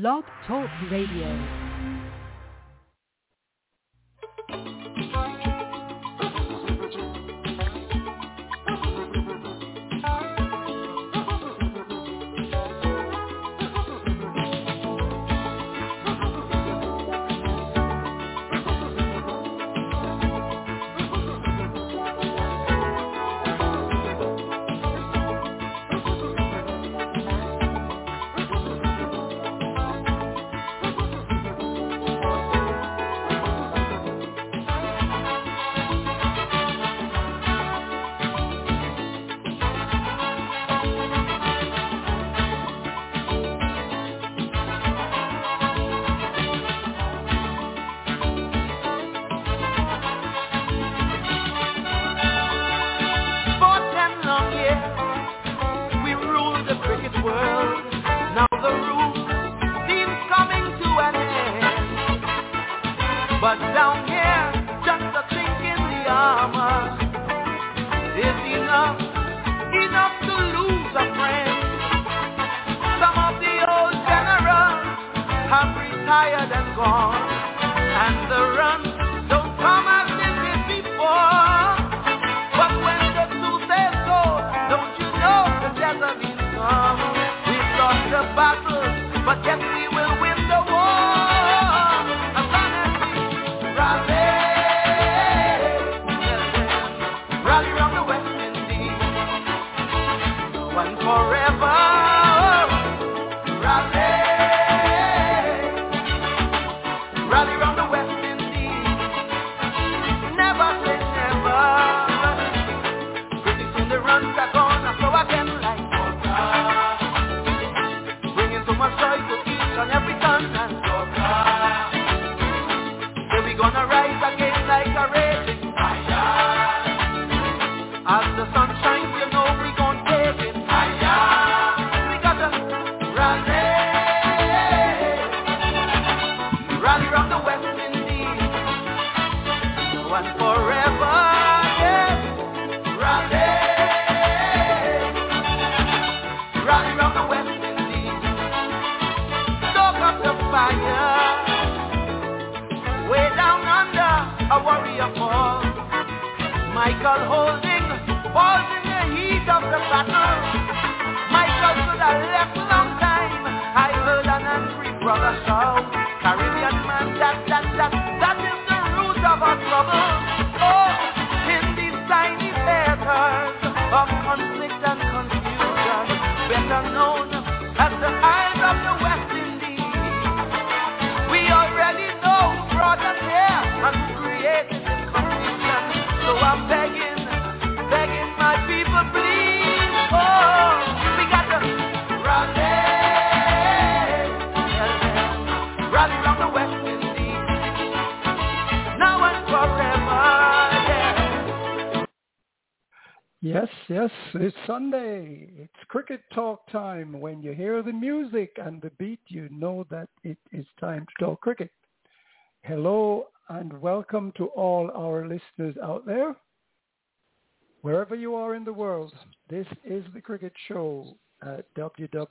Blog Talk Radio.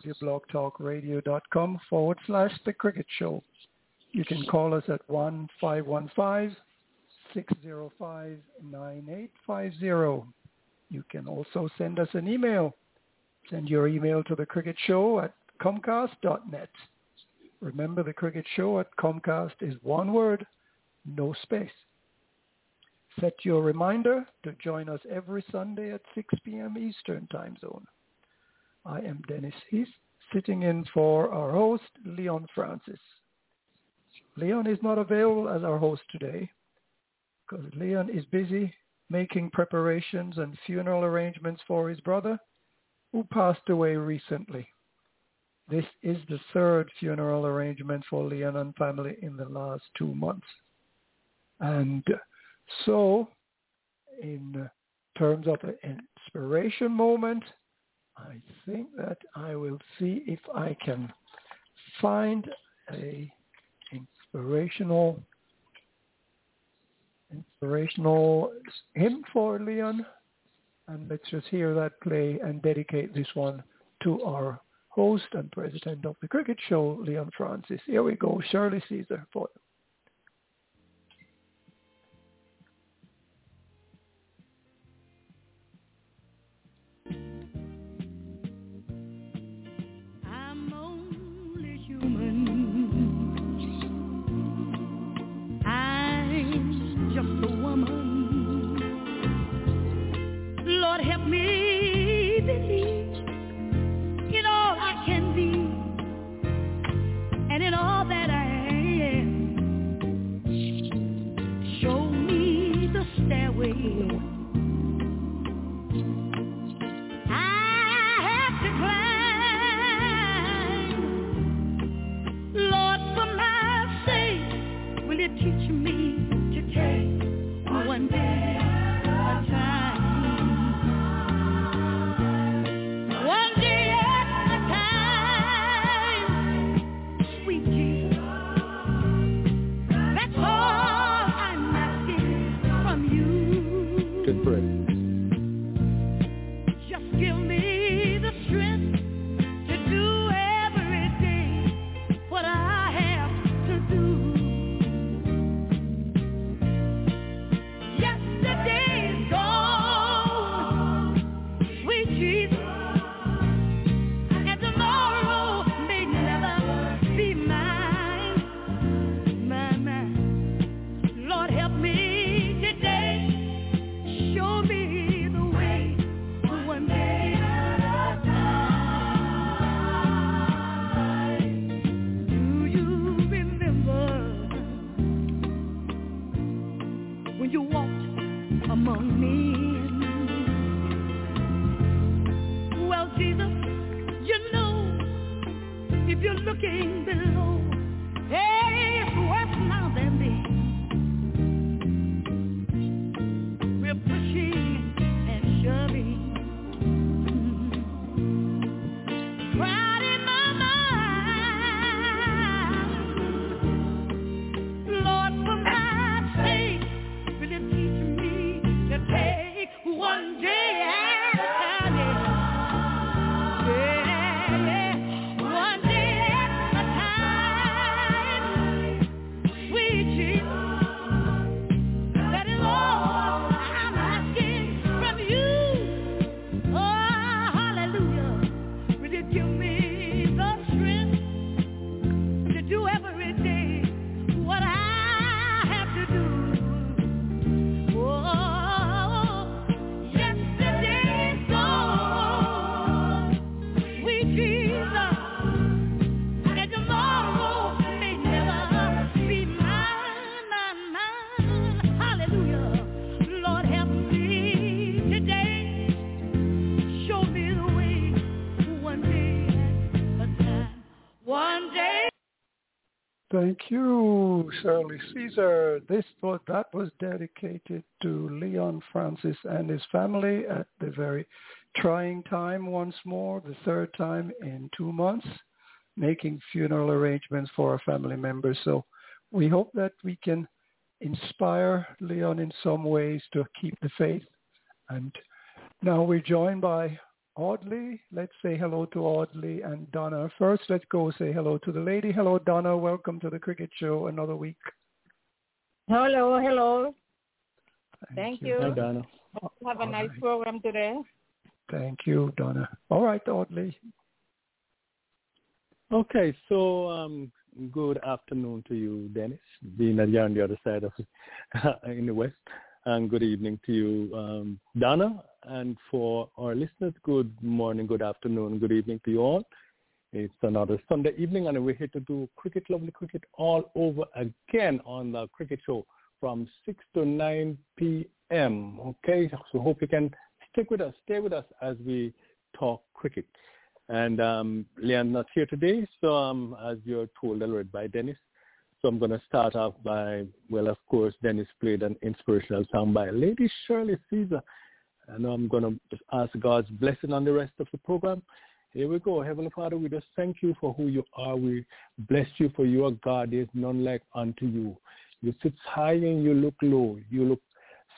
www.blogtalkradio.com forward slash the Cricket Show. You can call us at 1-515-605-9850. You can also send us an email. Send your email to the Cricket Show at comcast.net. Remember, the Cricket Show at Comcast is one word, no space. Set your reminder to join us every Sunday at 6 p.m. Eastern Time Zone. I am Dennis Heath, sitting in for our host, Leon Francis. Leon is not available as our host today because Leon is busy making preparations and funeral arrangements for his brother who passed away recently. This is the third funeral arrangement for Leon and family in the last two months. And so, in terms of an inspiration moment, I think that I will see if I can find a inspirational inspirational hymn for Leon. And let's just hear that play and dedicate this one to our host and president of the Cricket Show, Leon Francis. Here we go, Shirley Caesar for you. Shirley Caesar. This was, that was dedicated to Leon Francis and his family at the very trying time once more, the third time in two months, making funeral arrangements for our family members. So we hope that we can inspire Leon in some ways to keep the faith. And now we're joined by Audley. Let's say hello to Audley and Donna. First, let's go say hello to the lady. Hello, Donna. Welcome to the Cricket Show another week. Hello, hello. Thank, Thank you. Hi, Donna. Have a All nice right. program today. Thank you, Donna. All right, Audley. Okay, so um, good afternoon to you, Dennis, being that you're on the other side of in the west, and good evening to you, um, Donna, and for our listeners, good morning, good afternoon, good evening to you all. It's another Sunday evening, and we're here to do cricket, lovely cricket, all over again on the cricket show from 6 to 9 p.m. Okay, so hope you can stick with us, stay with us as we talk cricket. And um, not here today, so um, as you're told already by Dennis, so I'm going to start off by, well, of course, Dennis played an inspirational song by Lady Shirley Caesar I know I'm going to ask God's blessing on the rest of the program. Here we go. Heavenly Father, we just thank you for who you are. We bless you for your God. There is none like unto you. You sit high and you look low. You look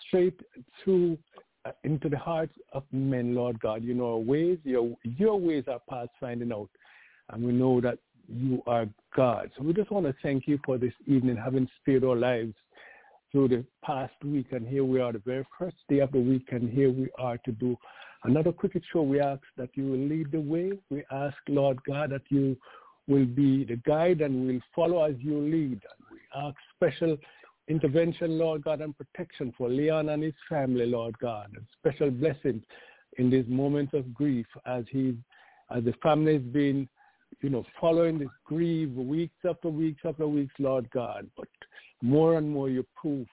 straight through uh, into the hearts of men, Lord God. You know our ways. Your, your ways are past finding out. and we know that you are God. So we just want to thank you for this evening, having spared our lives through the past week. And here we are, the very first day of the week, and here we are to do another cricket show. We ask that you will lead the way. We ask, Lord God, that you will be the guide and we'll follow as you lead. And we ask special intervention, Lord God, and protection for Leon and his family, Lord God, and special blessings in these moments of grief as he, as the family has been, you know, following this grief weeks after weeks after weeks, Lord God. But more and more you prove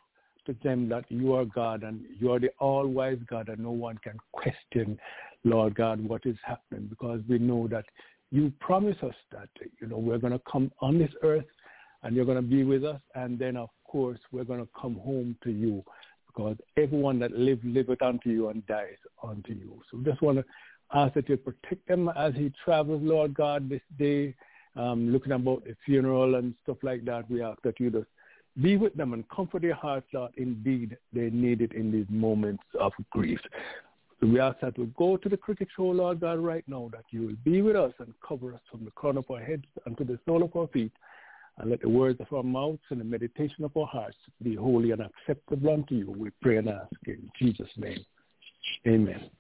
to them that you are God and you are the all-wise God and no one can question, Lord God, what is happening because we know that you promise us that, you know, we're going to come on this earth and you're going to be with us and then, of course, we're going to come home to you because everyone that lives, liveth unto you and dies unto you. So we just want to ask that you protect them as he travels, Lord God, this day, um, looking about the funeral and stuff like that. We ask that you just be with them and comfort their hearts, Lord. Indeed, they need it in these moments of grief. So we ask that we go to the cricket show, Lord God, right now, that you will be with us and cover us from the crown of our heads and to the sole of our feet and let the words of our mouths and the meditation of our hearts be holy and acceptable unto you. We pray and ask in Jesus' name. Amen.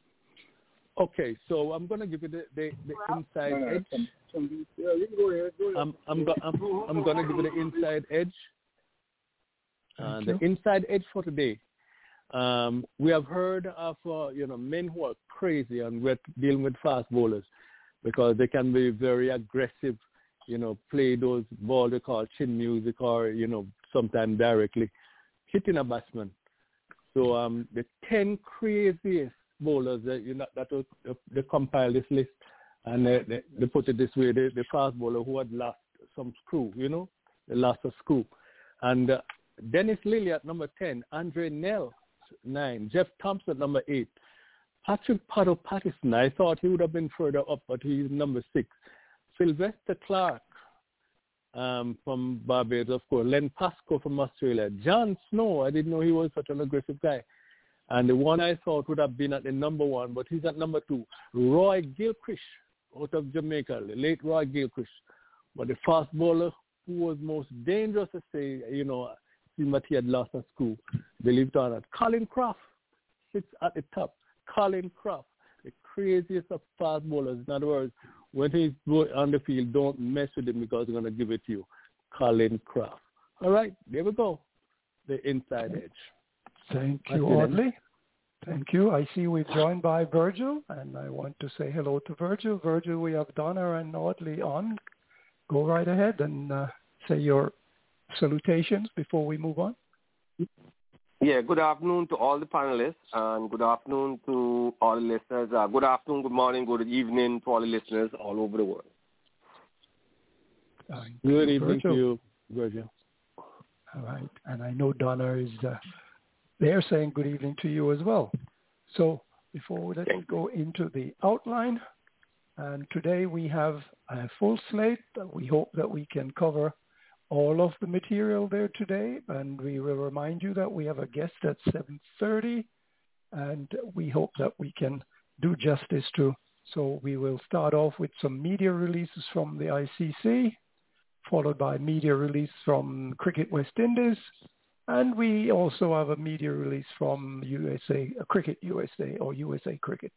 Okay, so I'm going to give you the, the, the inside edge. I'm, I'm, go, I'm, I'm going to give you the inside edge. Uh, the inside edge for today. Um, we have heard of uh, you know men who are crazy and we're dealing with fast bowlers because they can be very aggressive you know, play those ball they call chin music or, you know, sometimes directly hitting a batsman. So um, the 10 craziest bowlers that, you know, that was, they compile this list and they, they, they put it this way, the, the fast bowler who had lost some screw, you know, they lost a screw. And uh, Dennis Lillee at number 10, Andre Nel, 9, Jeff Thomson at number 8, Patrick Paddle Patterson, I thought he would have been further up, but he's number 6. Sylvester Clarke um, from Barbados, of course, Len Pascoe from Australia, John Snow, I didn't know he was such an aggressive guy. And the one I thought would have been at the number one, but he's at number two, Roy Gilchrist out of Jamaica, the late Roy Gilchrist. But the fast bowler who was most dangerous to say, you know, seemed that he had lost a school. believe it or not. Colin Croft sits at the top. Colin Croft, the craziest of fast bowlers. In other words, when he's on the field, don't mess with him because he's going to give it to you. Colin Croft. All right, there we go. The inside edge. Thank you, Audley. Thank you. I see we're joined by Virgil, and I want to say hello to Virgil. Virgil, we have Donna and Audley on. Go right ahead and uh, say your salutations before we move on. Yeah, good afternoon to all the panelists and good afternoon to all the listeners. Uh, good afternoon, good morning, good evening to all the listeners all over the world. Uh, good evening Virgil. to you, Virgil. All right. And I know Donna is uh, there saying good evening to you as well. So before let's go into the outline, and today we have a full slate. We hope that we can cover all of the material there today, and we will remind you that we have a guest at 7.30, and we hope that we can do justice to. So we will start off with some media releases from the ICC, followed by media release from Cricket West Indies, and we also have a media release from USA, uh, Cricket USA or USA Cricket.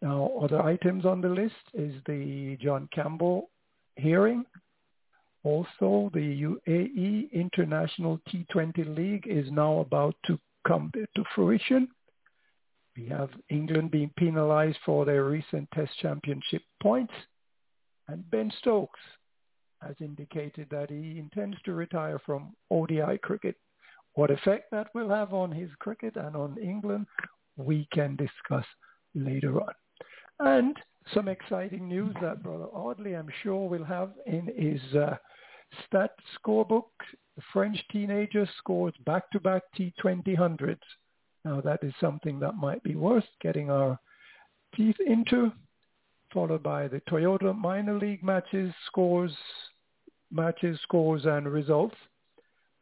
Now, other items on the list is the John Campbell hearing also, the UAE International T20 League is now about to come to fruition. We have England being penalized for their recent Test Championship points. And Ben Stokes has indicated that he intends to retire from ODI cricket. What effect that will have on his cricket and on England, we can discuss later on. And some exciting news that Brother Audley, I'm sure, will have in his uh, stat scorebook, the French teenager scores back-to-back T20 hundreds. Now that is something that might be worth getting our teeth into, followed by the Toyota minor league matches, scores, matches, scores and results.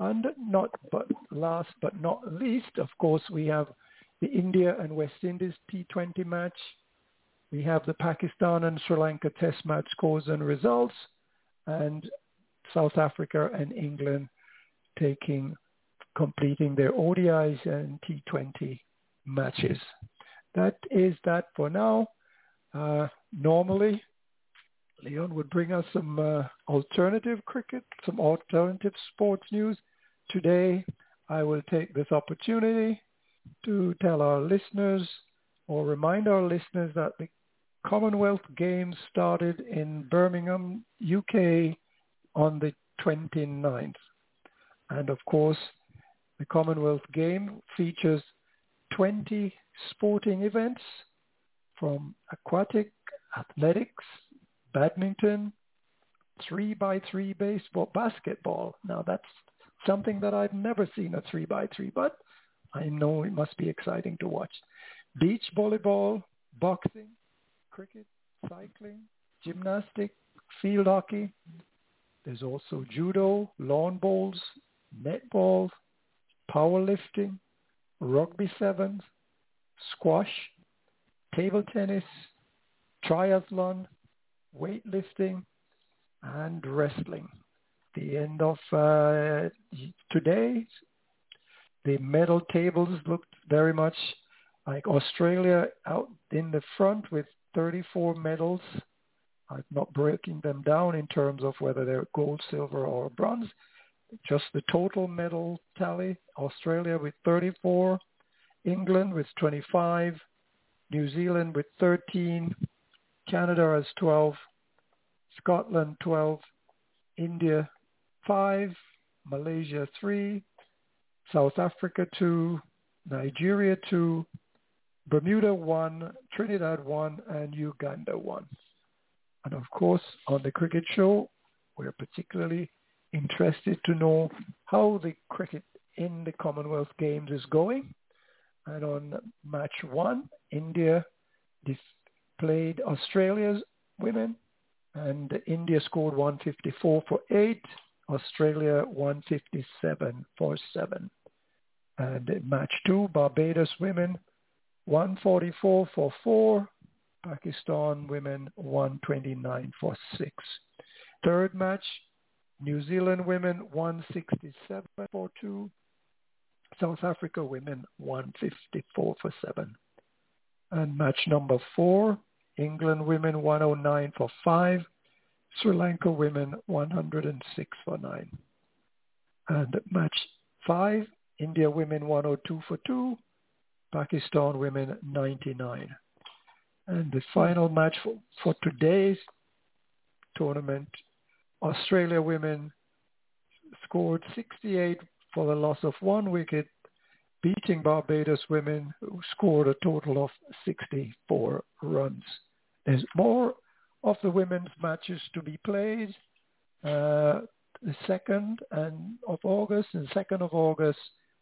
And not but last but not least, of course, we have the India and West Indies T20 match, we have the Pakistan and Sri Lanka test match scores and results, and South Africa and England taking completing their ODIs and T20 matches. That is that for now. Uh, normally, Leon would bring us some uh, alternative cricket, some alternative sports news. Today, I will take this opportunity to tell our listeners or remind our listeners that the Commonwealth Games started in Birmingham, UK on the 29th. And of course, the Commonwealth Game features 20 sporting events from aquatic, athletics, badminton, three by three baseball, basketball. Now that's something that I've never seen a three by three, but I know it must be exciting to watch. Beach volleyball, boxing, cricket, cycling, gymnastics, field hockey. There's also judo, lawn bowls, netball, powerlifting, rugby sevens, squash, table tennis, triathlon, weightlifting, and wrestling. The end of uh, today, the medal tables looked very much like Australia out in the front with 34 medals. I'm not breaking them down in terms of whether they're gold, silver, or bronze. Just the total medal tally. Australia with 34, England with 25, New Zealand with 13, Canada has 12, Scotland 12, India 5, Malaysia 3, South Africa 2, Nigeria 2, Bermuda 1, Trinidad 1, and Uganda 1. And of course, on the cricket show, we're particularly interested to know how the cricket in the Commonwealth Games is going. And on match one, India played Australia's women, and India scored 154 for 8, Australia 157 for 7. And match two, Barbados women 144 for 4, Pakistan women 129 for 6. Third match, New Zealand women 167 for 2, South Africa women 154 for 7. And match number 4, England women 109 for 5, Sri Lanka women 106 for 9. And match 5, India women 102 for 2, Pakistan women 99. And the final match for, for today's tournament, Australia women scored 68 for the loss of one wicket, beating Barbados women who scored a total of 64 runs. There's more of the women's matches to be played. Uh, the 2nd and of August and 2nd of August,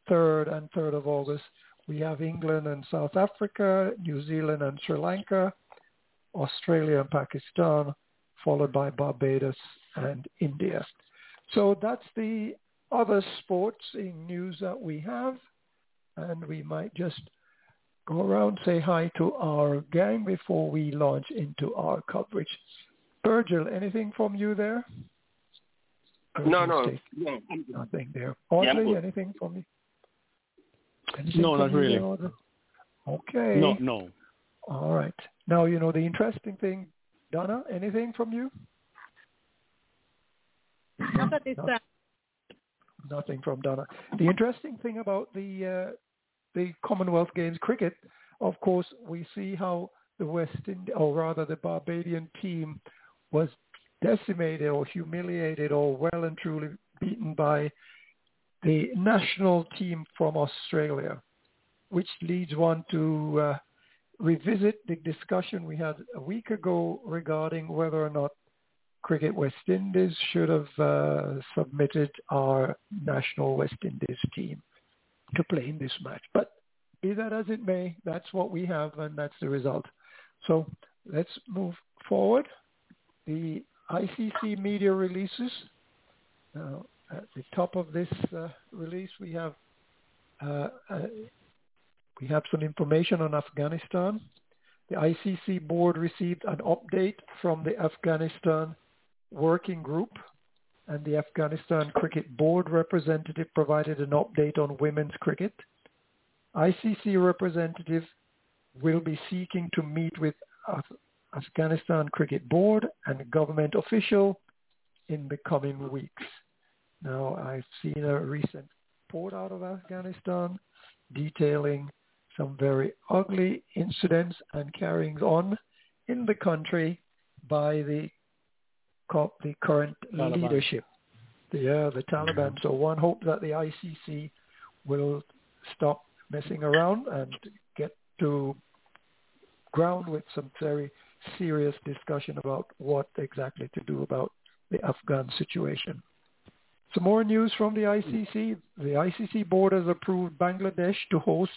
3rd and 3rd of August we have England and South Africa, New Zealand and Sri Lanka, Australia and Pakistan, followed by Barbados and India. So that's the other sports in news that we have. And we might just go around, say hi to our gang before we launch into our coverage. Virgil, anything from you there? No, no, no. Nothing there. Audley, yeah, anything from you? Anything no, not really. Okay. No, no. All right. Now, you know, the interesting thing, Donna, anything from you? Not at this time. Nothing from Donna. The interesting thing about the uh, the Commonwealth Games cricket, of course, we see how the West Indies, or rather the Barbadian team, was decimated or humiliated or well and truly beaten by the national team from Australia, which leads one to uh, revisit the discussion we had a week ago regarding whether or not Cricket West Indies should have uh, submitted our national West Indies team to play in this match. But be that as it may, that's what we have and that's the result. So let's move forward. The ICC media releases. Now, at the top of this uh, release, we have uh, uh, we have some information on Afghanistan. The ICC board received an update from the Afghanistan working group and the Afghanistan Cricket Board representative provided an update on women's cricket. ICC representative will be seeking to meet with Af- Afghanistan Cricket Board and government official in the coming weeks. Now, I've seen a recent report out of Afghanistan detailing some very ugly incidents and carryings on in the country by the the current Taliban. leadership, the uh, the Taliban. So one hopes that the ICC will stop messing around and get to ground with some very serious discussion about what exactly to do about the Afghan situation. Some more news from the ICC. The ICC board has approved Bangladesh to host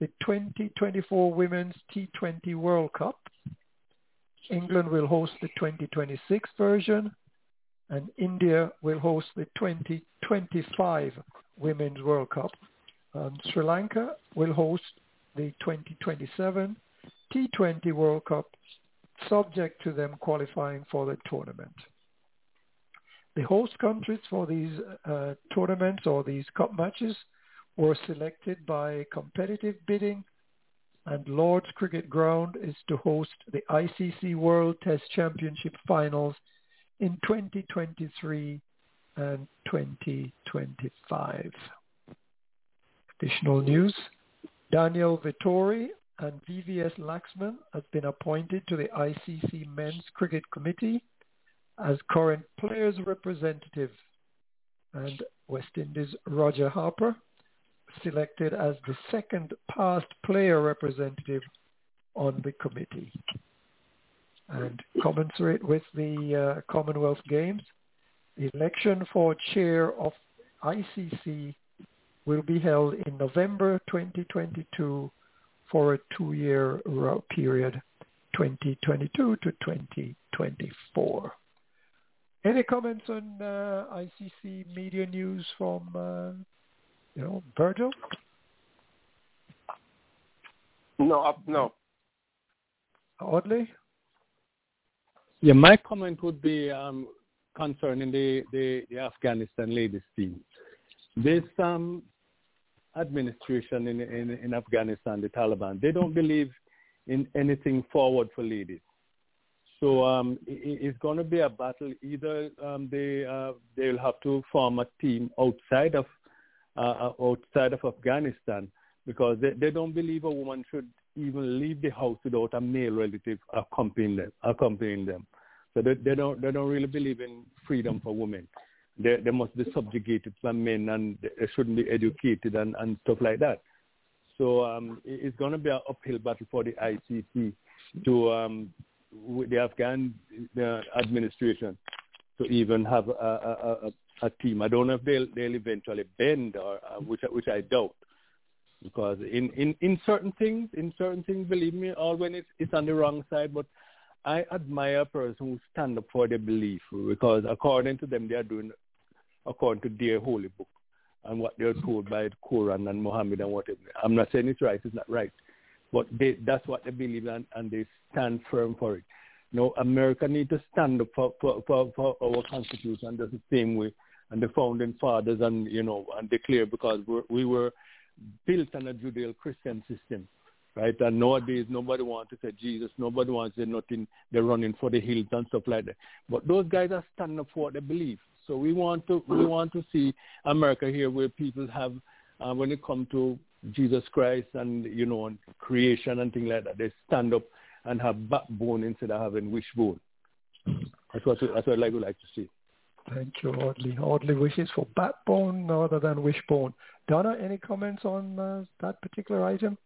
the 2024 Women's T20 World Cup. England will host the 2026 version, and India will host the 2025 Women's World Cup. And Sri Lanka will host the 2027 T20 World Cup, subject to them qualifying for the tournament. The host countries for these uh, tournaments or these cup matches were selected by competitive bidding and Lord's Cricket Ground is to host the ICC World Test Championship finals in 2023 and 2025. Additional news, Daniel Vettori and VVS Laxman have been appointed to the ICC Men's Cricket Committee as current players representative and West Indies Roger Harper selected as the second past player representative on the committee. And commensurate with the uh, Commonwealth Games, the election for chair of ICC will be held in November 2022 for a two-year period, 2022 to 2024. Any comments on uh, ICC media news from uh, you know, Virgil? No, up, no. Audley? Yeah, my comment would be um, concerning the, the, the Afghanistan ladies team. This um, administration in, in, in Afghanistan, the Taliban, they don't believe in anything forward for ladies. So um, it, it's going to be a battle. Either um, they uh, they'll have to form a team outside of uh, outside of Afghanistan because they, they don't believe a woman should even leave the house without a male relative accompanying them. Accompanying them. So they, they don't they don't really believe in freedom for women. They they must be subjugated by men and they shouldn't be educated and, and stuff like that. So um, it's going to be an uphill battle for the ICC to um, with the Afghan administration to even have a, a, a, a team. I don't know if they'll they'll eventually bend or uh, which which I doubt because in, in, in certain things in certain things believe me all when it's it's on the wrong side but I admire a person who stand up for their belief because according to them they are doing according to their holy book and what they're told by the Quran and Muhammad and whatever. I'm not saying it's right, it's not right. But they, that's what they believe and, and they stand firm for it. No, America need to stand up for, for, for, for our constitution just the same way and the founding fathers and, you know, and declare because we're, we were built on a Judeo-Christian system, right? And nowadays nobody wants to say Jesus, nobody wants to say nothing. They're running for the hills and stuff like that. But those guys are standing up for what they believe. So we want to we want to see America here where people have uh, when it comes to Jesus Christ and you know and creation and things like that, they stand up and have backbone instead of having wishbone. That's what that's what I would like to see. Thank you, Audley. Audley wishes for backbone rather than wishbone. Donna, any comments on uh, that particular item?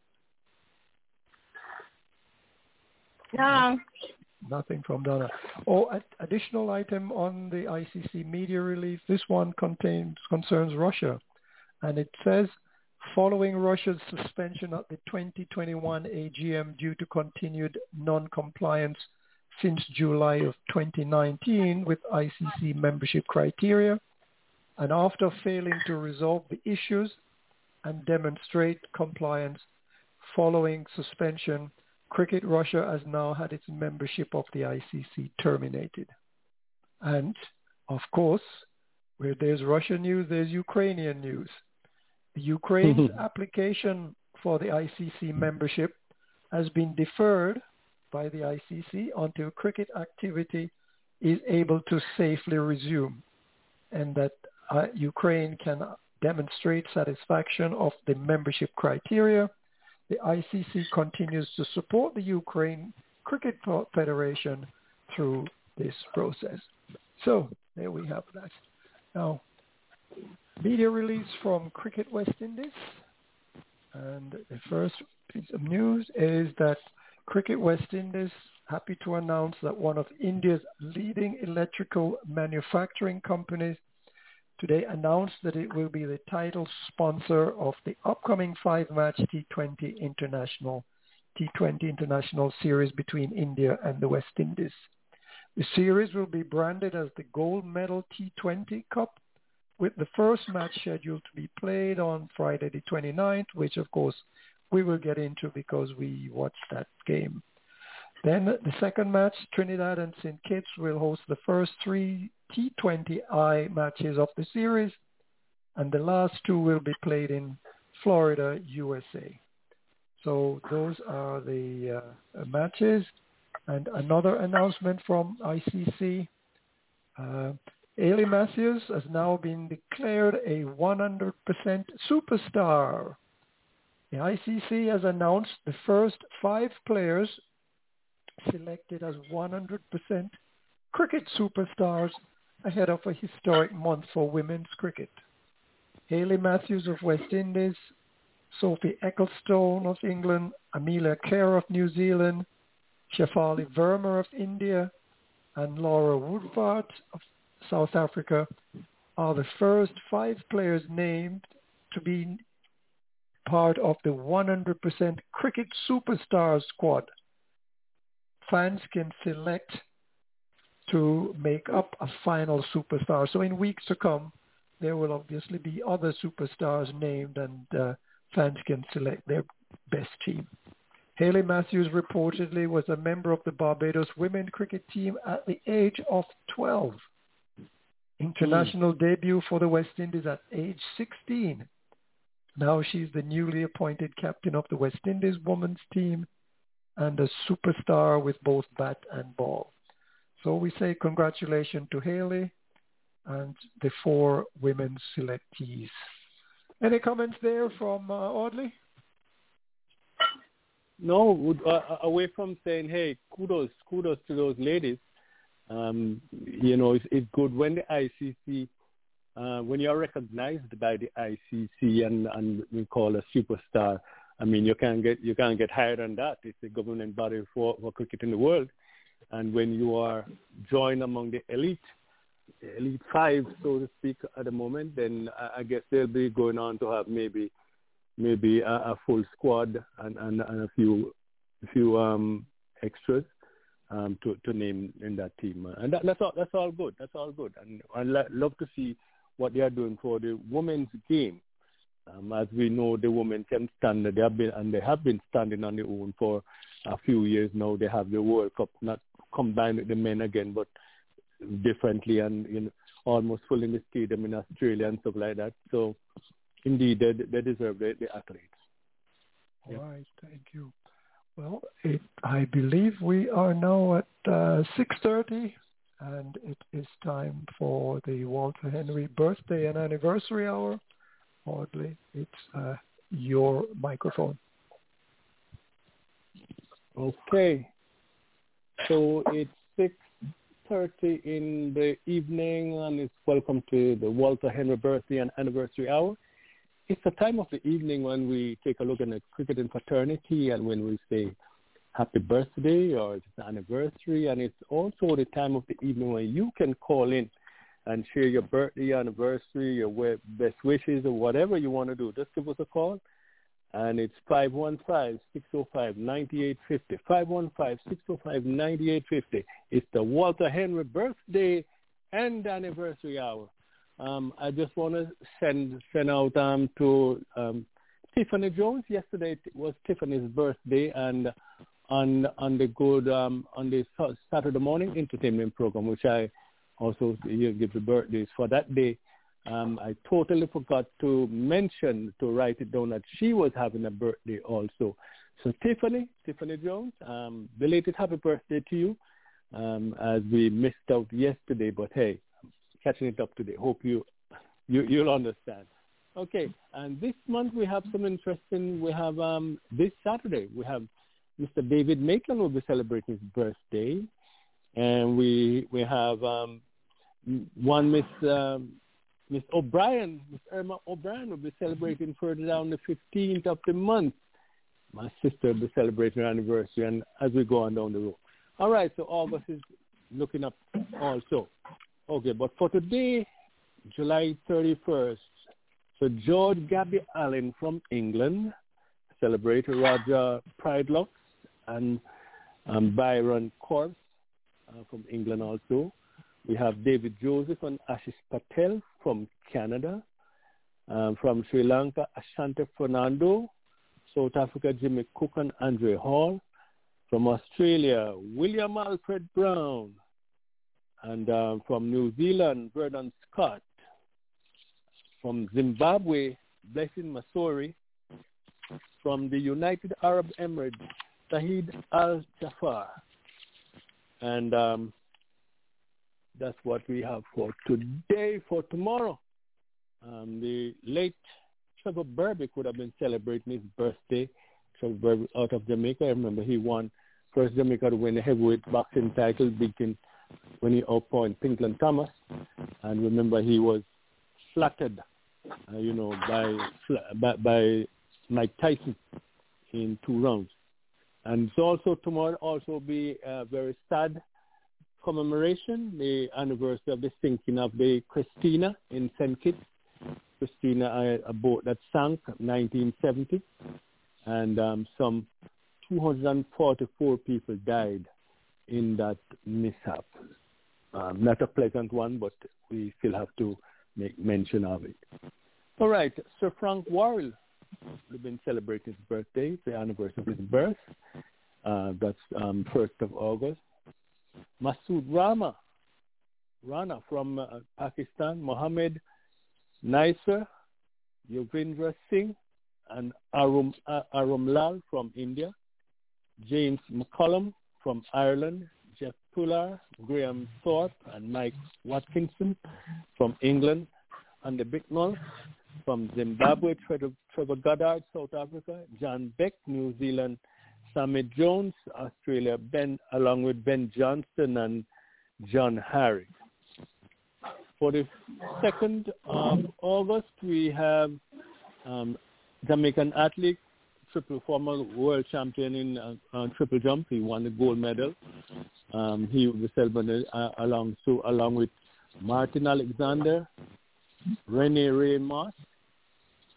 No. Nothing from Donna. Oh, a- additional item on the ICC media release. This one contains concerns Russia, and it says following Russia's suspension at the 2021 AGM due to continued non-compliance since July of 2019 with ICC membership criteria, and after failing to resolve the issues and demonstrate compliance following suspension, Cricket Russia has now had its membership of the ICC terminated. And of course, where there's Russian news, there's Ukrainian news. Ukraine's application for the ICC membership has been deferred by the ICC until cricket activity is able to safely resume and that uh, Ukraine can demonstrate satisfaction of the membership criteria. The ICC continues to support the Ukraine Cricket Federation through this process. So there we have that. Now, media release from Cricket West Indies. And the first piece of news is that Cricket West Indies happy to announce that one of India's leading electrical manufacturing companies today announced that it will be the title sponsor of the upcoming five-match T20 international T20 international series between India and the West Indies. The series will be branded as the Gold Medal T20 Cup with the first match scheduled to be played on Friday the 29th, which of course we will get into because we watched that game. Then the second match, Trinidad and St. Kitts will host the first three T20I matches of the series, and the last two will be played in Florida, USA. So those are the uh, matches. And another announcement from ICC. Uh, Hayley Matthews has now been declared a 100% superstar. The ICC has announced the first five players selected as 100% cricket superstars ahead of a historic month for women's cricket. Hayley Matthews of West Indies, Sophie Ecclestone of England, Amelia Kerr of New Zealand, Shefali Verma of India, and Laura Wolvaardt of South Africa are the first five players named to be part of the 100% cricket Superstar squad. Fans can select to make up a final superstar. So in weeks to come, there will obviously be other superstars named and uh, fans can select their best team. Hayley Matthews reportedly was a member of the Barbados women cricket team at the age of 12. International mm. debut for the West Indies at age 16. Now she's the newly appointed captain of the West Indies women's team and a superstar with both bat and ball. So we say congratulations to Hayley and the four women's selectees. Any comments there from uh, Audley? No, uh, away from saying, hey, kudos, kudos to those ladies. Um, you know, it's, it's good. When the ICC, uh, when you're recognized by the ICC and, and we call a superstar, I mean, you can't get you can't get higher than that. It's the governing body for, for cricket in the world, and when you are joined among the elite, elite five, so to speak, at the moment, then I, I guess they'll be going on to have maybe maybe a, a full squad and, and, and a few a few um, extras um, to to name in that team, and that, that's all that's all good. That's all good, and I love to see what they are doing for the women's game um, as we know, the women can stand. They have been and they have been standing on their own for a few years now. They have the World Cup, not combined with the men again, but differently and you know, almost filling the stadium in Australia and stuff like that. So, indeed, they, they deserve the, the athletes. All yeah. right, thank you. Well, it, I believe we are now at uh, 6.30 and it is time for the Walter Henry birthday and anniversary hour. Audley, it's uh, your microphone. Okay. So it's 6.30 in the evening and it's welcome to the Walter Henry birthday and anniversary hour. It's a time of the evening when we take a look at the cricket and fraternity and when we say happy birthday or it's the anniversary and it's also the time of the evening when you can call in and share your birthday, anniversary, your best wishes, or whatever you want to do. Just give us a call. And it's 515-605-9850. 515-605-9850. It's the Walter Henry birthday and anniversary hour. Um, I just want to send send out um, to um, Tiffany Jones. Yesterday was Tiffany's birthday, and on on the good um, on the Saturday morning entertainment program, which I also you give the birthdays for that day. Um, I totally forgot to mention to write it down that she was having a birthday also. So Tiffany, Tiffany Jones, um, belated happy birthday to you. Um, as we missed out yesterday, but hey, catching it up today. Hope you, you you'll understand. Okay, and this month we have some interesting. We have um, this Saturday we have Mr. David Maitland will be celebrating his birthday, and we we have um, one Miss um, Miss O'Brien, Miss Irma O'Brien will be celebrating further down the 15th of the month. My sister will be celebrating her anniversary, and as we go on down the road. All right, so August is looking up also. Okay, but for today, July 31st, so George Gubby Allen from England, celebrate Roger Prideaux and um, Brydon Carse uh, from England also. We have David Joseph and Ashish Patel from Canada. Um, from Sri Lanka, Ashante Fernando. South Africa, Jimmy Cook and Andre Hall. From Australia, William Alfred Brown. And um, from New Zealand, Vernon Scott. From Zimbabwe, Blessing Masori. From the United Arab Emirates, Sahid Al-Jafar. And um, that's what we have for today. For tomorrow, um, the late Trevor Berbick would have been celebrating his birthday. Trevor Berbick out of Jamaica. I remember he won first Jamaica to win the heavyweight boxing title, beating when he outpointed Pinklon Thomas. And remember, he was flattered, uh, you know, by, by by Mike Tyson in two rounds. And so also tomorrow also be a very sad commemoration, the anniversary of the sinking of the Christina in St. Kitts. Christina, a, boat that sank 1970, and um, some 244 people died in that mishap. Um, not a pleasant one, but we still have to make mention of it. All right, Sir Frank Worrell We've been celebrating his birthday, the anniversary of his birth. Uh, that's um, 1st of August. Masood Rama, Rana from uh, Pakistan, Mohammed Nissar, Yovindra Singh, and Arum, uh, from India, James McCollum from Ireland, Jeff Pullar, Graham Thorpe, and Mike Watkinson from England, and the Bicknell from Zimbabwe, Trevor, Trevor Goddard, South Africa, John Beck, New Zealand, Sammy Jones, Australia, Ben, along with Ben Johnston and John Harry. For the 2nd of August, we have um, Jamaican athlete, triple former world champion in uh, uh, triple jump. He won the gold medal. Um, he be celebrated uh, along, so, along with Martin Alexander, Rene Ray Moss,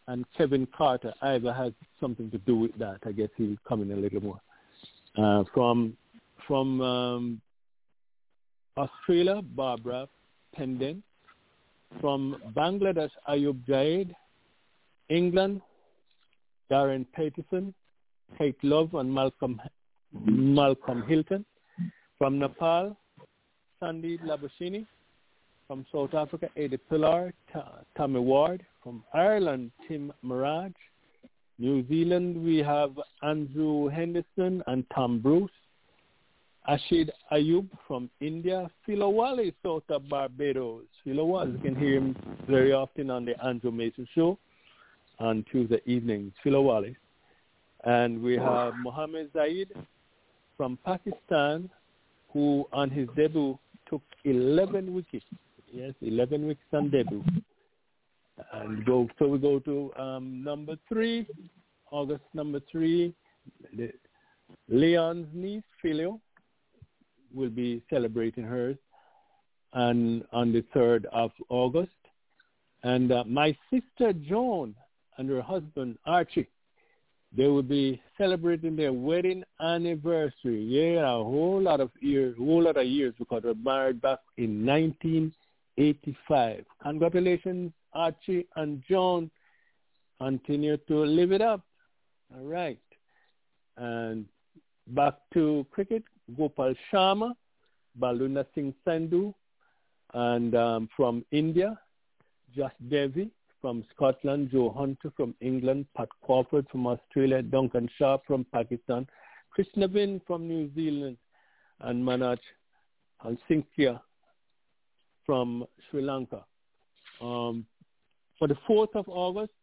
and Kevin Carter either has something to do with that. I guess he'll come in a little more. Uh, from from um, Australia, Barbara Pendent. From Bangladesh, Ayub Jaid. England, Darren Peterson, Kate Love, and Malcolm Malcolm Hilton. From Nepal, Sandeep Lamichhane. From South Africa, Eddie Pillar, Tommy Ward. From Ireland, Tim Murtagh. New Zealand, we have Andrew Henderson and Tom Bruce. Ashid Ayub from India. Philo Wallace out of Barbados. Philo Wallace, you can hear him very often on the Andrew Mason Show on Tuesday evenings. Philo Wallace. And we have Mohammed Zahid from Pakistan, who on his debut took 11 wickets. Yes, 11 wickets on debut. And go so we go to um, number three, August number three. Leon's niece, Philio, will be celebrating hers and on the 3rd of August. And uh, my sister Joan and her husband Archie, they will be celebrating their wedding anniversary. Yeah, a whole lot of years, whole lot of years because they were married back in 1985. Congratulations, Archie and John, continue to live it up. All right. And back to cricket, Gopal Sharma, Balwinder Singh Sandhu, and um, from India, Josh Davey from Scotland, Joe Hunter from England, Pat Crawford from Australia, Duncan Sharpe from Pakistan, Navin from New Zealand, and Manoj Alsinkia from Sri Lanka. Um, for the 4th of August,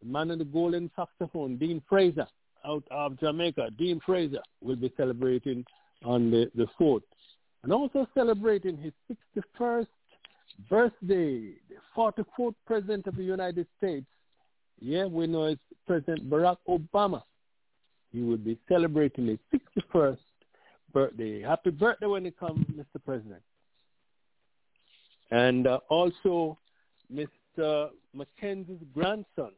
the man in the golden saxophone, Dean Fraser, out of Jamaica, Dean Fraser, will be celebrating on the, the 4th. And also celebrating his 61st birthday, the 44th President of the United States. Yeah, we know it's President Barack Obama. He will be celebrating his 61st birthday. Happy birthday when it comes, Mr. President. And uh, also Mr. Mackenzie's grandson,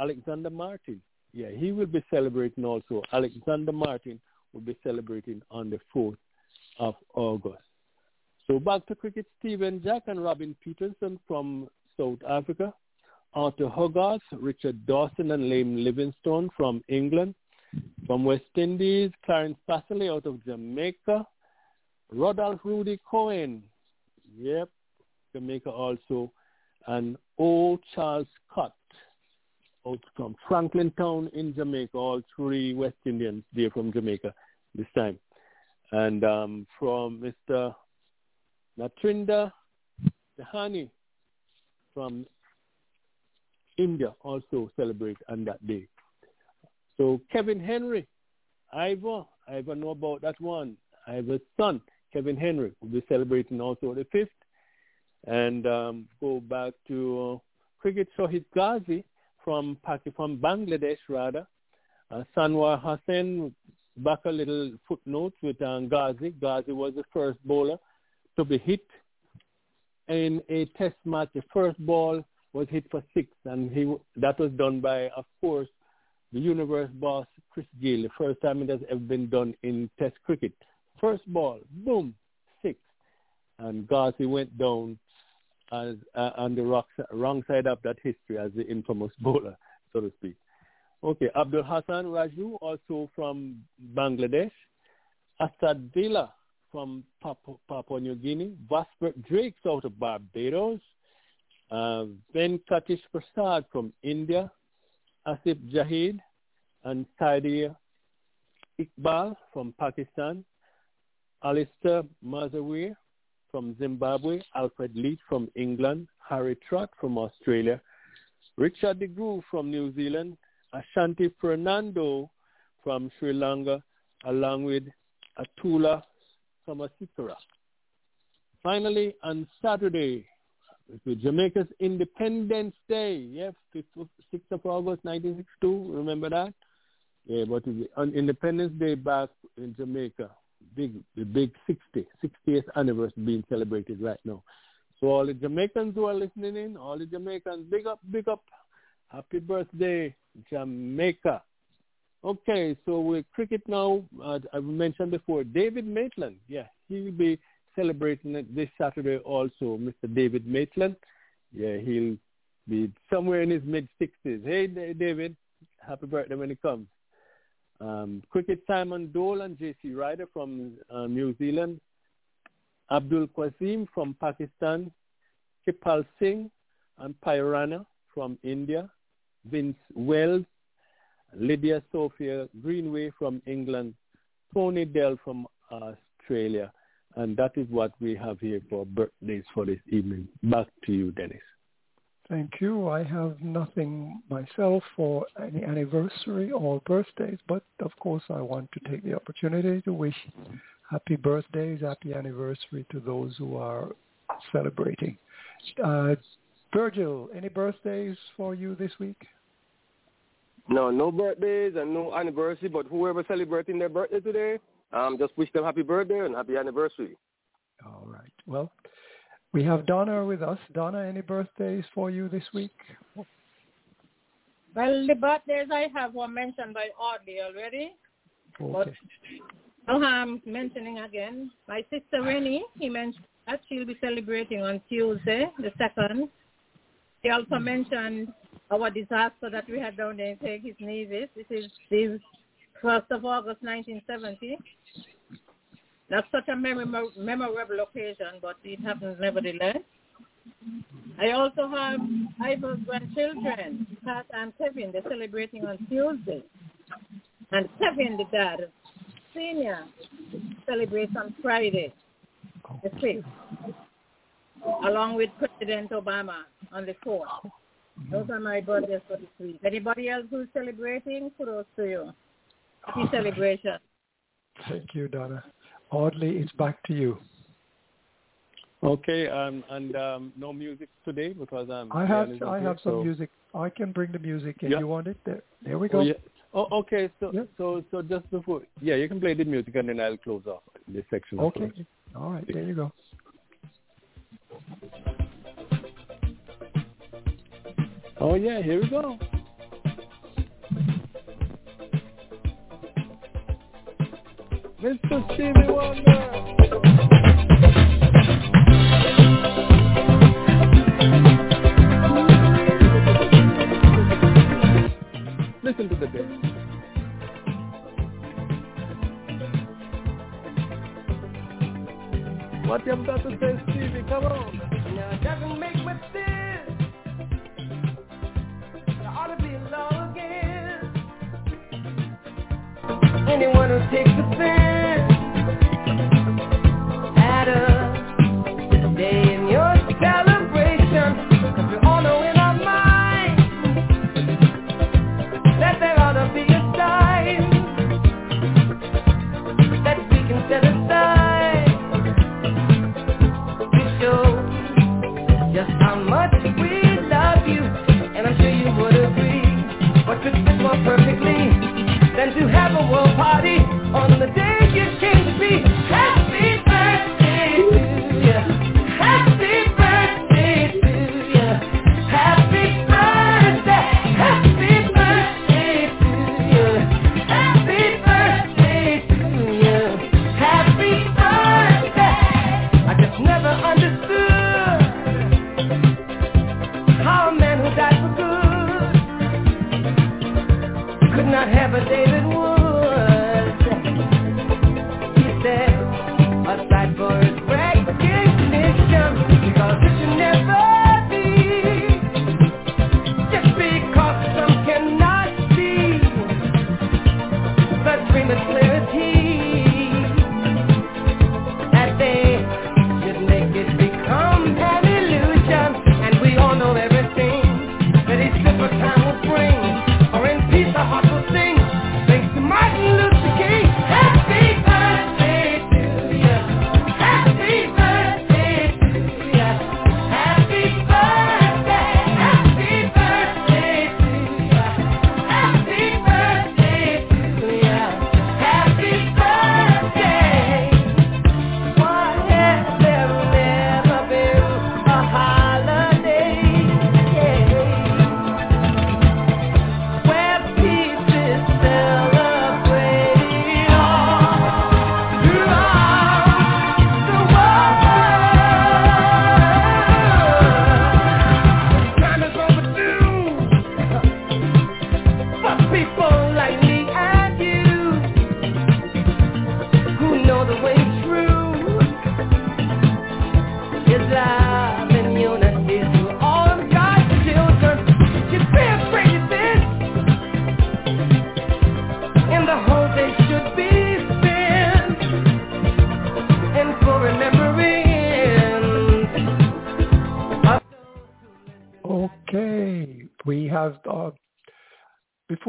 Alexander Martin. Yeah, he will be celebrating also. Alexander Martin will be celebrating on the 4th of August. So back to cricket, Stephen Jack and Robin Peterson from South Africa. Arthur Hogarth, Richard Dawson and Liam Livingstone from England. From West Indies, Clarence Passley out of Jamaica. Rodolph Rudy Cohen, yep, Jamaica also. And O. Charles Scott out from Franklin Town in Jamaica, all three West Indians there from Jamaica this time. And um, from Mr. Natrinda Dehani from India also celebrate on that day. So Kevin Henry, Ivor, Ivor know about that one. Ivor's son, Kevin Henry, will be celebrating also the 5th. And um, go back to uh, cricket Shahid Ghazi from from Bangladesh rather. Uh, Sanwar Hussain, back a little footnote with um, Ghazi. Ghazi was the first bowler to be hit in a test match. The first ball was hit for six, and he that was done by, of course, the universe boss Chris Gayle. The first time it has ever been done in Test cricket. First ball, boom, six, and Ghazi went down as uh, on the rock, wrong side of that history as the infamous bowler, so to speak. Okay, Abdul Hassan Raju, also from Bangladesh. Assad Vala from Papua, New Guinea. Vasbert Drakes out of Barbados. Uh, Venkatesh Prasad from India. Asif Jahid and Saidi Iqbal from Pakistan. Alistair Mazawir from Zimbabwe. Alfred Leach from England. Harry Trott from Australia. Richard de Groen from New Zealand. Ashanti Fernando from Sri Lanka, along with Atula Samarasekera. Finally, on Saturday, Jamaica's Independence Day, yes, 6th of August 1962, remember that? Yeah, but on Independence Day back in Jamaica, big, the big 60, 60th anniversary being celebrated right now. So all the Jamaicans who are listening in, all the Jamaicans, big up, big up, happy birthday Jamaica. Okay, so with cricket now, uh, I've mentioned before, David Maitland. Yeah, he will be celebrating it this Saturday also, Mr. David Maitland. Yeah, he'll be somewhere in his mid-60s. Hey, David, happy birthday when he comes. Um, cricket Simon Doull and J.C. Ryder from uh, New Zealand. Abdul Qasim from Pakistan. Kripal Singh and Pairana from India. Vince Wells, Lydia Sophia Greenway from England, Tony Dell from Australia. And that is what we have here for birthdays for this evening. Back to you, Dennis. Thank you. I have nothing myself for any anniversary or birthdays, but of course I want to take the opportunity to wish happy birthdays, happy anniversary to those who are celebrating. Uh, Virgil, any birthdays for you this week? No, no birthdays and no anniversary, but whoever celebrating their birthday today, um, just wish them happy birthday and happy anniversary. All right. Well, we have Donna with us. Donna, any birthdays for you this week? Well, the birthdays I have were mentioned by Audley already. Okay. But I'm mentioning again. My sister Rennie, he mentioned that she'll be celebrating on Tuesday, the 2nd. He also mentioned our disaster that we had down there in. Kitts Nevis. This is the 1st of August 1970. That's such a memorable, memorable occasion, but it happens nevertheless. I also have Ivor's grandchildren, Pat and Kevin. They're celebrating on Tuesday. And Kevin, the dad, senior, celebrates on Friday, the 5th, along with President Obama on the 4th. Those are my birthdays for this week. Anybody else who's celebrating, kudos to you. Happy celebration. Thank you, Donna. Audley, it's back to you. Okay, um, and um, no music today because um, I have I not have some so- music. I can bring the music in. Yeah. You want it? There, there we go. Oh, yeah. Oh, okay. So, Yeah. so, so just before, yeah, you can play the music and then I'll close off this section. Okay. it. All right. There you go. Oh yeah, here we go. Mr. Stevie Wonder. Listen to the bass. What you got to say, Stevie? Come on. Now doesn't make Anyone who takes at in your we all know in our minds that there ought to be a that we can set aside to show just how much we love you, and I'm sure you would agree. Fit more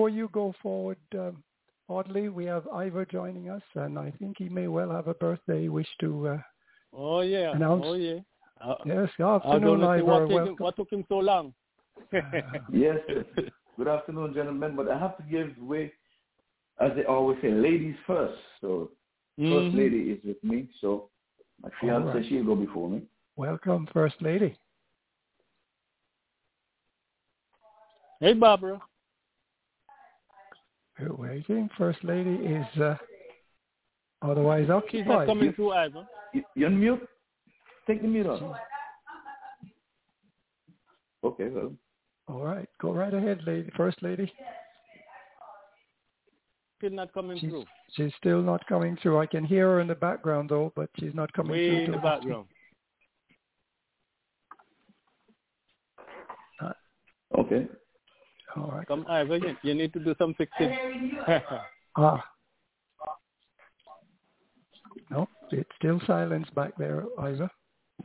before you go forward, um, Audley, we have Ivor joining us, and I think he may well have a birthday wish to. Uh, Oh yeah. Announce- Oh yeah. Uh, yes, I was afternoon, gonna Ivor. what, taking, what took him so long? Yes. Good afternoon, gentlemen. But I have to give way, as they always say, ladies first. So Mhm. first lady is with me. So my fiance, right. she'll go before me. Welcome, First Lady. Hey Barbara. We're waiting. First Lady is uh, otherwise She's not occupied. coming through either. You, you unmute? Take the mute off. Okay, well. All right, go right ahead, lady. First Lady. still not coming she's, through. She's still not coming through. I can hear her in the background though, but she's not coming Way through. in the background. Okay. All right. Come, Ivor, you, you need to do some fixing. ah. No, it's still silence back there, Ivor.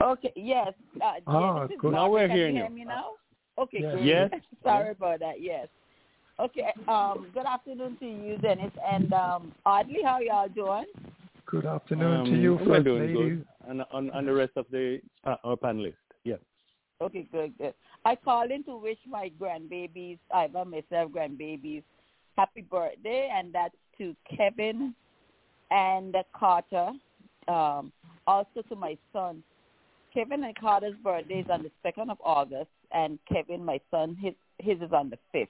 Okay, yes. Uh, Ah, yeah, this is good. Now we're Can hearing you you. hear me now? Okay, Yes. Yes. Sorry about that. Yes. Okay. Um. Good afternoon to you, Dennis, and um, Audley. How y'all doing? Good afternoon to Um, you, we're first doing lady. good. And, and, and the rest of the uh, our panelists. Okay, good, good. I called in to wish my grandbabies, Iva, myself, grandbabies, happy birthday, and that's to Kevin and Carter. Um, also to my son. Kevin and Carter's birthday is on the second of August, and Kevin, my son, his his is on the fifth.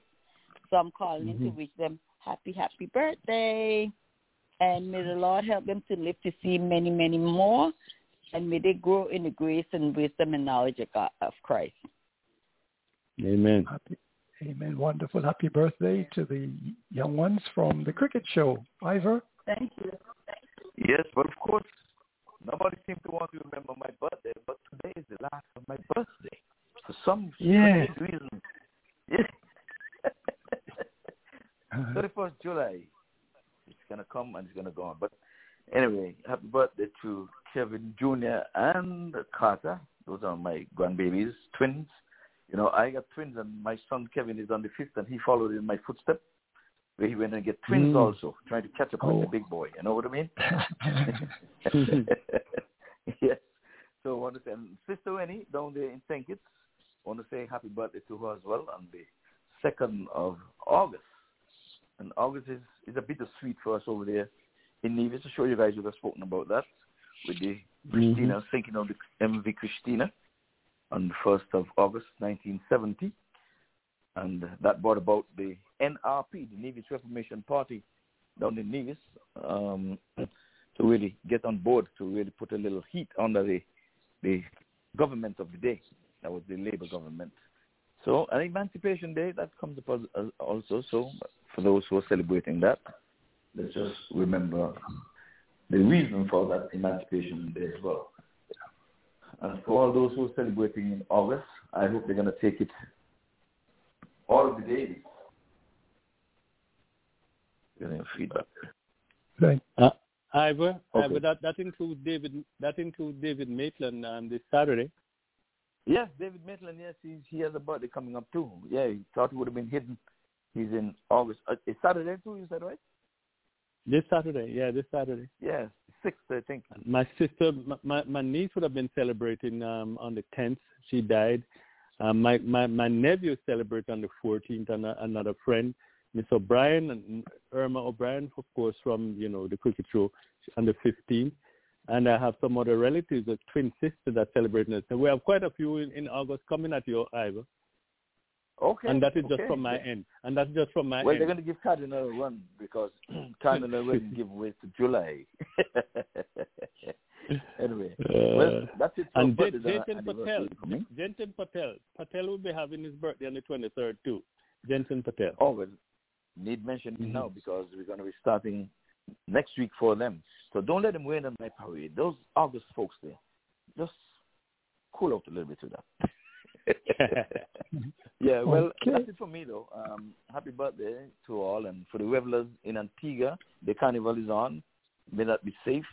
So I'm calling in to Mhm. wish them happy, happy birthday, and may the Lord help them to live to see many, many more, and may they grow in the grace and wisdom and knowledge of God of Christ. Amen. Happy, amen. Wonderful. Happy birthday to the young ones from the cricket show. Ivor. Thank you. Yes, but of course, nobody seems to want to remember my birthday, but today is the last of my birthday. For some Yeah. strange reason. Yeah. Uh-huh. 31st July. It's going to come and it's going to go on. But anyway, happy birthday to Kevin Jr. and Carter. Those are my grandbabies, twins. You know, I got twins, and my son Kevin is on the fifth, and he followed in my footsteps. Where he went and get twins Mm. also, trying to catch up with Oh. the big boy. You know what I mean? yes. So I want to say, and Sister Winnie down there in St. Kitts, I want to say happy birthday to her as well on the 2nd of August. And August is, is a bittersweet for us over there in Nevis. I'm sure you guys would have spoken about that with the Christina, thinking of the MV Christina on the 1st of August 1970. And that brought about the NRP, the Nevis Reformation Party down in Nevis, um, to really get on board, to really put a little heat under the, the government of the day. That was the Labour government. So an Emancipation Day, that comes up also. So for those who are celebrating that, let's just remember the reason for that Emancipation Day as well. And for all those who are celebrating in August, I hope they're going to take it all of the days. Getting feedback. Thank Uh, Ivor, Okay. Ivor, that that includes David. That includes David Maitland um, this Saturday. Yes, David Maitland, yes, he's, he has a birthday coming up too. Yeah, he thought he would have been hidden. He's in August. Uh, it's Saturday too, you said, right? This Saturday, yeah, this Saturday. Yeah, 6th, I think. My sister, my my, niece would have been celebrating um, on the tenth. She died. Um, my my my nephew celebrated on the fourteenth, and another friend, Miss O'Brien and Irma O'Brien, of course, from you know the cricket show, on the fifteenth. And I have some other relatives, a twin sister that celebrating. So we have quite a few in, in August coming at you, Ivor. Okay. And that is just okay. from my end. And that's just from my end. Well, end. they're going to give Cardinal a run because Cardinal already give way to July. anyway, well, Uh, that's it. and birthdays Jensen Patel, anniversaries. Jensen Patel, Patel will be having his birthday on the 23rd too. Jensen Patel. Oh, well, need mention Mhm. now because we're going to be starting next week for them. So don't let them rain on my parade. Those August folks there, just cool out a little bit with that. yeah, well, Okay. that's it for me though. Um, happy birthday to all, and for the revelers in Antigua, the carnival is on. May that be safe.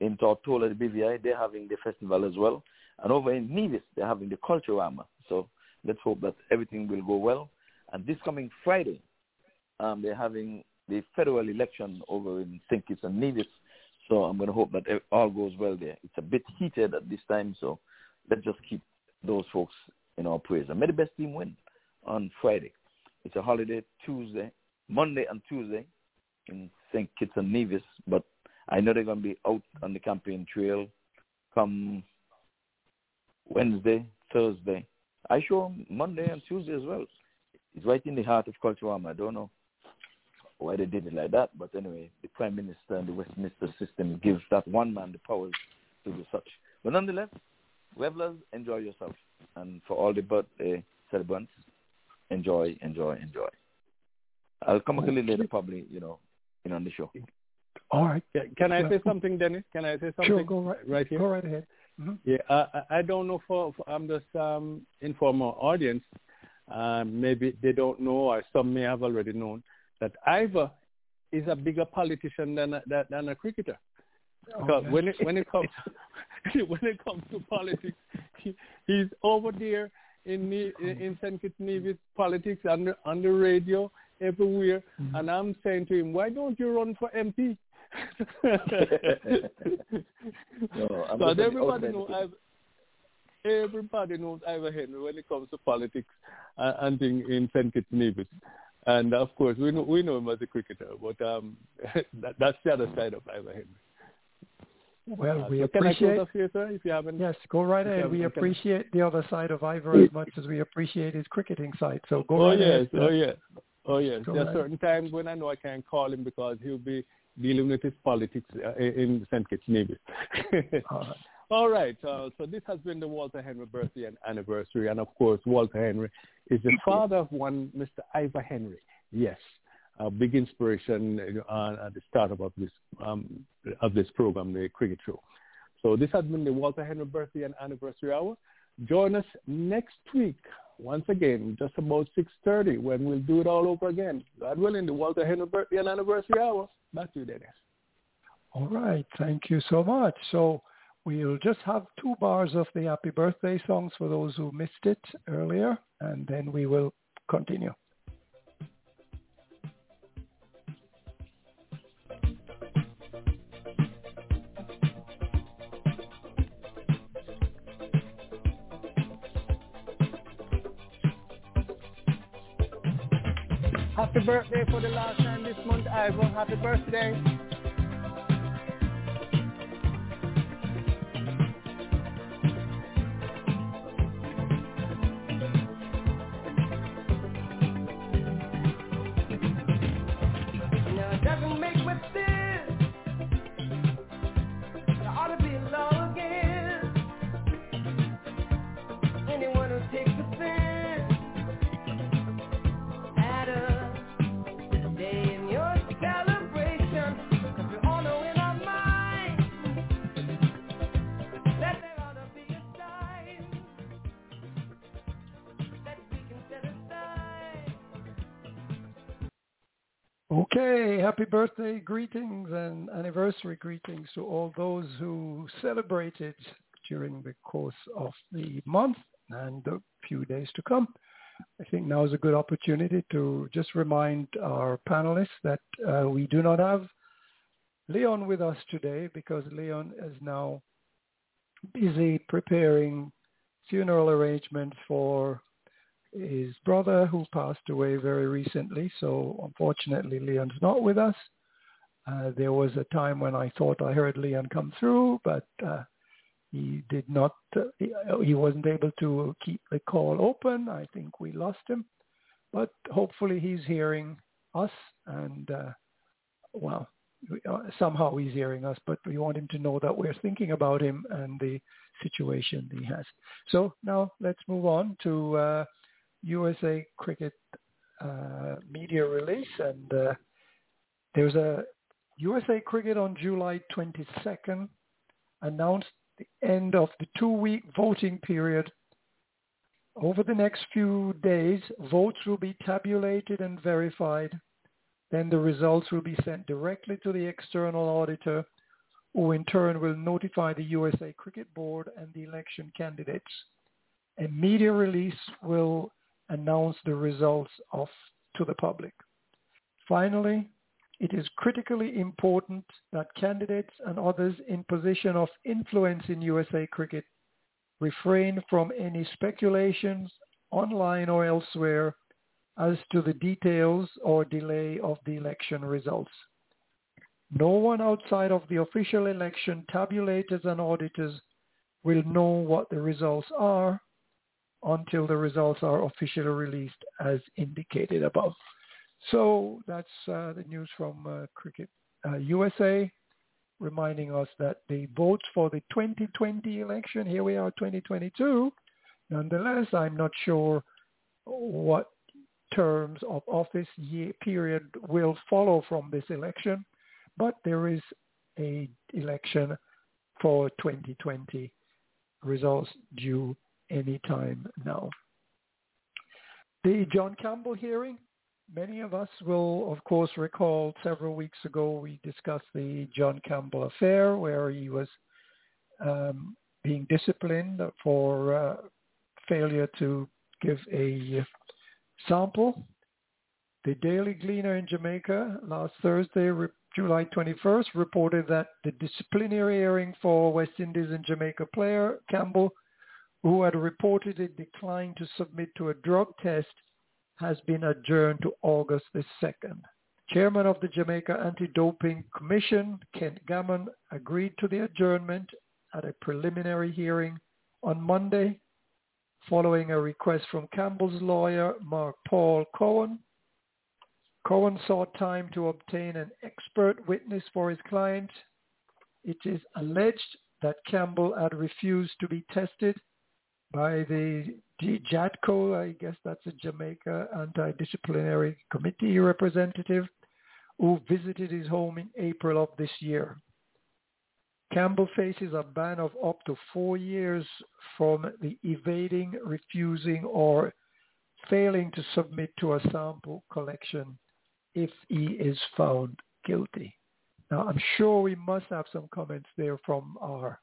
In Tortola, the BVI, they're having the festival as well, and over in Nevis, they're having the Culturama. So let's hope that everything will go well. And this coming Friday, um, they're having the federal election over in St. Kitts and Nevis. So I'm going to hope that it all goes well there. It's a bit heated at this time, so let's just keep those folks in our prayers. And may the best team win on Friday. It's a holiday Tuesday, Monday and Tuesday in St. Kitts and Nevis, but I know they're going to be out on the campaign trail come Wednesday, Thursday. I show 'em Monday and Tuesday as well. It's right in the heart of Culturama. I don't know why they did it like that, but anyway, the Prime Minister and the Westminster system gives that one man the powers to do such. But nonetheless, revelers, enjoy yourself. And for all the birthday celebrants, enjoy, enjoy, enjoy. I'll come back a little later, probably, you know, in on the show. All right. Can, can I say something, Dennis? Can I say something? Sure, go right, right here. Go right ahead. Mm-hmm. Yeah, I, I don't know for, for I'm just um, inform our audience. Um, maybe they don't know, or some may have already known that Ivor is a bigger politician than a, than a cricketer. Because Okay. when it when it comes when it comes to politics, he, he's over there in the, in St. Kitts Nevis politics on the on the radio everywhere, Mhm. and I'm saying to him, why don't you run for MP? No, I'm Because just an everybody knows I've, everybody knows Ivor Henry when it comes to politics uh, and thing in St. Kitts Nevis. And of course, we know we know him as a cricketer, but um, that, that's the other side of Ivor Henry. Well, Uh, we so appreciate. here, sir? If you haven't, Yes, go right ahead. We appreciate the other side of Ivor as much as we appreciate his cricketing side. So go oh right yes, ahead. oh yes, oh yes. Go There are certain times when I know I can't call him because he'll be dealing with his politics uh, in St. Kitts Nevis. All right. All right. Uh, so this has been the Walter Henry birthday and anniversary, and of course, Walter Henry is the father of one Mr. Ivor Henry. Yes, a big inspiration uh, at the start of this um, of this program, the Cricket Show. So this has been the Walter Henry birthday and anniversary hour. Join us next week once again, just about six thirty, when we'll do it all over again. God willing, the Walter Henry birthday and anniversary hour. Back to you, Dennis. All right. Thank you so much. So we'll just have two bars of the happy birthday songs for those who missed it earlier, and then we will continue. Birthday for the last time this month, Ivor. Happy birthday. Happy birthday greetings and anniversary greetings to all those who celebrated during the course of the month and the few days to come. I think now is a good opportunity to just remind our panelists that uh, we do not have Leon with us today because Leon is now busy preparing funeral arrangements for his brother who passed away very recently. So unfortunately, Leon's not with us. Uh, there was a time when I thought I heard Leon come through, but uh, he did not. Uh, he, he wasn't able to keep the call open. I think we lost him, but hopefully he's hearing us, and uh, well, we- uh, somehow he's hearing us. But we want him to know that we're thinking about him and the situation he has. So now let's move on to. USA Cricket uh, media release, and uh, there's a USA Cricket on July 22nd announced the end of the two-week voting period. Over the next few days, votes will be tabulated and verified. Then the results will be sent directly to the external auditor, who in turn will notify the USA Cricket Board and the election candidates. A media release will announce the results of to the public. Finally, it is critically important that candidates and others in position of influence in USA cricket refrain from any speculations online or elsewhere as to the details or delay of the election results. No one outside of the official election tabulators and auditors will know what the results are until the results are officially released as indicated above. So that's uh, the news from uh, Cricket uh, USA, reminding us that the votes for the 2020 election, here we are 2022, nonetheless, I'm not sure what terms of office year period will follow from this election, but there is a election for 2020 results due anytime now. The John Campbell hearing, many of us will of course recall several weeks ago we discussed the John Campbell affair where he was um, being disciplined for uh, failure to give a sample. The Daily Gleaner in Jamaica last Thursday, July 21st, reported that the disciplinary hearing for West Indies and Jamaica player Campbell, who had reportedly declined to submit to a drug test, has been adjourned to August the 2nd. Chairman of the Jamaica Anti-Doping Commission, Kent Gammon, agreed to the adjournment at a preliminary hearing on Monday following a request from Campbell's lawyer, Mark Paul Cohen. Cohen sought time to obtain an expert witness for his client. It is alleged that Campbell had refused to be tested by the JADCO, I guess that's a Jamaica Anti-Disciplinary Committee representative, who visited his home in April of this year. Campbell faces a ban of up to four years from the evading, refusing, or failing to submit to a sample collection if he is found guilty. Now, I'm sure we must have some comments there from our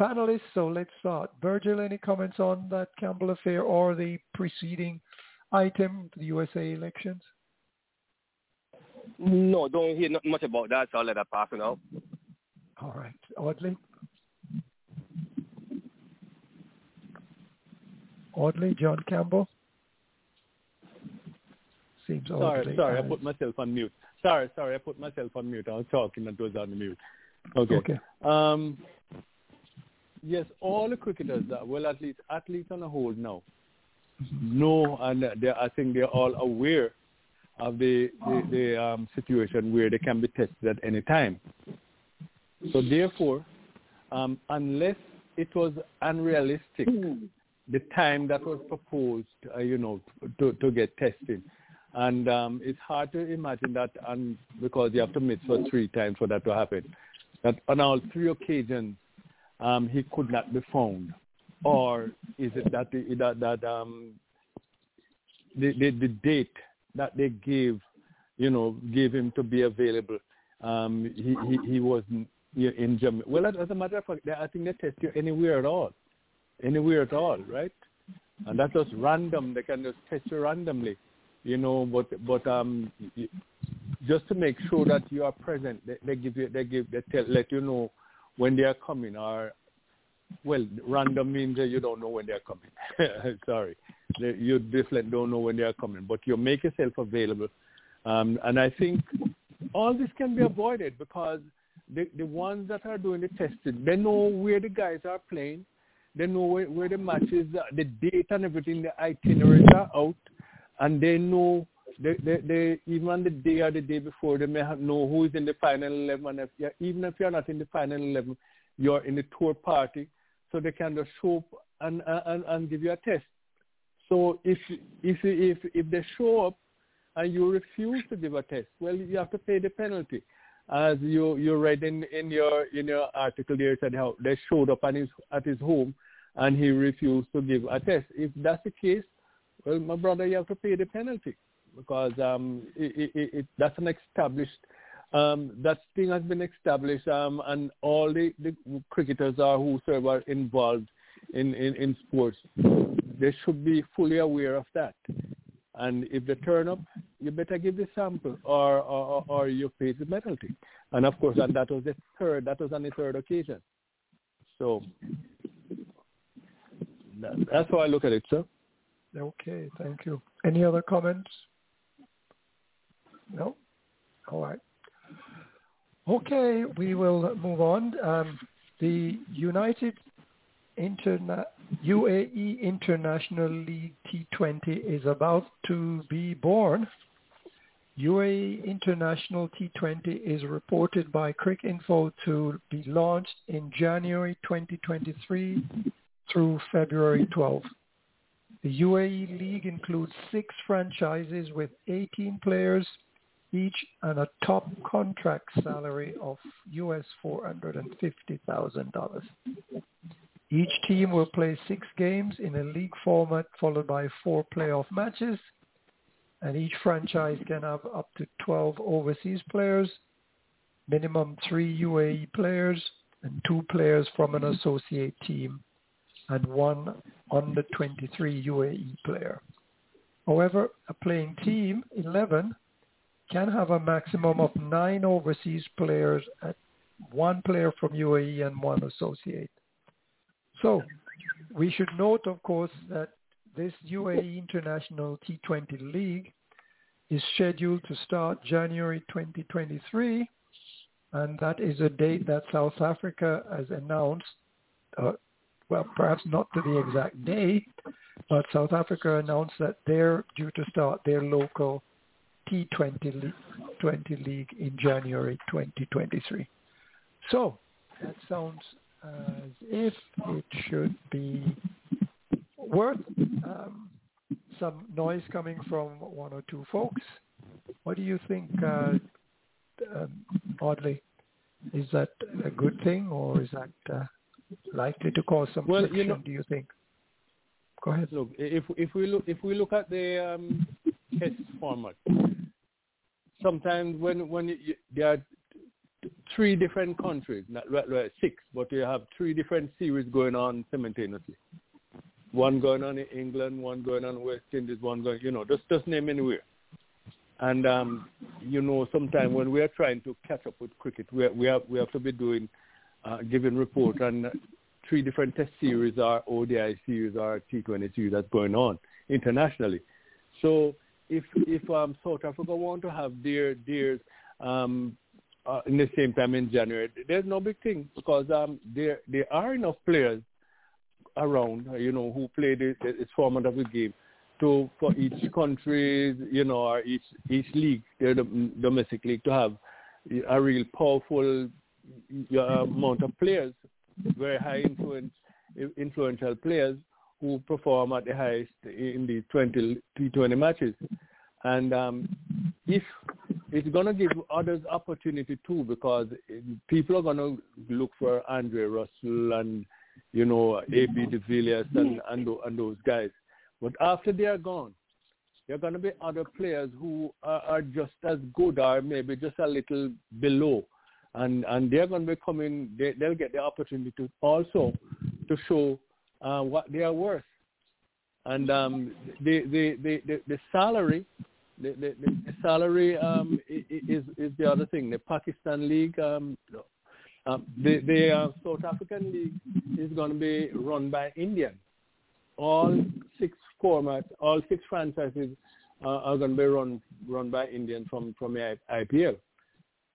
panelists, so let's start. Virgil, any comments on that Campbell affair or the preceding item, the USA elections? No, don't hear not much about that, so I'll let that pass now. All right. Audley? Audley, John Campbell? Seems sorry, Audley. Sorry, I put myself on mute. Sorry, sorry, I put myself on mute. I was talking and it was on mute. Okay. Okay. Um, yes, all the cricketers, that, well, at least athletes on the whole now, know, and I think they're all aware of the the, the um, situation where they can be tested at any time. So therefore, um, unless it was unrealistic, the time that was proposed, uh, you know, to, to get tested. And um, it's hard to imagine that and because you have to miss for three times for that to happen. That on all three occasions, um, he could not be found. Or is it that the, that, that um, the, the, the date that they gave, you know, gave him to be available, um, he, he, he wasn't in Germany. Well, as a matter of fact, I think they test you anywhere at all, anywhere at all, right? And that's just random. They can just test you randomly, you know. But but um, just to make sure that you are present, they, they give you they give they tell let you know when they are coming. Or well, random means that you don't know when they are coming. Sorry, you definitely don't know when they are coming, but you make yourself available. Um, and I think all this can be avoided because the the ones that are doing the testing, they know where the guys are playing, they know where, where the matches, the date and everything, the itineraries are out, and they know they, they, even on the day or the day before they may have know who is in the final eleven. If you're, even if you're not in the final eleven, you're in the tour party, so they can just show up and and, and give you a test. So if if if if they show up and you refuse to give a test, well, you have to pay the penalty as you you read in in your in your article there said how they showed up at his at his home and he refused to give a test. If that's the case, well, my brother, you have to pay the penalty because um it, it, it that's an established um that thing has been established um and all the, the cricketers are whosoever are involved in, in in sports they should be fully aware of that and if they turn up, you better give the sample or, or, or you pay the penalty. And of course, and that was the third, that was on the third occasion. So that, that's how I look at it, sir. Okay, thank you. Any other comments? No? All right. Okay, we will move on. Um, the United Interna- UAE International League T20 is about to be born. UAE International T20 is reported by Cricinfo to be launched in January 2023 through February 12. The UAE League includes six franchises with 18 players each and a top contract salary of US $450,000. Each team will play six games in a league format followed by four playoff matches and each franchise can have up to 12 overseas players, minimum three UAE players, and two players from an associate team, and one under 23 UAE player. However, a playing team, 11, can have a maximum of nine overseas players at one player from UAE and one associate. So we should note, of course, that this UAE International T20 League is scheduled to start January 2023, and that is a date that South Africa has announced. Uh, well, perhaps not to the exact day, but South Africa announced that they're due to start their local T20 league, 20 league in January 2023. So that sounds as if it should be worth um, some noise coming from one or two folks. What do you think, uh, um, Audley? Is that a good thing or is that uh, likely to cause some well, friction, you know, do you think? Go ahead. Look, if if we look if we look at the um, test format, sometimes when when you, there are three different countries, not well, six, but you have three different series going on simultaneously. One going on in England, one going on West Indies, one going, you know, just just name anywhere. And um, you know, sometimes when we are trying to catch up with cricket, we we have we have to be doing uh, giving report on three different test series or ODI series or T20 series that's going on internationally. So if if um, South Africa want to have their theirs um, uh, in the same time in January, there's no big thing because um, there there are enough players around, you know, who play this, this format of the game to for each country, you know, or each each league, their domestic league, to have a real powerful uh, amount of players, very high influence, influential players who perform at the highest in the 20 T20 matches. And um, if it's going to give others opportunity too, because people are going to look for Andre Russell and you know A.B. de Villiers and, and and those guys. But after they are gone, there are going to be other players who are, are just as good or maybe just a little below and and they're going to be coming. They, they'll get the opportunity to also to show uh, what they are worth. And um, the, the, the, the, the salary, the, the, the salary um, is is the other thing. The Pakistan League, um, uh, the the uh, South African League is going to be run by Indian. All six formats, all six franchises uh, are going to be run run by Indian from from IPL.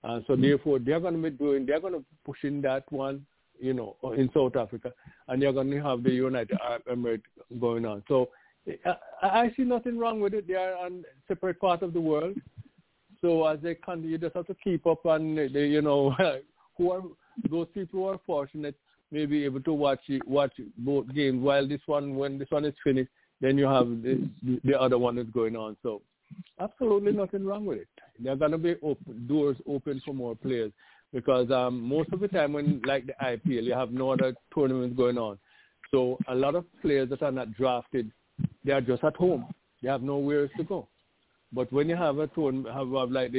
Uh, so therefore, they're going to be doing, they're going to push in that one, you know, in South Africa, and you're going to have the United Arab Emirates going on. So I, I see nothing wrong with it. They are on separate part of the world. So as they continue, you just have to keep up on, the, you know, who are those people who are fortunate may be able to watch watch both games. While this one, when this one is finished, then you have the, the other one is going on. So absolutely nothing wrong with it. There are going to be open, doors open for more players because um, most of the time when like the IPL, you have no other tournaments going on. So a lot of players that are not drafted, they are just at home. They have nowhere to go. But when you have a tournament, have, have like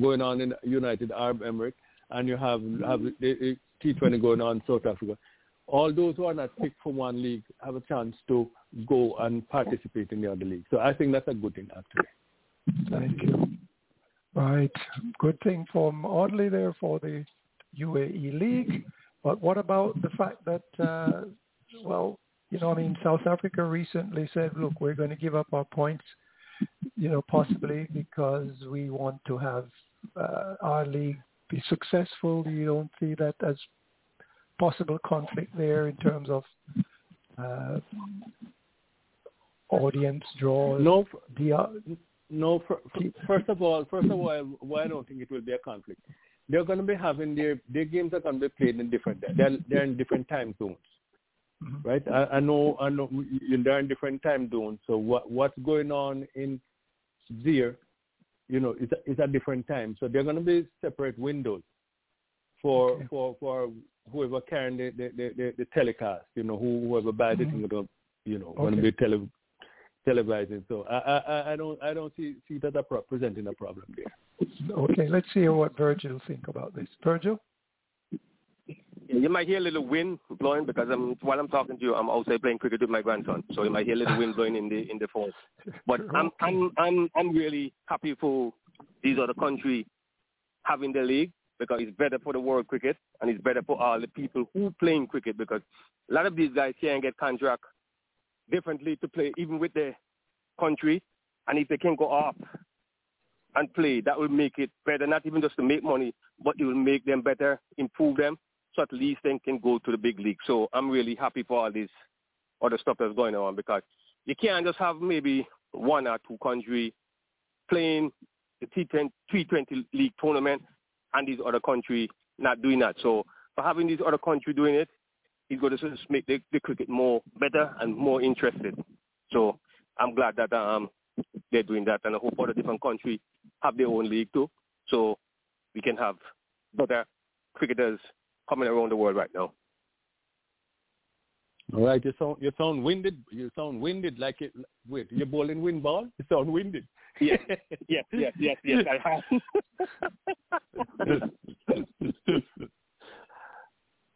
going on in United Arab Emirates, and you have have the, the T20 going on in South Africa, all those who are not picked for one league have a chance to go and participate in the other league. So I think that's a good thing actually. Thank you. Right. Good thing from Audley there for the UAE League. But what about the fact that, uh, well, you know, I mean, South Africa recently said, look, we're going to give up our points, you know, possibly because we want to have uh, our league be successful. You don't see that as possible conflict there in terms of uh, audience draws. No, the, no, first of all, first of all, why I don't think it will be a conflict. They're going to be having their their games are going to be played in different. They're they're in different time zones. Mm-hmm. right? I, I know, I know you're in different time zones. So what what's going on in there, you know, is a, is a different time. So they're going to be separate windows for Okay. for for whoever carrying the the, the, the, the telecast. You know, who, whoever buys Mhm. it, going you know, going to Okay. be tele, televising. So I, I I- I don't I don't see see that a pro- presenting a problem there. Okay, let's hear what Virgil think about this. Virgil? You might hear a little wind blowing because I'm while I'm talking to you, I'm outside playing cricket with my grandson, so you might hear a little wind blowing in the in the phone. But I'm I'm I'm I'm really happy for these other country having the league because it's better for the world cricket and it's better for all the people who playing cricket because a lot of these guys can't get contract differently to play even with their country and if they can go up and play, that will make it better, not even just to make money, but it will make them better, improve them, so at least they can go to the big league. So I'm really happy for all this other stuff that's going on because you can't just have maybe one or two country playing the T10, T20 league tournament and these other country not doing that. So for having these other country doing it, it's going to just make the, the cricket more better and more interested. So I'm glad that um, they're doing that, and I hope other different countries have their own league too, so we can have better cricketers coming around the world right now. All right, you sound you sound winded. You sound winded like it. Wait, you're bowling wind ball. You sound winded. Yes, yes, yes, yes, yes. I have.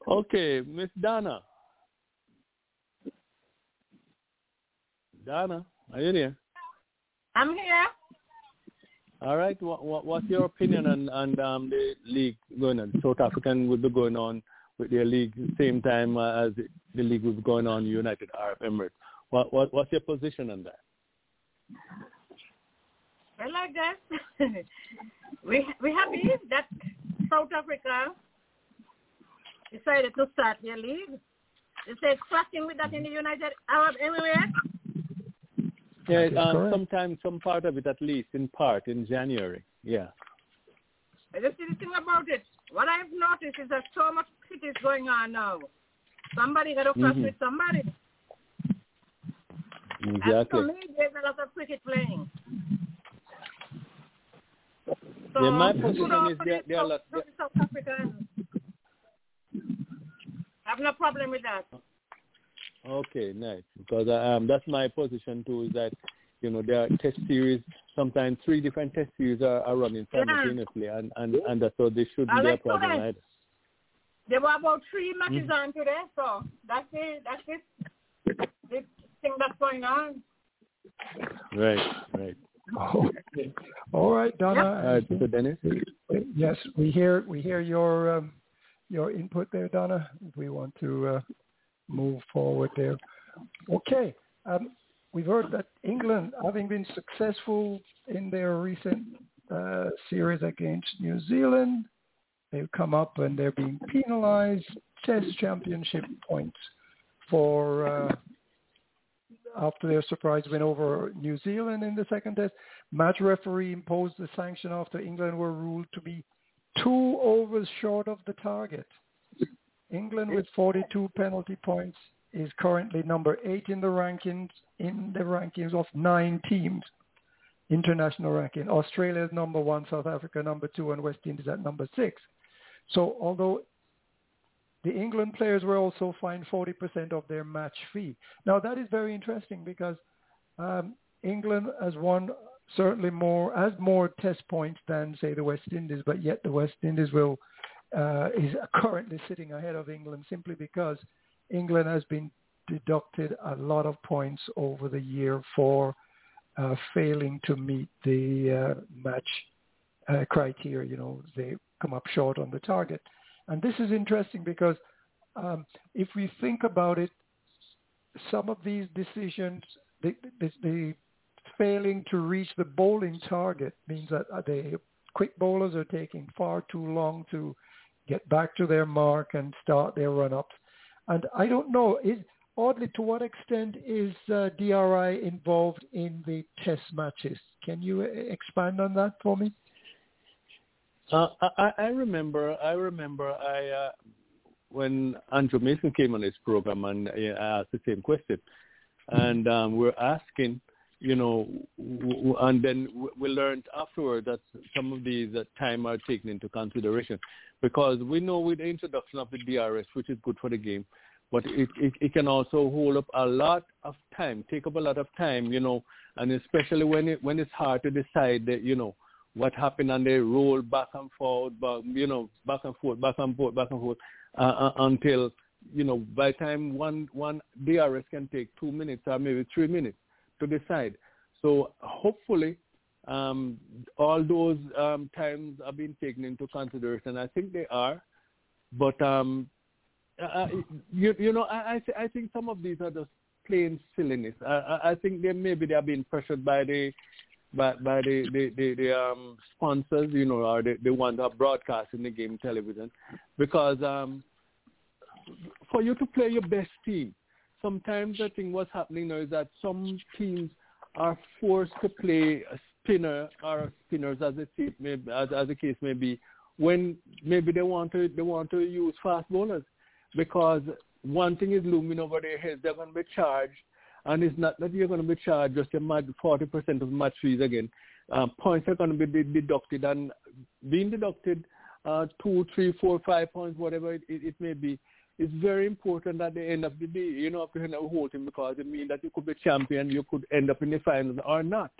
okay, Miss Donna. Donna, are you there? I'm here. All right. What, what what's your opinion on on um, the league going on? South African will be going on with their league the same time uh, as the league will be going on United Arab Emirates. What what what's your position on that? Well, I like that. we we happy that South Africa decided to start their league. They say cracking with that in the United Arab Emirates. Yeah, um, correct. sometimes some part of it at least in part in January. Yeah. But you see the thing about it. What I've noticed is that so much shit is going on now. Somebody got to crash Mhm. with somebody. And Exactly. for me, there's a lot of cricket playing. So, Yeah, my position is to there- the there are South, lot- to the South Africans. I have no problem with that. Okay, nice. Because um, that's my position too. Is that you know there are test series. Sometimes three different test series are, are running Yeah. simultaneously, and and and so there shouldn't be a problem that. either. There were about three matches Mhm. on today, so that's it. That's it. This thing that's going on. Right, right. Okay. All right, Donna. All right, so Dennis. Yes, we hear we hear your um, your input there, Donna. We want to uh, move forward there. Okay, um, we've heard that England, having been successful in their recent uh, series against New Zealand, they've come up and they're being penalised Test Championship points for uh, after their surprise win over New Zealand in the second Test. Match referee imposed the sanction after England were ruled to be two overs short of the target. England with 42 penalty points is currently number eight in the rankings in the rankings of nine teams, international ranking. Australia is number one, South Africa number two, and West Indies at number six. So although the England players were also fined 40% of their match fee. Now that is very interesting because um, England has won certainly more has more test points than say the West Indies, but yet the West Indies will uh, is currently sitting ahead of England simply because England has been deducted a lot of points over the year for uh, failing to meet the uh, match uh, criteria. You know, they come up short on the target. And this is interesting because um, if we think about it, some of these decisions, the, the, the failing to reach the bowling target means that uh, the quick bowlers are taking far too long to get back to their mark and start their run-ups. And I don't know, is, Audley, to what extent is uh, DRI involved in the test matches? Can you uh, expand on that for me? Uh, I, I remember. I remember. I uh, when Andrew Mason came on this program and I asked the same question, and um, we're asking, you know, w- and then we learned afterward that some of these uh, time are taken into consideration. Because we know with the introduction of the DRS, which is good for the game, but it, it, it can also hold up a lot of time, take up a lot of time, you know, and especially when it when it's hard to decide that, you know, what happened and they roll back and forth, back, you know, back and forth, back and forth, back and forth uh, uh, until, you know, by the time one one DRS can take two minutes or maybe three minutes to decide. So hopefully um, all those um, times are being taken into consideration. I think they are, but um, uh, you, you know, I I, th- I think some of these are just plain silliness. I, I, I think they maybe they are being pressured by the by by the the, the, the um, sponsors, you know, or the, the ones that are broadcasting the game television, because um, for you to play your best team, sometimes I think what's happening now is that some teams are forced to play a spinner or spinners as it may, as, as the case may be, when maybe they want to they want to use fast bowlers because one thing is looming over their heads. They're going to be charged, and it's not that you're going to be charged just a mad 40% of match fees again. Uh, points are going to be deducted, and being deducted uh, two, three, four, five points, whatever it, it, it may be, it's very important at the end of the day. You know, to end up holding because it means that you could be champion, you could end up in the finals or not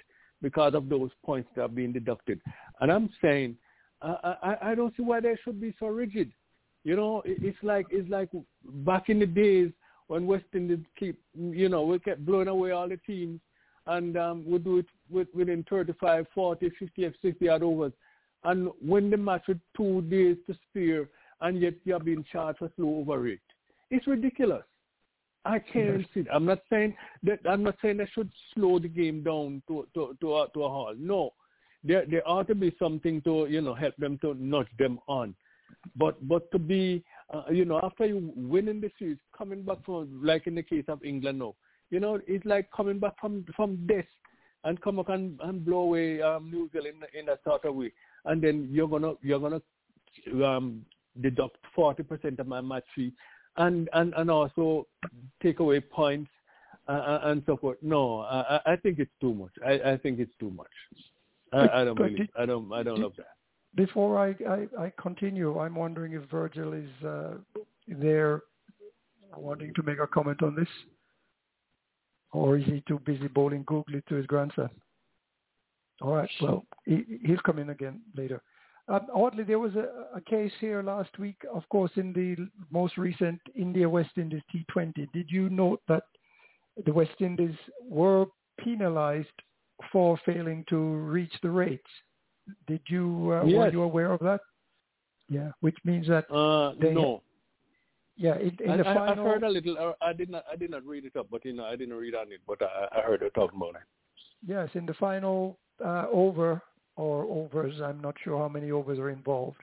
because of those points that are being deducted. And I'm saying, I, I, I don't see why they should be so rigid. You know, it's like it's like back in the days when West Indies keep, you know, we kept blowing away all the teams, and um, we do it with, within 35, 40, 50, 60 odd overs, and win the match with two days to spare, and yet you're being charged for slow over rate. It's ridiculous. I can't see see. I'm not saying that. I'm not saying they should slow the game down to to to a, to a halt. No, there there ought to be something to you know help them to nudge them on. But but to be uh, you know after you winning the series, coming back from like in the case of England now, you know it's like coming back from from death and come up and, and blow away um, New Zealand in, in that sort of way, and then you're gonna you're gonna um, deduct forty percent of my match fee and and and also take away points uh, uh, and so forth. No, I, I think it's too much. I, I think it's too much. I, I don't really, I don't I don't love that. Before I, I, I continue, I'm wondering if Virgil is uh, there wanting to make a comment on this, or is he too busy bowling googly to his grandson? All right, well, he, he'll come in again later. Um, Audley, there was a, a, case here last week, of course, in the most recent India-West Indies T20. Did you note that the West Indies were penalized for failing to reach the rates? Did you uh, yes. were you aware of that? Yeah, which means that uh, they, no. Yeah, in, in I, the final, I heard a little. I did not. I did not read it up, but you know, I didn't read on it, but I, I heard her talking about it. Yes, in the final uh, over or overs. I'm not sure how many overs are involved.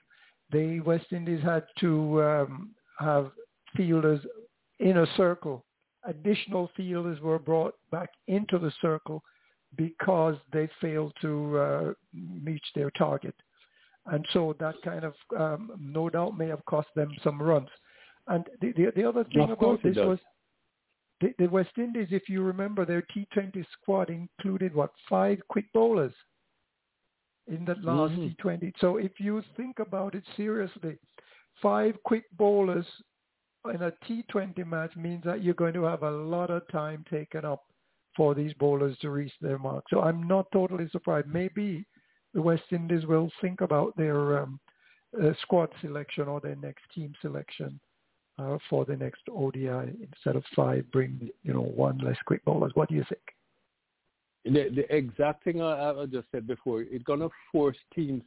The West Indies had to um, have fielders in a circle. Additional fielders were brought back into the circle because they failed to uh, reach their target. And so that kind of, um, no doubt, may have cost them some runs. And the, the, the other thing about this does. was the, the West Indies, if you remember, their T20 squad included, what, five quick bowlers in that last mm-hmm. T20. So if you think about it seriously, five quick bowlers in a T20 match means that you're going to have a lot of time taken up for these bowlers to reach their mark. So I'm not totally surprised. Maybe the West Indies will think about their um, uh, squad selection or their next team selection uh, for the next ODI instead of five. Bring you know one less quick bowlers. What do you think? The, the exact thing I, I just said before, it's going to force teams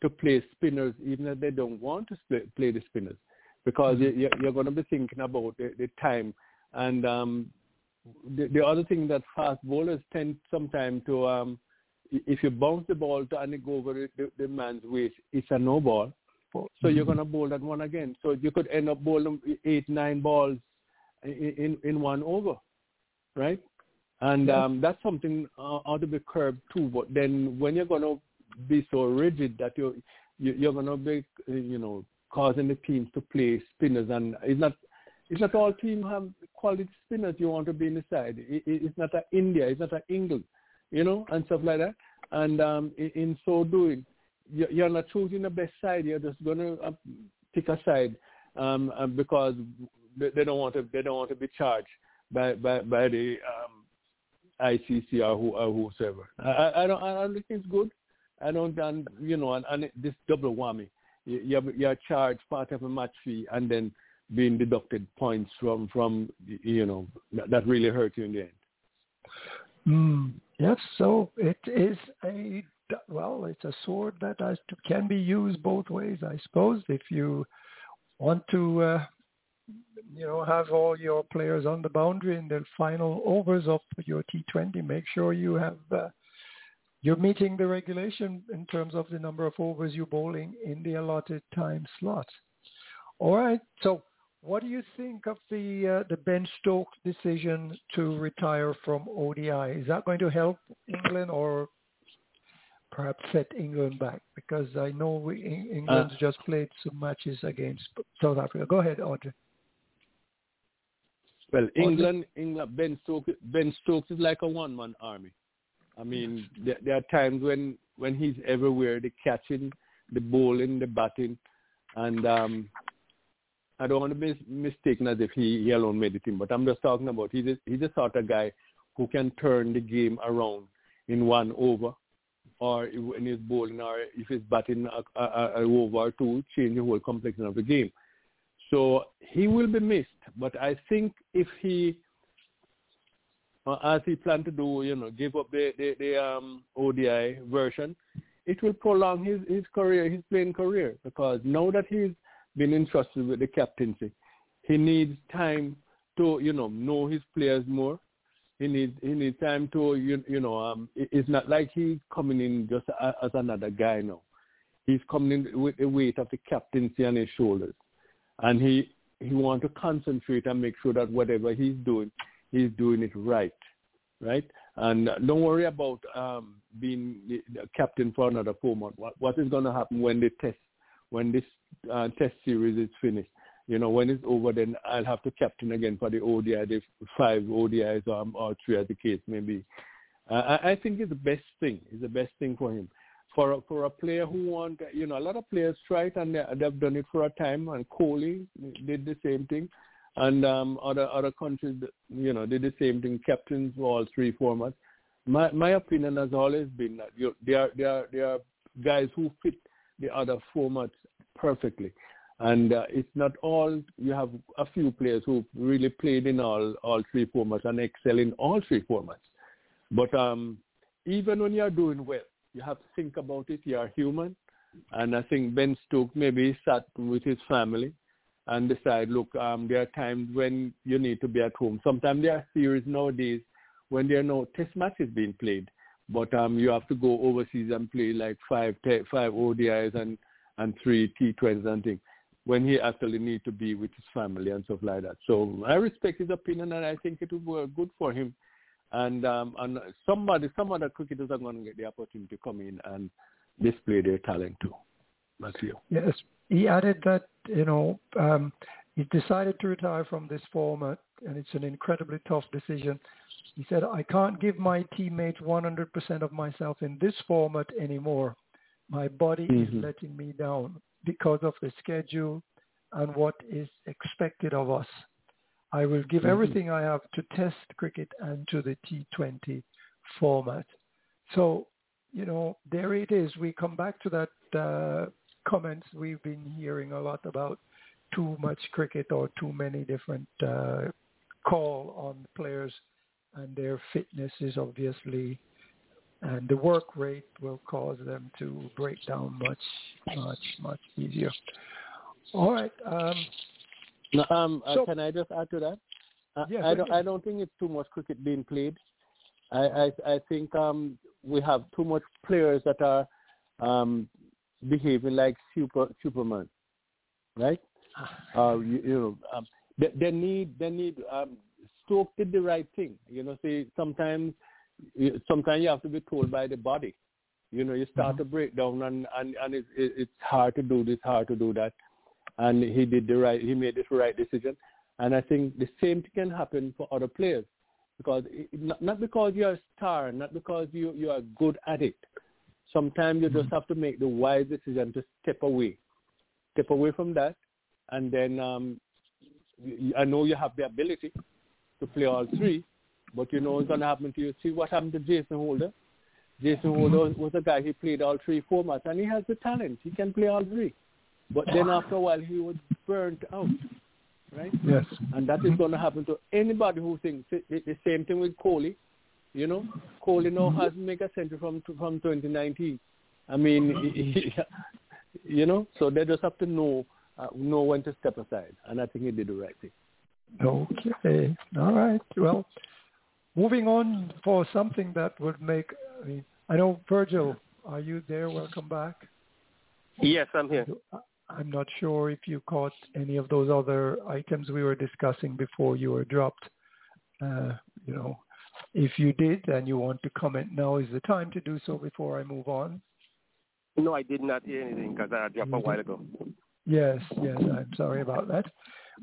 to play spinners even if they don't want to play, play the spinners because mm-hmm. you, you're going to be thinking about the, the time. And um, the, the other thing that fast bowlers tend sometimes to, um, if you bounce the ball to and it go over the, the man's waist, it's a no ball. So mm-hmm. you're going to bowl that one again. So you could end up bowling eight, nine balls in, in, in one over, right? And um, that's something uh, ought to be curbed too. But then when you're going to be so rigid that you're, you're going to be, you know, causing the teams to play spinners, and it's not it's not all teams have quality spinners you want to be in the side. It, it, it's not a India, it's not a England, you know, and stuff like that. And um, in, in so doing, you're not choosing the best side. You're just going to uh, pick a side um, uh, because they don't want to. They don't want to be charged by by, by the um, ICC or, who, or whosoever. I, I don't. I don't think it's good. I don't. And you know, and, and this double whammy. You're, you're charged part of a match fee and then being deducted points from from you know that, that really hurt you in the end. Mm, yes, so it is a well, it's a sword that can be used both ways, I suppose. If you want to, uh, you know, have all your players on the boundary in the final overs of your T20, make sure you have uh, you're meeting the regulation in terms of the number of overs you're bowling in the allotted time slot. All right, so what do you think of the uh, the Ben Stokes decision to retire from ODI? Is that going to help England or perhaps set England back? Because I know we, England's uh, just played some matches against South Africa. Go ahead, Audley. Well, England, England, Ben Stokes, Ben Stokes is like a one-man army. I mean, there, there are times when when he's everywhere, the catching, the bowling, the batting, and um, I don't want to be mistaken as if he, he alone made the team, but I'm just talking about he's a, he's the sort of guy who can turn the game around in one over, or when he's bowling, or if he's batting a, a, a over or two, change the whole complexion of the game. So he will be missed, but I think if he, uh, as he planned to do, you know, give up the the, the um, ODI version, it will prolong his his career, his playing career, because now that he's been entrusted with the captaincy. He needs time to, you know, know his players more. He needs he needs time to, you, you know, um, it's not like he's coming in just as another guy now. He's coming in with the weight of the captaincy on his shoulders, and he he wants to concentrate and make sure that whatever he's doing, he's doing it right, right? And don't worry about um, being captain for another four months. What, what is going to happen when the test when this uh, test series is finished. You know, when it's over, then I'll have to captain again for the ODI, the five ODIs or, or three as the case may be. Uh, I, I think it's the best thing. It's the best thing for him. For a, for a player who want, you know, a lot of players try it and they, they've done it for a time. And Kohli did the same thing, and um, other other countries, you know, did the same thing. Captains for all three formats. My my opinion has always been that you, they are they are they are guys who fit the other formats perfectly. And uh, it's not all, you have a few players who really played in all, all three formats and excel in all three formats. But um, even when you're doing well, you have to think about it. You are human. And I think Ben Stokes maybe sat with his family and decide, look, um, there are times when you need to be at home. Sometimes there are series nowadays when there are no test matches being played. But um, you have to go overseas and play like five, te- five ODIs and, and three T20s and things when he actually need to be with his family and stuff like that. So I respect his opinion and I think it would work good for him. And um, and somebody, some other cricketers are going to get the opportunity to come in and display their talent too. That's you. Yes, he added that you know um, he decided to retire from this format, and it's an incredibly tough decision. He said, I can't give my teammates 100% of myself in this format anymore. My body mm-hmm. is letting me down because of the schedule and what is expected of us. I will give mm-hmm. everything I have to test cricket and to the T20 format. So, you know, there it is. We come back to that uh, comments we've been hearing a lot about too much cricket or too many different uh, call on players and their fitness is obviously and the work rate will cause them to break down much, much, much easier. All right. Um, now, um, uh, can I just add to that? Uh, yes, I don't. I don't think it's too much cricket being played. I I, I think um, we have too much players that are um, behaving like super Superman, right? Uh, you, you know, um, they, they need they need um, Stoke did the right thing. You know, see, sometimes sometimes you have to be told by the body. You know, you start mm-hmm. to break down, and and and it's it's hard to do this, hard to do that. And he did the right. He made the right decision, and I think the same thing can happen for other players, because not, not because you're a star, not because you you are good at it. Sometimes you just have to make the wise decision to step away, step away from that, and then um, I know you have the ability to play all three, but you know what's going to happen to you. See what happened to Jason Holder. Jason Holder was a guy, he played all three formats, and he has the talent. He can play all three. But then after a while, he was burnt out, right? Yes. And that is going to happen to anybody who thinks the, the same thing with Kohli. You know, Kohli now has mega century from from 2019. I mean, he, you know, so they just have to know uh, know when to step aside, and I think he did the right thing. Okay. All right. Well, moving on for something that would make. I mean, I know Virgil. Are you there? Welcome back. Yes, I'm here. I'm not sure if you caught any of those other items we were discussing before you were dropped. Uh, you know, if you did and you want to comment, now is the time to do so before I move on. No, I did not hear anything because I dropped a while ago. Yes, yes, I'm sorry about that.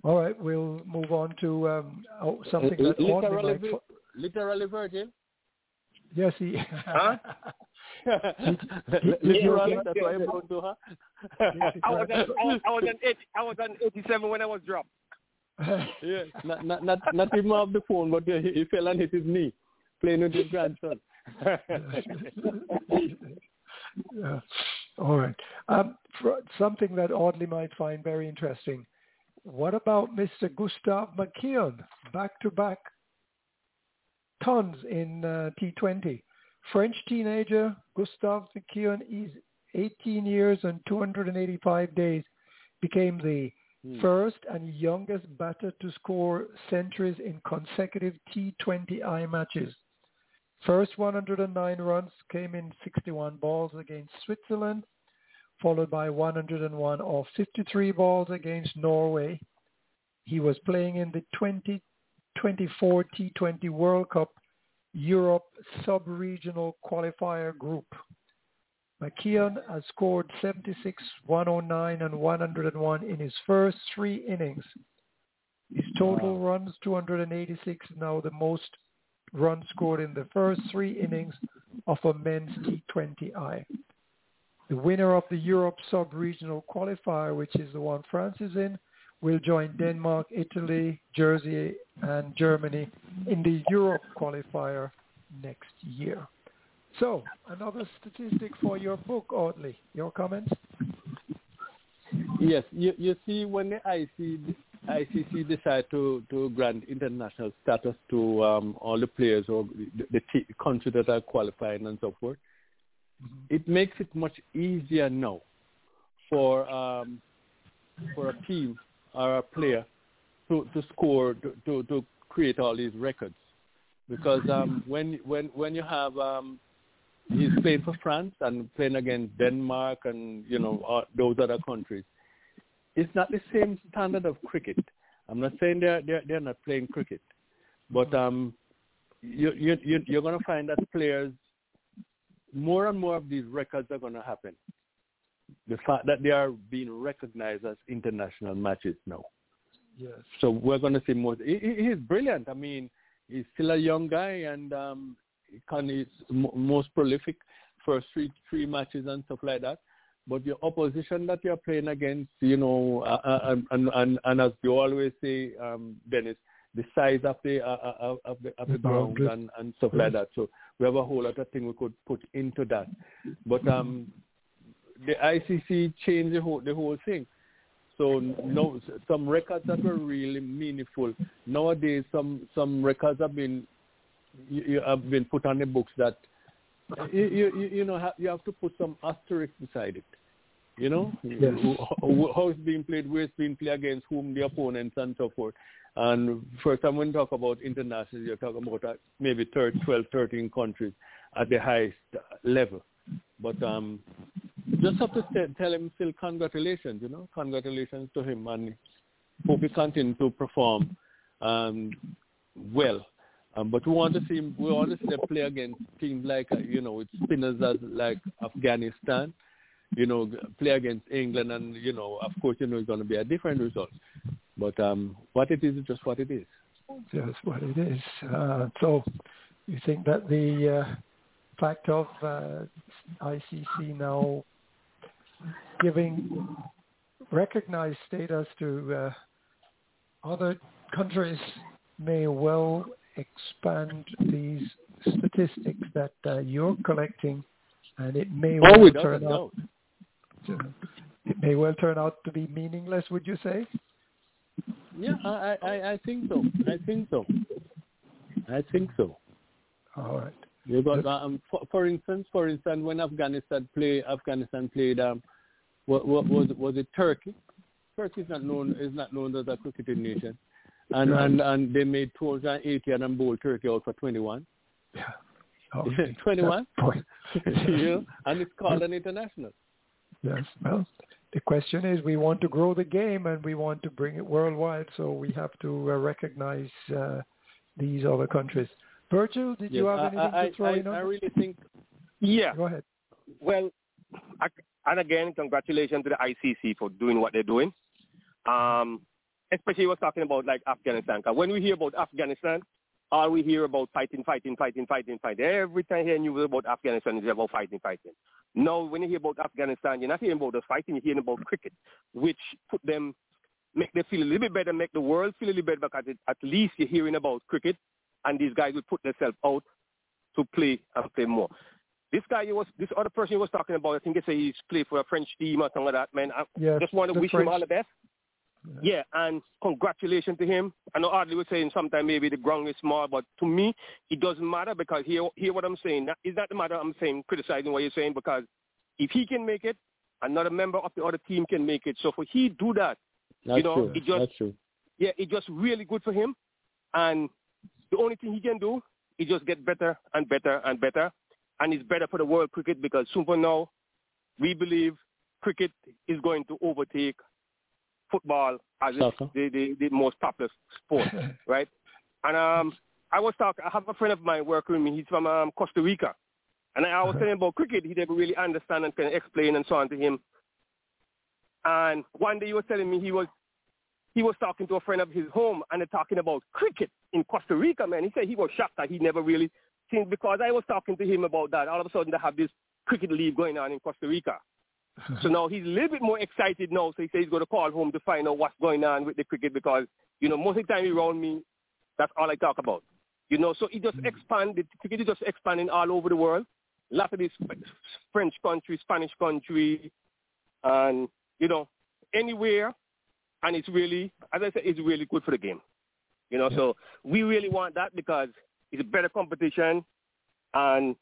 All right, we'll move on to um, oh, something that literally, might fo- literally Virgil. Yes, he. Huh? Literally, that's why I'm to her. I was on, I was on 80, I was on 87 when I was dropped. yeah, not not not not even off the phone, but he, he fell and hit his knee playing with his grandson. yeah. All right. Um, something that Audley might find very interesting. What about Mr. Gustav McKeon? Back-to-back tons in uh, T20. French teenager Gustav McKeon is 18 years and 285 days. Became the Hmm. first and youngest batter to score centuries in consecutive T20I matches. First 109 runs came in 61 balls against Switzerland, followed by 101 or 53 balls against Norway. He was playing in the 2024 T20 World Cup Europe sub-regional qualifier group. McKeon has scored 76, 109, and 101 in his first three innings. His total runs, 286, now the most runs scored in the first three innings of a men's T20I. The winner of the Europe sub-regional qualifier, which is the one France is in, will join Denmark, Italy, Jersey, and Germany in the Europe qualifier next year. So, another statistic for your book, Audley. Your comments? Yes, you, you see when the IC, ICC decide to, to grant international status to um, all the players or the, the t- countries that are qualifying and so forth, Mm-hmm. it makes it much easier now for um, for a team or a player to, to score to, to, to create all these records because um, when when when you have um, he's playing for France and playing against Denmark and you know uh, those other countries. It's not the same standard of cricket. I'm not saying they're they're, they're not playing cricket, but um, you you you- you're going to find that players more and more of these records are going to happen. The fact that they are being recognized as international matches now. Yes. So we're going to see more. He, he- he's brilliant. I mean, he's still a young guy, and um, he's mo most prolific for three three matches and stuff like that. But your opposition that you're playing against, you know, uh, uh, and, and, and, and as you always say, um, Dennis, the size of the uh, uh, of the of the ground and, and stuff like that. So we have a whole lot of things we could put into that. But um, the ICC changed the whole the whole thing. So no, some records that were really meaningful. Nowadays, some some records have been you, you have been put on the books that you you, you- know you have to put some asterisk beside it. You know Yes. How it's being played, where it's being played against whom, the opponents, and so forth. And first time when you talk about international, you're talking about uh, maybe 30, 12, 13 countries at the highest level. But um, just have to say, tell him still congratulations, you know, congratulations to him, and hope he continue to perform um, well. Um, but we want to see him, we want to see them play against teams like uh, you know with spinners as like Afghanistan, you know, play against England, and you know, of course, you know, it's going to be a different result. But um, what it is is just what it is. Just what it is. Uh, so, you think that the uh, fact of uh, ICC now giving recognized status to uh, other countries may well expand these statistics that uh, you're collecting, and it may oh, well turn out. To, it may well turn out to be meaningless. Would you say? Yeah, I, I, I think so. I think so. I think so. All right. Because, um, for, for instance, for instance, when Afghanistan play, Afghanistan played, um, what, what was was it Turkey? Turkey is not known is not known as a cricketing nation, and and and they made 280 and then bowled Turkey out for 21. Yeah. Oh, 21. that point. you know, and it's called an international. Yes. Well, the question is, we want to grow the game and we want to bring it worldwide, so we have to uh, recognize uh, these other countries. Virgil, did you Yes, have anything I, I, to throw I, in I on? really think Yeah. Go ahead. Well, I, and again, congratulations to the ICC for doing what they're doing. Um, especially was talking about like Afghanistan. when we hear about Afghanistan, all we hear about fighting, fighting, fighting, fighting, fighting. Every time you hear news about Afghanistan, it's about fighting, fighting. No, when you hear about Afghanistan, you're not hearing about the fighting, you're hearing about cricket, which put them, make them feel a little bit better, make the world feel a little bit better because it, at least you're hearing about cricket, and these guys will put themselves out to play and play more. This guy he was, this other person he was talking about, I think they say he's played for a French team or something like that. Man, I Yes, just want to wish French- him all the best. Yeah, and congratulations to him. I know Audley was saying sometimes maybe the ground is small, but to me, it doesn't matter because hear, hear what I'm saying. That is not the matter I'm saying, criticizing what you're saying, because if he can make it, another member of the other team can make it. So for he do that, that's you know, true. it just that's true. yeah, it's just really good for him. And the only thing he can do is just get better and better and better. And it's better for the world cricket because soon from now, we believe cricket is going to overtake football as the, the, the most popular sport, right? And um, I was talking, I have a friend of mine working with me. He's from um, Costa Rica. And I was Uh-huh. telling him about cricket. He didn't really understand and can explain and so on to him. And one day he was telling me he was he was talking to a friend of his home and they're talking about cricket in Costa Rica, man. He said he was shocked that he never really seen because I was talking to him about that. All of a sudden they have this cricket league going on in Costa Rica. so now he's a little bit more excited now. So he says he's going to call home to find out what's going on with the cricket because, you know, most of the time around me, that's all I talk about. You know, so it just mm. expand, the cricket is just expanding all over the world. A lot of these French country, Spanish country, and, you know, anywhere and it's really, as I said, it's really good for the game. You know, so we really want that because it's a better competition, and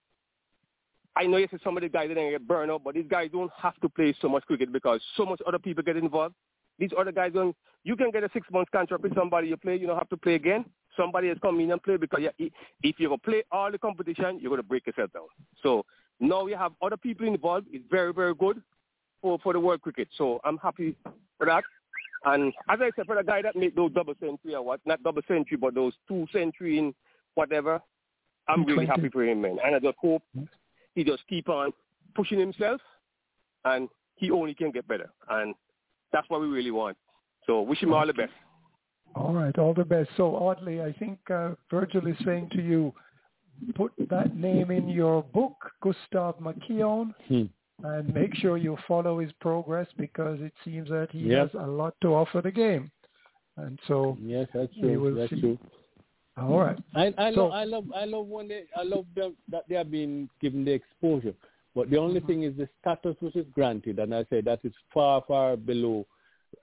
I know you said some of the guys to get burned out, but these guys don't have to play so much cricket because so much other people get involved. These other guys don't. You can get a six month contract with somebody you play. You don't have to play again. Somebody has come in and play because you, if you're gonna play all the competition, you're gonna break yourself down. So now you have other people involved. It's very very good for for the world cricket. So I'm happy for that. And as I said, for the guy that made those double century or what, not double century, but those two century in whatever, I'm really happy for him, man. And I just hope he just keep on pushing himself, and he only can get better. And that's what we really want. So wish him all the best. All right, all the best. So Audley, I think uh, Virgil is saying to you, put that name in your book, Gustav McKeon, Hmm. and make sure you follow his progress because it seems that he Yep. has a lot to offer the game. And so, Yes, that's We will That's see. true. All right. I I, So- love I love I love when they I love them, that they are being given the exposure. But the only thing is the status which is granted, and I say that is far far below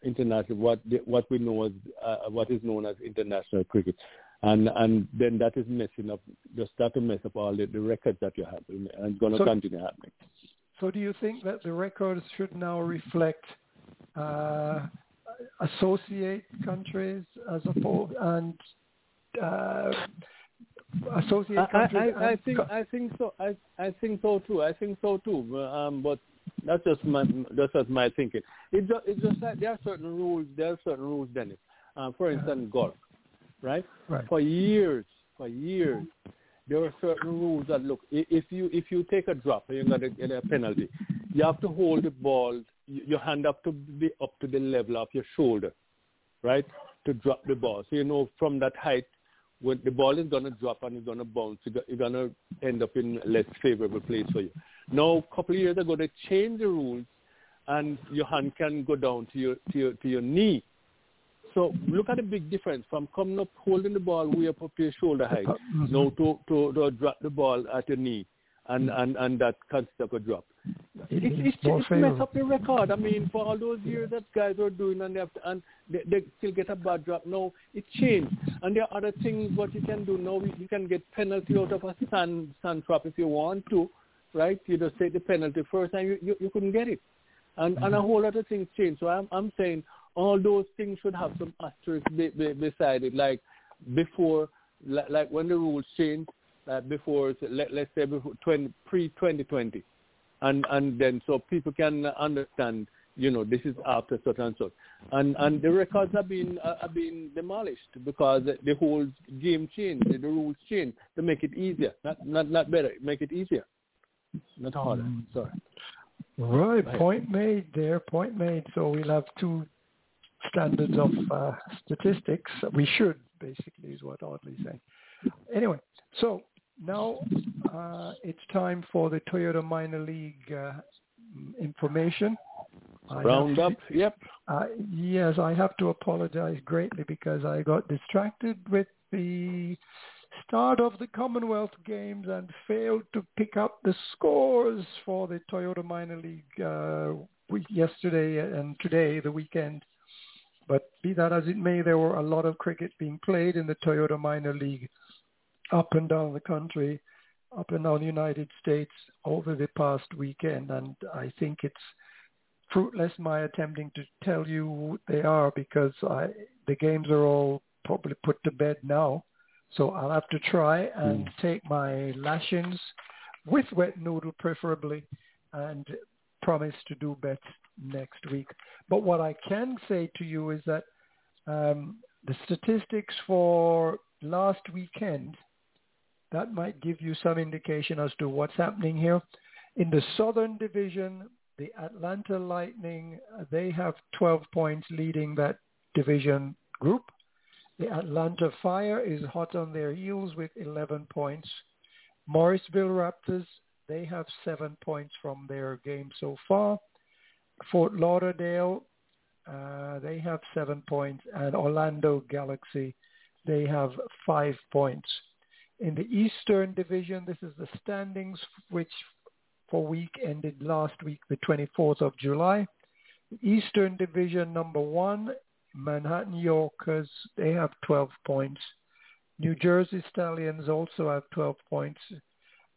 international what the, what we know as uh, what is known as international cricket, and and then that is messing up just that to mess up all the, the records that you have, and it's going to So- continue happening. So do you think that the records should now reflect uh, associate countries as opposed and uh, associate I, countries? I, I and think co- I think so. I I think so too. I think so too. Um, but that's just my that's just my thinking. It just it's just that there are certain rules. There are certain rules, Dennis. Um, for instance, golf, right? right. For years, for years, there were certain rules that look. If you if you take a drop, you got to get a penalty. you have to hold the ball, your hand up to be up to the level of your shoulder, right, to drop the ball. So you know from that height, when the ball is going to drop and it's going to bounce, you're going to end up in a less favorable place for you. Now, a couple of years ago, they changed the rules, and your hand can go down to your to your to your knee. So look at the big difference from coming up, holding the ball way up up to your shoulder height, Mm-hmm. now to, to, to drop the ball at your knee, and, hmm. and, and that a drop. It it's more it's messed up the record. I mean, for all those years that guys were doing, and they have to, and they, they still get a bad drop. No, it changed, and there are other things what you can do now. You can get penalty out of a sand sand trap if you want to, right? You just take the penalty first, and you you, you couldn't get it, and and a hmm. whole lot of things change. So I'm I'm saying all those things should have some asterisk be, be, beside it, like before, like, like when the rules changed, uh, before let, let's say before 20, pre 2020 and and then so people can understand you know this is after such and such and and the records have been uh, have been demolished because the whole game changed the rules changed to make it easier not not not better make it easier not harder sorry Right, Right. point made there, point made. So we'll have two standards of uh, statistics. We should, basically, is what Audley's saying. Anyway, so now uh, it's time for the Toyota Minor League uh, information. I round up yep uh, yes, I have to apologize greatly because I got distracted with the start of the Commonwealth Games and failed to pick up the scores for the Toyota Minor League uh, yesterday and today, the weekend. But be that as it may, there were a lot of cricket being played in the Toyota Minor League up and down the country, up and down the United States over the past weekend, and I think it's fruitless my attempting to tell you what they are because I, the games are all probably put to bed now. So I'll have to try and take my lashings with wet noodle preferably and promise to do best next week. But what I can say to you is that um, the statistics for last weekend, that might give you some indication as to what's happening here. In the Southern Division, the Atlanta Lightning, uh, they have 12 points leading that division group. The Atlanta Fire is hot on their heels with 11 points. Morrisville Raptors, they have seven points from their game so far. Fort Lauderdale, uh, they have seven points. And Orlando Galaxy, they have five points. In the Eastern Division, this is the standings, which for week ended last week, the 24th of July. Eastern Division number one, Manhattan Yorkers, they have 12 points. New Jersey Stallions also have 12 points.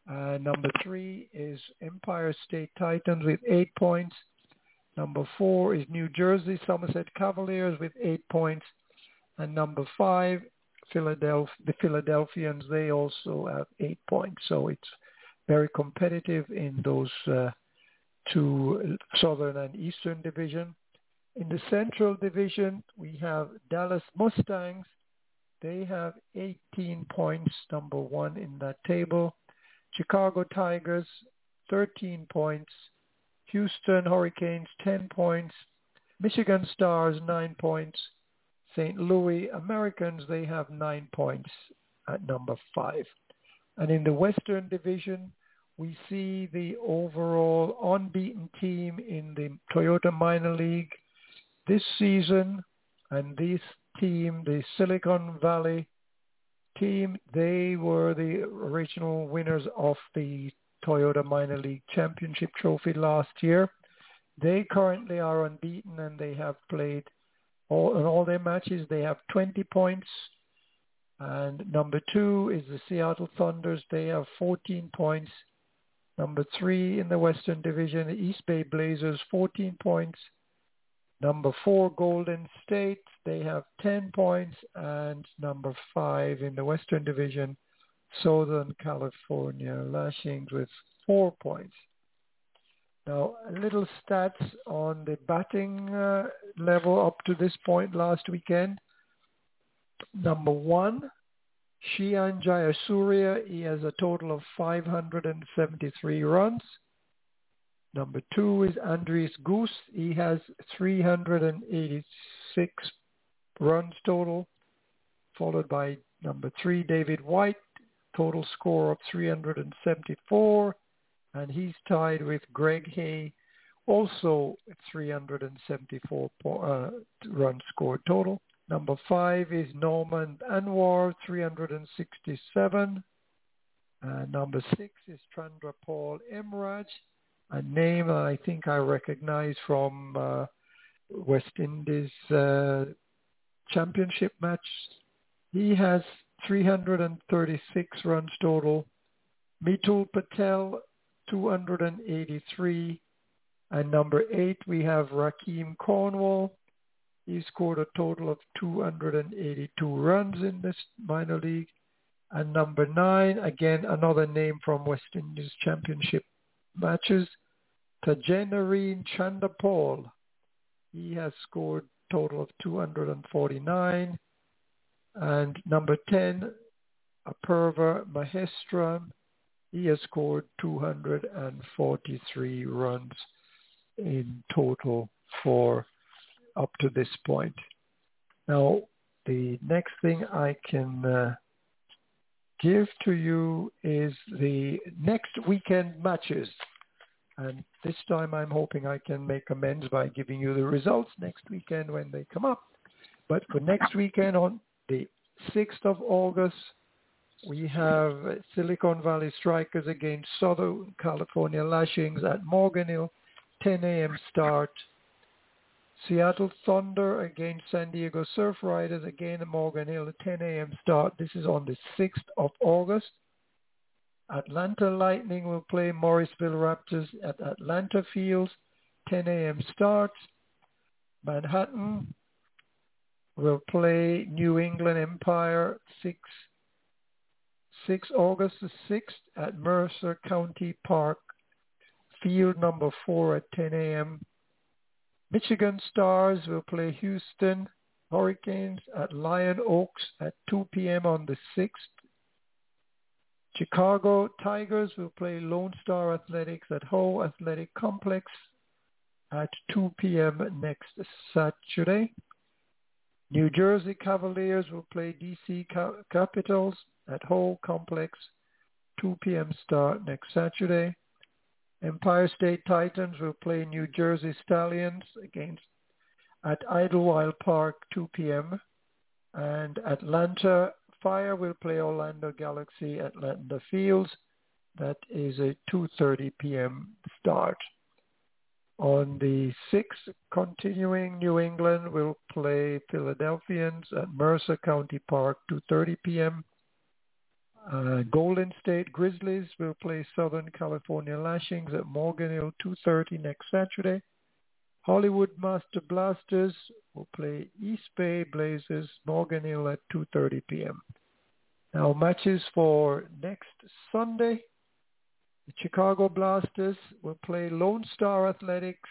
Uh, number three is Empire State Titans with eight points. Number four is New Jersey Somerset Cavaliers with eight points. And number five, Philadelphia, the Philadelphians, they also have eight points. So it's very competitive in those uh, two Southern and Eastern Division. In the Central Division, we have Dallas Mustangs. They have 18 points, number one in that table. Chicago Tigers, 13 points. Houston Hurricanes, 10 points. Michigan Stars, 9 points. St. Louis Americans, they have 9 points at number 5. And in the Western Division, we see the overall unbeaten team in the Toyota Minor League this season. And this team, the Silicon Valley team, they were the original winners of the Toyota Minor League Championship Trophy last year. They currently are unbeaten and they have played all in all their matches. They have 20 points. And number two is the Seattle Thunders. They have 14 points. Number three in the Western Division, the East Bay Blazers, 14 points. Number four, Golden State, they have 10 points. And number five in the Western Division, Southern California Lashings with four points. Now, a little stats on the batting uh, level up to this point last weekend. Number one, Shehan Jayasuriya, he has a total of 573 runs. Number two is Andries Gous. He has 386 runs total, followed by number three, David White, total score of 374, and he's tied with Greg Hay, also 374 uh, runs scored total. Number five is Nauman Anwar, 367. Uh, number six is Chandra Paul Emraj, a name I think I recognize from uh, West Indies uh, championship match. He has 336 runs total. Mitul Patel, 283. And number eight, we have Rahkeem Cornwall. He scored a total of 282 runs in this minor league. And number nine, again, another name from West Indies Championship matches, Tagenarine Chanderpaul. He has scored total of 249. And number 10, Apurva Mahestram. He has scored 243 runs in total for up to this point. Now, the next thing I can uh, give to you is the next weekend matches. And this time I'm hoping I can make amends by giving you the results next weekend when they come up. But for next weekend on the 6th of August, we have Silicon Valley Strikers against Southern California Lashings at Morgan Hill, 10 a.m. start. Seattle Thunder against San Diego Surf Riders, again at Morgan Hill, at 10 a.m. start. This is on the 6th of August. Atlanta Lightning will play Morrisville Raptors at Atlanta Fields, 10 a.m. start. Manhattan will play New England Empire 6, 6 August the 6th at Mercer County Park, field number 4 at 10 a.m. Michigan Stars will play Houston Hurricanes at Lyon Oaks at 2 p.m. on the 6th. Chicago Tigers will play Lone Star Athletics at Howe Athletic Complex at 2 p.m. next Saturday. New Jersey Cavaliers will play DC Capitals at Howe Complex, 2 p.m. start next Saturday. Empire State Titans will play New Jersey Stallions against at Idlewild Park 2 p.m. and Atlanta Fire will play Orlando Galaxy at Atlanta Fields. That is a 2.30 p.m. start. On the 6th, continuing, New England will play Philadelphians at Mercer County Park 2.30 p.m. Uh, Golden State Grizzlies will play Southern California Lashings at Morgan Hill 2.30 next Saturday. Hollywood Master Blasters will play East Bay Blazers Morgan Hill at 2.30 p.m. Now matches for next Sunday. The Chicago Blasters will play Lone Star Athletics.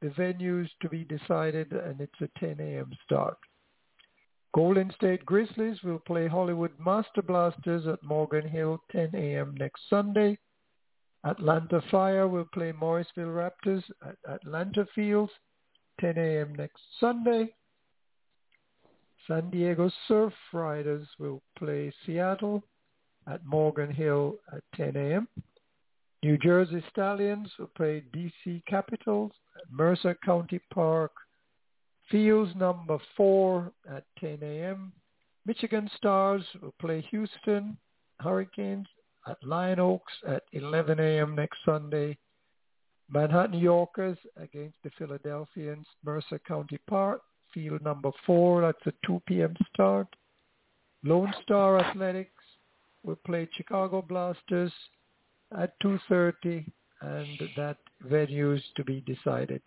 The venues to be decided and it's a 10 a.m. start. Golden State Grizzlies will play Hollywood Master Blasters at Morgan Hill 10 a.m. next Sunday. Atlanta Fire will play Morrisville Raptors at Atlanta Fields 10 a.m. next Sunday. San Diego Surf Riders will play Seattle at Morgan Hill at 10 a.m. New Jersey Stallions will play DC Capitals at Mercer County Park Fields number four at 10 a.m. Michigan Stars will play Houston Hurricanes at Lyon Oaks at 11 a.m. next Sunday. Manhattan Yorkers against the Philadelphians, Mercer County Park, field number four. That's a 2 p.m. start. Lone Star Athletics will play Chicago Blasters at 2.30 and that venue is to be decided.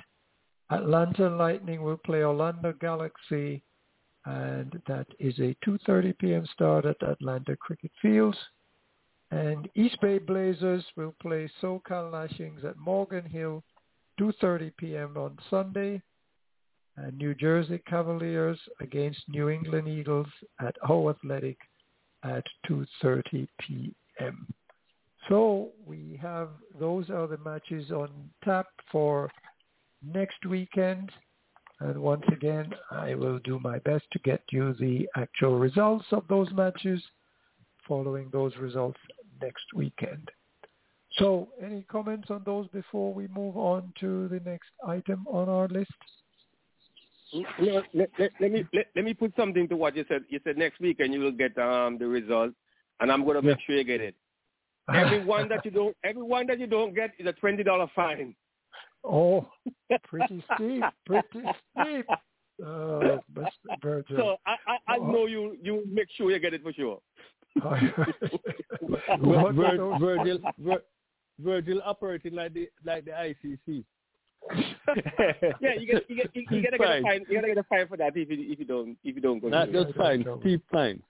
Atlanta Lightning will play Orlando Galaxy, and that is a 2.30 p.m. start at Atlanta Cricket Fields. And East Bay Blazers will play SoCal Lashings at Morgan Hill, 2.30 p.m. on Sunday. And New Jersey Cavaliers against New England Eagles at Howe Athletic at 2.30 p.m. So we have those are the matches on tap for next weekend. And once again, I will do my best to get you the actual results of those matches following those results next weekend. So any comments on those before we move on to the next item on our list? No, let, let, let me let, let me put something to what you said. You said next week and you will get um the result, and I'm gonna make sure you get it. Everyone that you don't everyone that you don't get is a twenty dollar fine. Oh, pretty steep, pretty steep. Uh, Mr. So I I, I Oh. know you you make sure you get it for sure. What Vir- Virgil, Vir- Virgil operating like the like the ICC. yeah, you get you get you, you gotta get a Fine. fine. You gotta get a fine for that if you if you don't if you don't go. Not just fine, trouble. steep fine.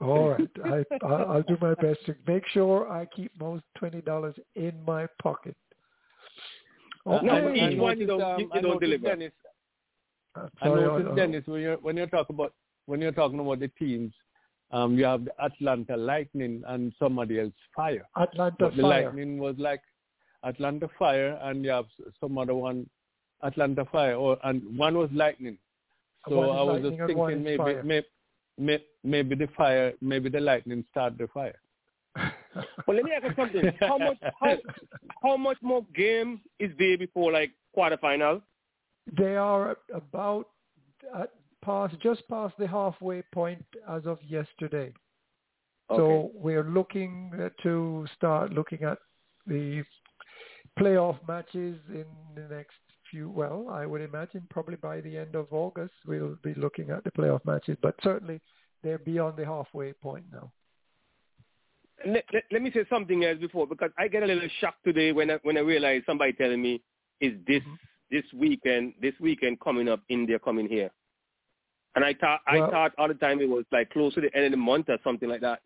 All right, I, I- I'll do my best to make sure I keep most twenty dollars in my pocket. No, but Okay. each one you don't- noticed, you- you don't deliver. Dennis, I'm I noticed, I- Dennis, when you're when you're talking about when you're talking about the teams, um, you have the Atlanta Lightning and somebody else Fire. Atlanta But the Lightning was like Atlanta Fire, and you have some other one, Atlanta Fire, or and one was Lightning. So I was just thinking maybe, maybe maybe maybe the fire, maybe the Lightning start the fire. But let me ask you something. How much how how much more game is there before like quarterfinal? They are about at past, just past the halfway point as of yesterday. Okay. So we're looking uh, to start looking at the playoff matches in the next few. Well, I would imagine probably by the end of August we'll be looking at the playoff matches, but certainly they're beyond the halfway point now. Let, let, let me say something else before because I get a little shocked today when I, when I realize somebody telling me is this mm-hmm. this weekend this weekend coming up India coming here, and I thought I thought all the time it was like close to the end of the month or something like that.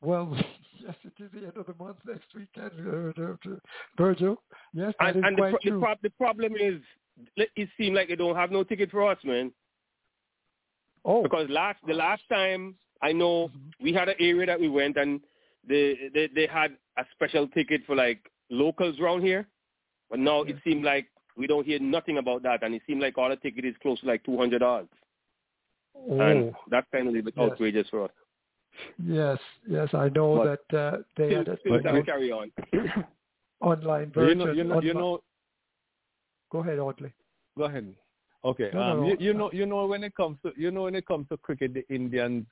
Well, yes, it is the end of the month next weekend, Virgil. Yes, that And, is and the, quite pro- the, true. prob- the problem is it seems like they don't have no ticket for us, man. oh, Because last the last time I know mm-hmm. we had an area that we went and they they they had a special ticket for like locals around here, but now it seemed like we don't hear nothing about that, and it seemed like all the ticket is close to like two hundred dollars, and oh, that's kind of a bit Yes. outrageous for us. yes, yes. I know But that uh, they Still, had a still you carry on. online You know, you know, you know. Go ahead, Audley. Go ahead. Okay. No, no, um, no. You, you know, you know, when it comes to, you know, when it comes to cricket, the Indians,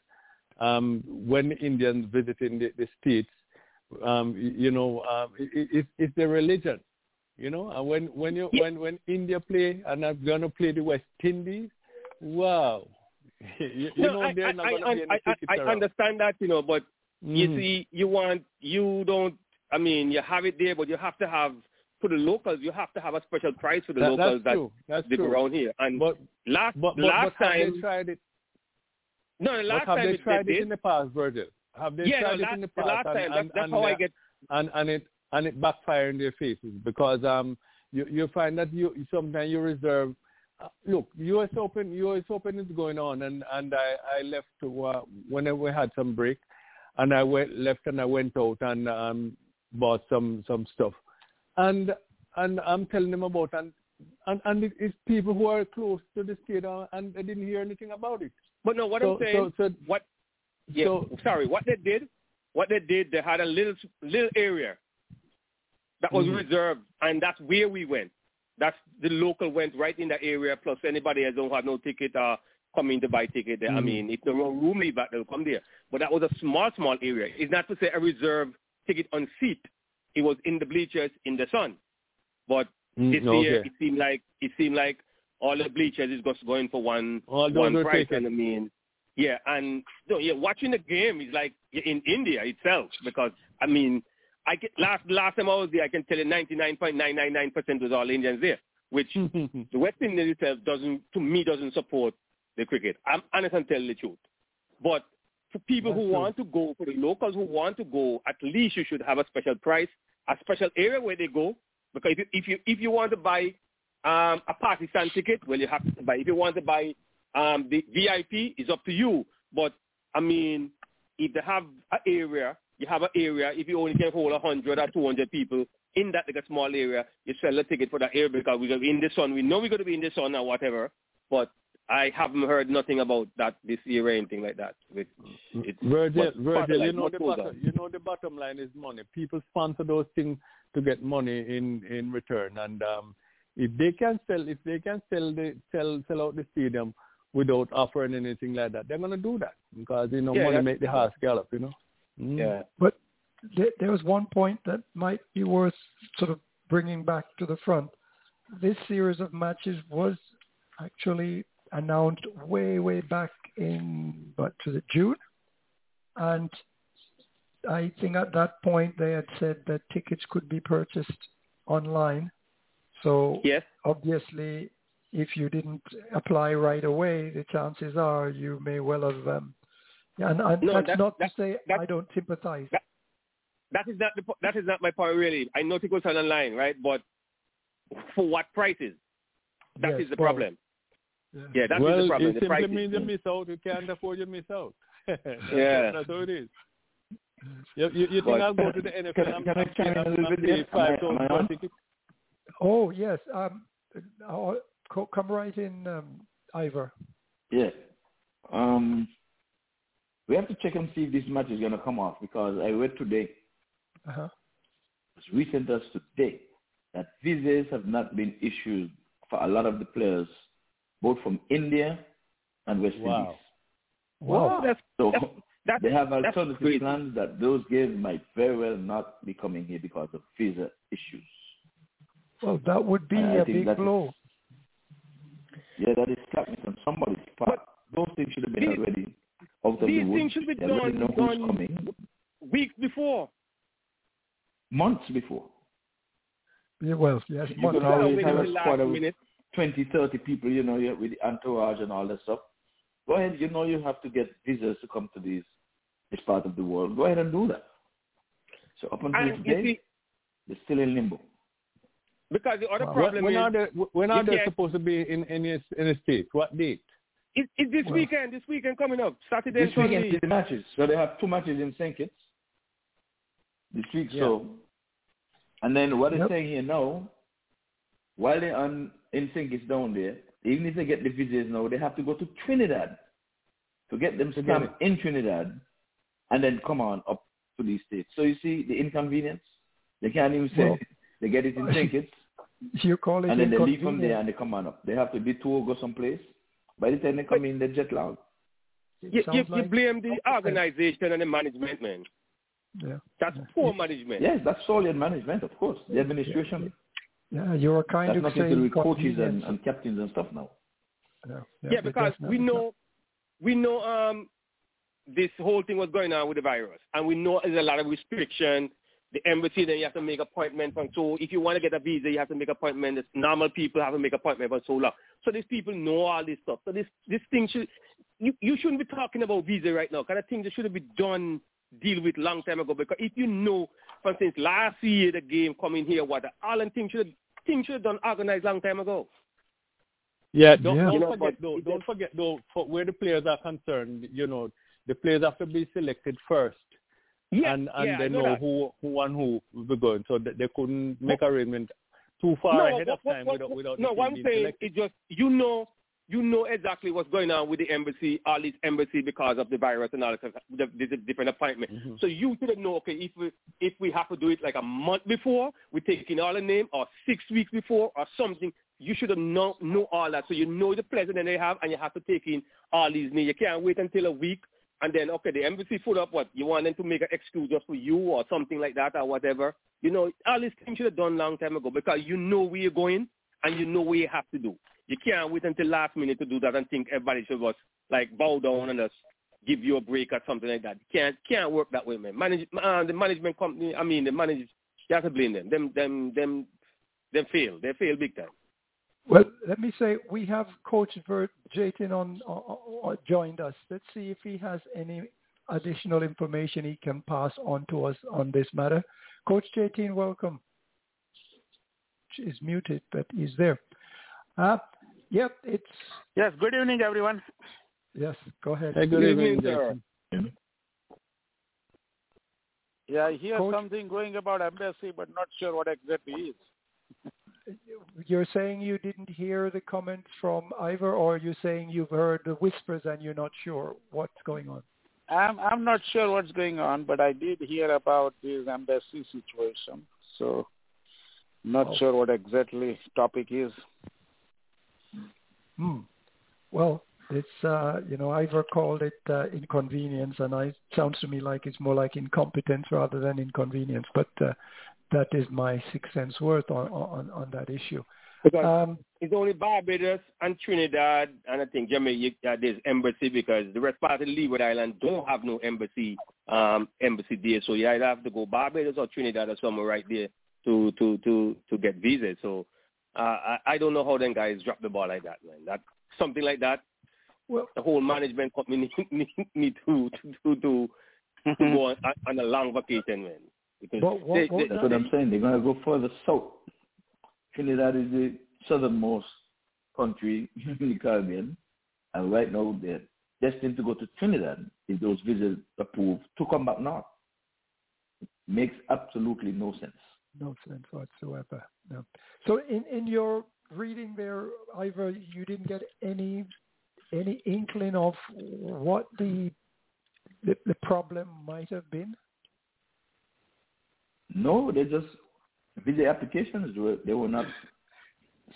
um, when Indians visiting the, the states, um, you know, um, it, it, it's- it's the religion, you know. And when when you when when India play and I'm gonna play the West Indies, wow, you, you No, know, I, they're I, not I, gonna be I, any I, tickets I understand that, you know, but you Mhm. see, you want you don't. I mean, you have it there, but you have to have for the locals. You have to have a special price for the That- locals that's that true. That's live true. around here. And But last but last but time, they tried it? No, the last time they it, tried they it in the past, Virgil? Have they yeah, no, tried it last, in the the past? last and- time. That's, and- that's and how I get. and and it and it backfire in their faces because um you you find that you sometimes you reserve uh, look U.S. Open U.S. Open is going on and and I I left to uh, whenever we had some break and I went left and I went out and um bought some some stuff and and I'm telling them about and and and it's people who are close to the stadium and they didn't hear anything about it. But no, what so, I'm saying, so, so what? Yeah, so sorry. What they did, what they did, they had a little little area that was Mhm. reserved, and that's where we went. That's the local went right in that area. Plus, anybody that don't have no ticket or coming to buy ticket there. I Mhm. mean, if the wrong room leave back, they'll come there. But that was a small, small area. It's not to say a reserved ticket on seat. It was in the bleachers in the sun. But Mm, this okay. year, it seemed like it seemed like all the bleachers is just going for one All one price. And I mean, yeah, and no, yeah, watching the game is like in India itself because I mean, I get last last time I was there, I can tell you ninety nine point nine nine nine percent was all Indians there, which the West Indies itself doesn't to me doesn't support the cricket. I'm honest and tell the truth, but for people That's who true. want to go, for the locals who want to go, at least you should have a special price, a special area where they go. Because if you if you, if you want to buy um, a Pakistan ticket, well, you have to buy. If you want to buy um, the VIP, it's up to you. But I mean, if they have an area you have an area, if you only can hold 100 or 200 people in that like a small area, you sell a ticket for that area because we're going to be in the sun. We know we're going to be in the sun or whatever, but I haven't heard nothing about that this year or anything like that. It, it's Virgil, Virgil, you know the bottom, on. you know the bottom line is money. People sponsor those things to get money in in return, and um, if they can sell, if they can sell the sell sell out the stadium without offering anything like that, they're gonna do that because you know Yeah, money that's- make the horse gallop. You know. Mm. Yeah. But there, there was one point that might be worth sort of bringing back to the front. This series of matches was actually announced way, way back in, what was it, June? And I think at that point they had said that tickets could be purchased online. So Yes. obviously, if you didn't apply right away, the chances are you may well have. Um, and, and No, that's that- not that- to say that- I don't sympathize. that- That is not the that is not my point really. I know it goes on online, right? But for what prices? That is Yes, the well, problem. Yeah. Yeah, that is well, the problem. it The simply prices. means you miss out. You can't afford you miss out. That's- Yeah. that's how it is. You, you, you think But- I'll go to the NFL? Can I- I'm, can I I'm, chime in a I'm, little I'm bit there? paying Am I- five thousand am I for a ticket. Oh yes. Um, uh, co- come right in, um, Ivor. Yeah. Um, we have to check and see if this match is going to come off because I read today, Uh-huh. as recent as today, that visas have not been issued for a lot of the players, both from India and West Wow. Indies. Wow, that's So that's that's, they have that's alternative crazy. plans that those games might very well not be coming here because of visa issues. Well, that would be I a big that is- blow. Yeah, that is slackness on somebody's part. Those things should have been these- already out of these the things should be done- done- weeks before. months before. Yeah, well, yes. You months can always have a squad of 20, 30 people, you know, with the entourage and all that stuff. Go ahead. You know you have to get visas to come to these this part of the world. Go ahead and do that. So up until And today, they're still in limbo. Because the other Wow. problem when is are they, when are they can't- supposed to be in any any state? What date? it, it's this Well- weekend. This weekend coming up, Saturday and This weekend Sunday. is the matches. So they have two matches in St. Kitts this week. So, and then what they're saying here now, while they're on in St. Kitts down there, even if they get the visas now, they have to go to Trinidad to get them To get stamped in Trinidad, and then come on up to these states. So you see the inconvenience. They can't even say Well- they get it in St. Kitts, You call it and then they leave from there and they come on up. They have to be detour, go someplace. By the time they come in, they're jet lagged. You, you, sounds you blame the organization and the management, man. Yeah. That's Yeah. poor management. Yes, that's solid management, of course. The administration. Yeah, you're kind That's of nothing to saying do with coaches and, and captains and stuff now. Yeah, Yeah, they because we definitely know, we know um, this whole thing was going on with the virus, and we know there's a lot of restriction. The embassy, then you have to make appointments, and so if you want to get a visa, you have to make appointments. Normal people have to make appointments for so long. So these people know all this stuff. So this this thing should you you shouldn't be talking about visa right now. Kind of things that should have been done deal with long time ago. Because if you know, for instance, last year the game coming here, what all and things should things should have done organized long time ago. Yeah, don't, Yeah. don't You know, forget though. Don't forget though. For where the players are concerned, you know, the players have to be selected first, Yeah, and and yeah, they know know who who and who will be going, so that they couldn't make arrangement too far ahead of time what- without without no. What I'm saying is just you know, you know exactly what's going on with the embassy, all these embassy because of the virus and all that. The, the, different appointment. Mhm. So you should know. Okay, if we if we have to do it like a month before, we take in all the name, or six weeks before, or something. You should have know know all that. So you know the president they have, and you have to take in all these names. You can't wait until a week. And then, okay, the embassy put up what? You want them to make an excuse just for you or something like that or whatever. You know, all these things should have done long time ago because you know where you're going and you know what you have to do. You can't wait until last minute to do that and think everybody should just like bow down and just give you a break or something like that. Can't can't work that way, man. Manage uh, the management company. I mean, the manage. You have to blame them. Them them them them fail. They fail big time. Well, let me say we have Coach Vert Jayton on uh, uh, joined us. Let's see if he has any additional information he can pass on to us on this matter. Coach Jatin, welcome. Is muted, but he's there. Uh, yep, it's Yes, good evening, everyone. yes. Go ahead. Hey, good Good evening, evening, sir. Yeah, I hear Coach? something going about embassy, but not sure what exactly is. You're saying you didn't hear the comments from Ivor, or you're saying you've heard the whispers and you're not sure what's going on? I'm I'm not sure what's going on, but I did hear about this embassy situation. So, not Oh. sure what exactly topic is. Hmm. Well, it's uh, you know Ivor called it uh, inconvenience, and I sounds to me like it's more like incompetence rather than inconvenience. But uh, that is my six cents worth on on, on that issue. Because Um, it's only Barbados and Trinidad, and I think Jamaica uh, there's embassy because the rest part of the Leeward Island don't have no embassy um, embassy there. So you either have to go Barbados or Trinidad or somewhere right there to to to to get visas. So uh, I I don't know how them guys drop the ball like that, man. That something like that. well, The whole management company need, need, need to to to, to, go on, on a long vacation, man. Because But what- they, That's what I'm saying. They're going to go further south. Trinidad is the southernmost country in the Caribbean, and right now they're destined to go to Trinidad if those visas approved to come back north. Makes absolutely no sense. no sense whatsoever. No. So in in your reading there, Ivor, you didn't get any any inkling of what the the, the problem might have been. No, they just visa applications they were not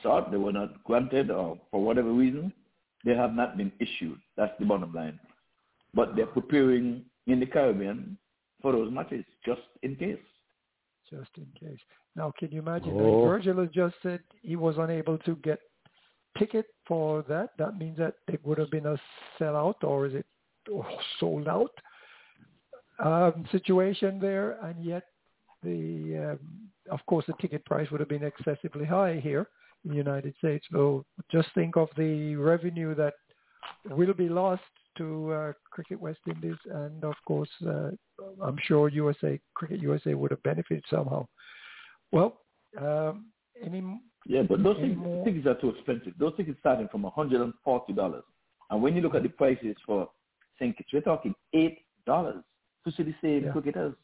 sought, they were not granted, or for whatever reason, they have not been issued. That's the bottom line. But they're preparing in the Caribbean for those matches just in case. just in case. Now, can you imagine? Oh. Like Virgil has just said he was unable to get ticket for that. That means that it would have been a sellout, or is it sold out um, situation there? And yet, the um, of course the ticket price would have been excessively high here in the United States. So just think of the revenue that will be lost to uh, Cricket West Indies, and of course, uh, I'm sure USA Cricket USA would have benefited somehow. Well, um, any Yeah, but those Any tickets, are too expensive. Those tickets starting from $140. And when you look at the prices for St. Kitts, we're talking $8 to see the same Yeah. cricketers.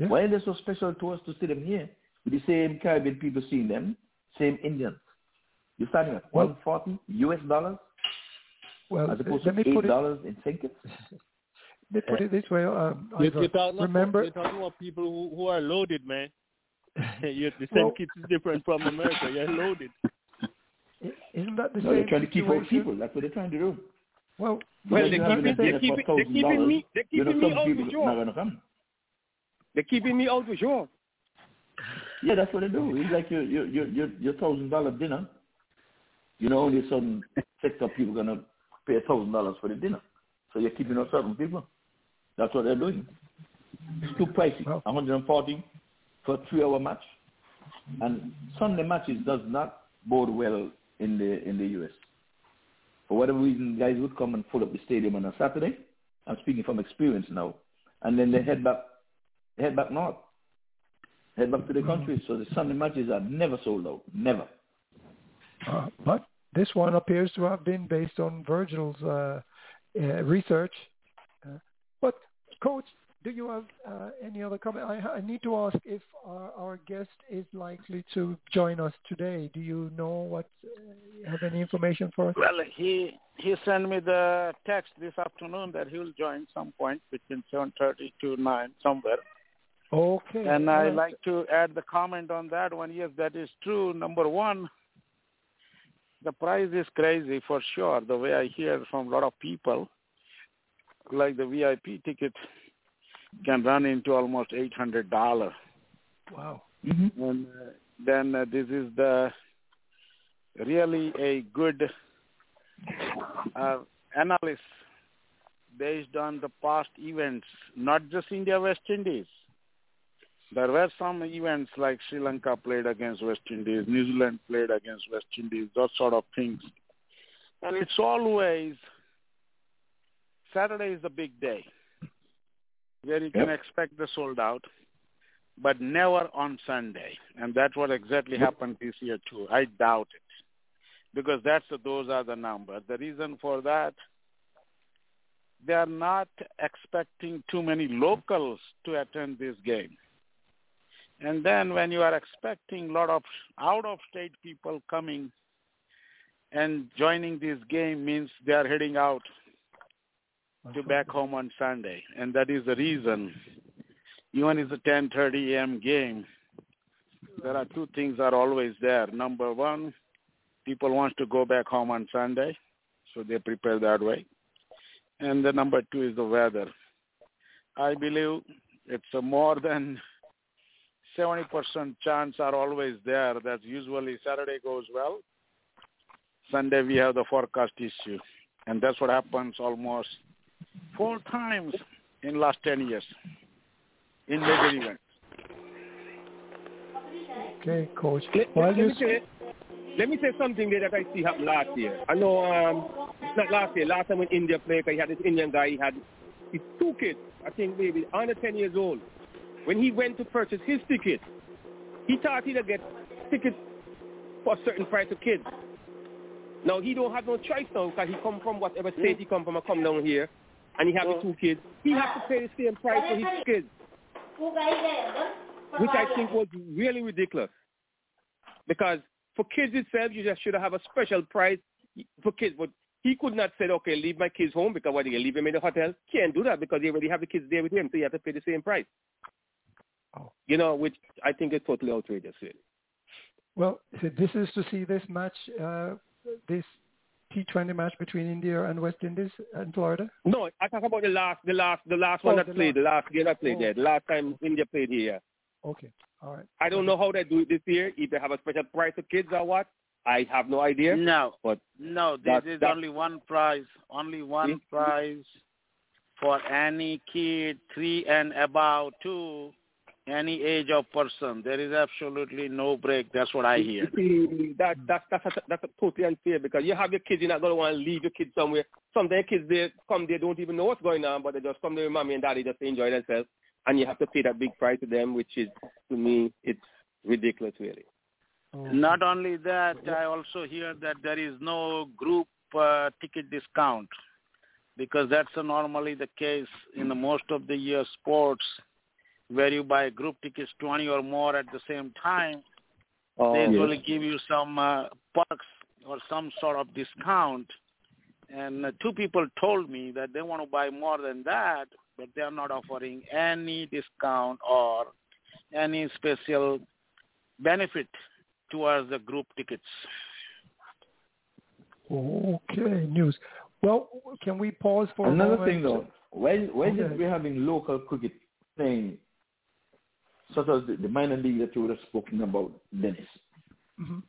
Yeah. Why are they so special to us to see them here? With the same Caribbean people seeing them, same Indians. You're starting at Well- 140 US dollars well, as opposed let me to put it $8 in St. Kitts. let me put it this way. Um, You're, you're talking remember, about, you're talking about people who, who are loaded, man. you the Well- kids is different from America. You're loaded. isn't that the No, they're trying to keep out people. That's what they're trying to do. Well, Well, When they're, keep have it- a they dinner keep for it- they keeping $1,000, me- they you know keeping me some out people for not sure. going to come. They're keeping me out for sure. Yeah, that's what they do. It's like your your your your, your thousand dollar dinner. You know, only certain sector of people gonna pay a thousand dollars for the dinner. So you're keeping out certain people. That's what they're doing. It's too pricey. Wow. 140 for a three hour match. And Sunday matches does not bode well in the in the US. For whatever reason, guys would come and fill up the stadium on a Saturday. I'm speaking from experience now. And then they head back they head back north head back to the country. So the Sunday matches are never sold out. Never. uh, but this one appears to have been based on Virgil's uh, uh, research. Uh, but, Coach, do you have uh, any other comment? I, I need to ask if our, our guest is likely to join us today. Do you know what? Uh, have any information for us? Well, he he sent me the text this afternoon that he will join some point between 7:30 to 9 somewhere. Okay. And I right. like to add the comment on that one. Yes, that is true. Number one, the price is crazy for sure. The way I hear from a lot of people, like the VIP ticket can run into almost eight hundred dollar. Wow. Mm-hmm. And uh, then uh, this is the really a good uh, analysis based on the past events, not just India West Indies. There were some events like Sri Lanka played against West Indies, New Zealand played against West Indies, those sort of things. And it's always Saturday is the big day where you can Yep. expect the sold out, but never on Sunday. And that's what exactly happened this year too. I doubt it because that's the, those are the numbers. The reason for that they are not expecting too many locals to attend this game. And then when you are expecting a lot of out-of-state people coming and joining this game means they are heading out to back home on Sunday. And that is the reason, even it's a 10.30 a.m. game, there are two things are always there. Number one, people want to go back home on Sunday, so they prepare that way. And the number two is the weather. I believe it's a more than 70% chance are always there that usually Saturday goes well. Sunday we have the forecast issue. And that's what happens almost four times in last 10 years in major events. Okay, coach. Let, Well, let, me say, let me say something there that I see happen last year. I know, um, not last year, last time when India played, he had this Indian guy, he had his two kids, I think maybe under 10 years old. When he went to purchase his ticket, he thought he'd get tickets for a certain price of kids. Now he don't have no choice now because he come from whatever state he come from and come down here and he have two kids. He has to pay the same price for his kids, which I think was really ridiculous. Because for kids itself, you just should have a special price for kids. But he could not say, okay, leave my kids home because what, do you leave them in the hotel? Can't do that because they already have the kids there with him, so you have to pay the same price. Oh. You know, which I think is totally outrageous, really. Well, this is to see this match, uh, this T20 match between India and West Indies and Florida. No, I talk about the last, the last, the last one Oh, that the played, the last game that played Oh. there, the last time India played here. Okay, all right. I don't know how they do it this year. If they have a special price for kids or what, I have no idea. No, But no, That- this is that- only one prize, only one Hmm? prize for any kid three and above to any age of person. There is absolutely no break. That's what I hear. See, that that's that's a, that's a totally unfair because you have your kids, you're not gonna want to leave your kids somewhere. Some Sometimes kids they come, they don't even know what's going on, but they just come there with mommy and daddy just to enjoy themselves, and you have to pay that big price to them, which is to me it's ridiculous, really. Not only that, I also hear that there is no group uh, ticket discount because that's uh, normally the case in the most of the year sports where you buy group tickets 20 or more at the same time. Oh, they yes. usually give you some uh, perks or some sort of discount. And uh, two people told me that they want to buy more than that, but they are not offering any discount or any special benefit towards the group tickets. Okay, news. Well, can we pause for a Another moment? thing though, why why is Okay. it we're having local cricket playing, such as the, the minor league that you would have spoken about, Dennis? Mhm.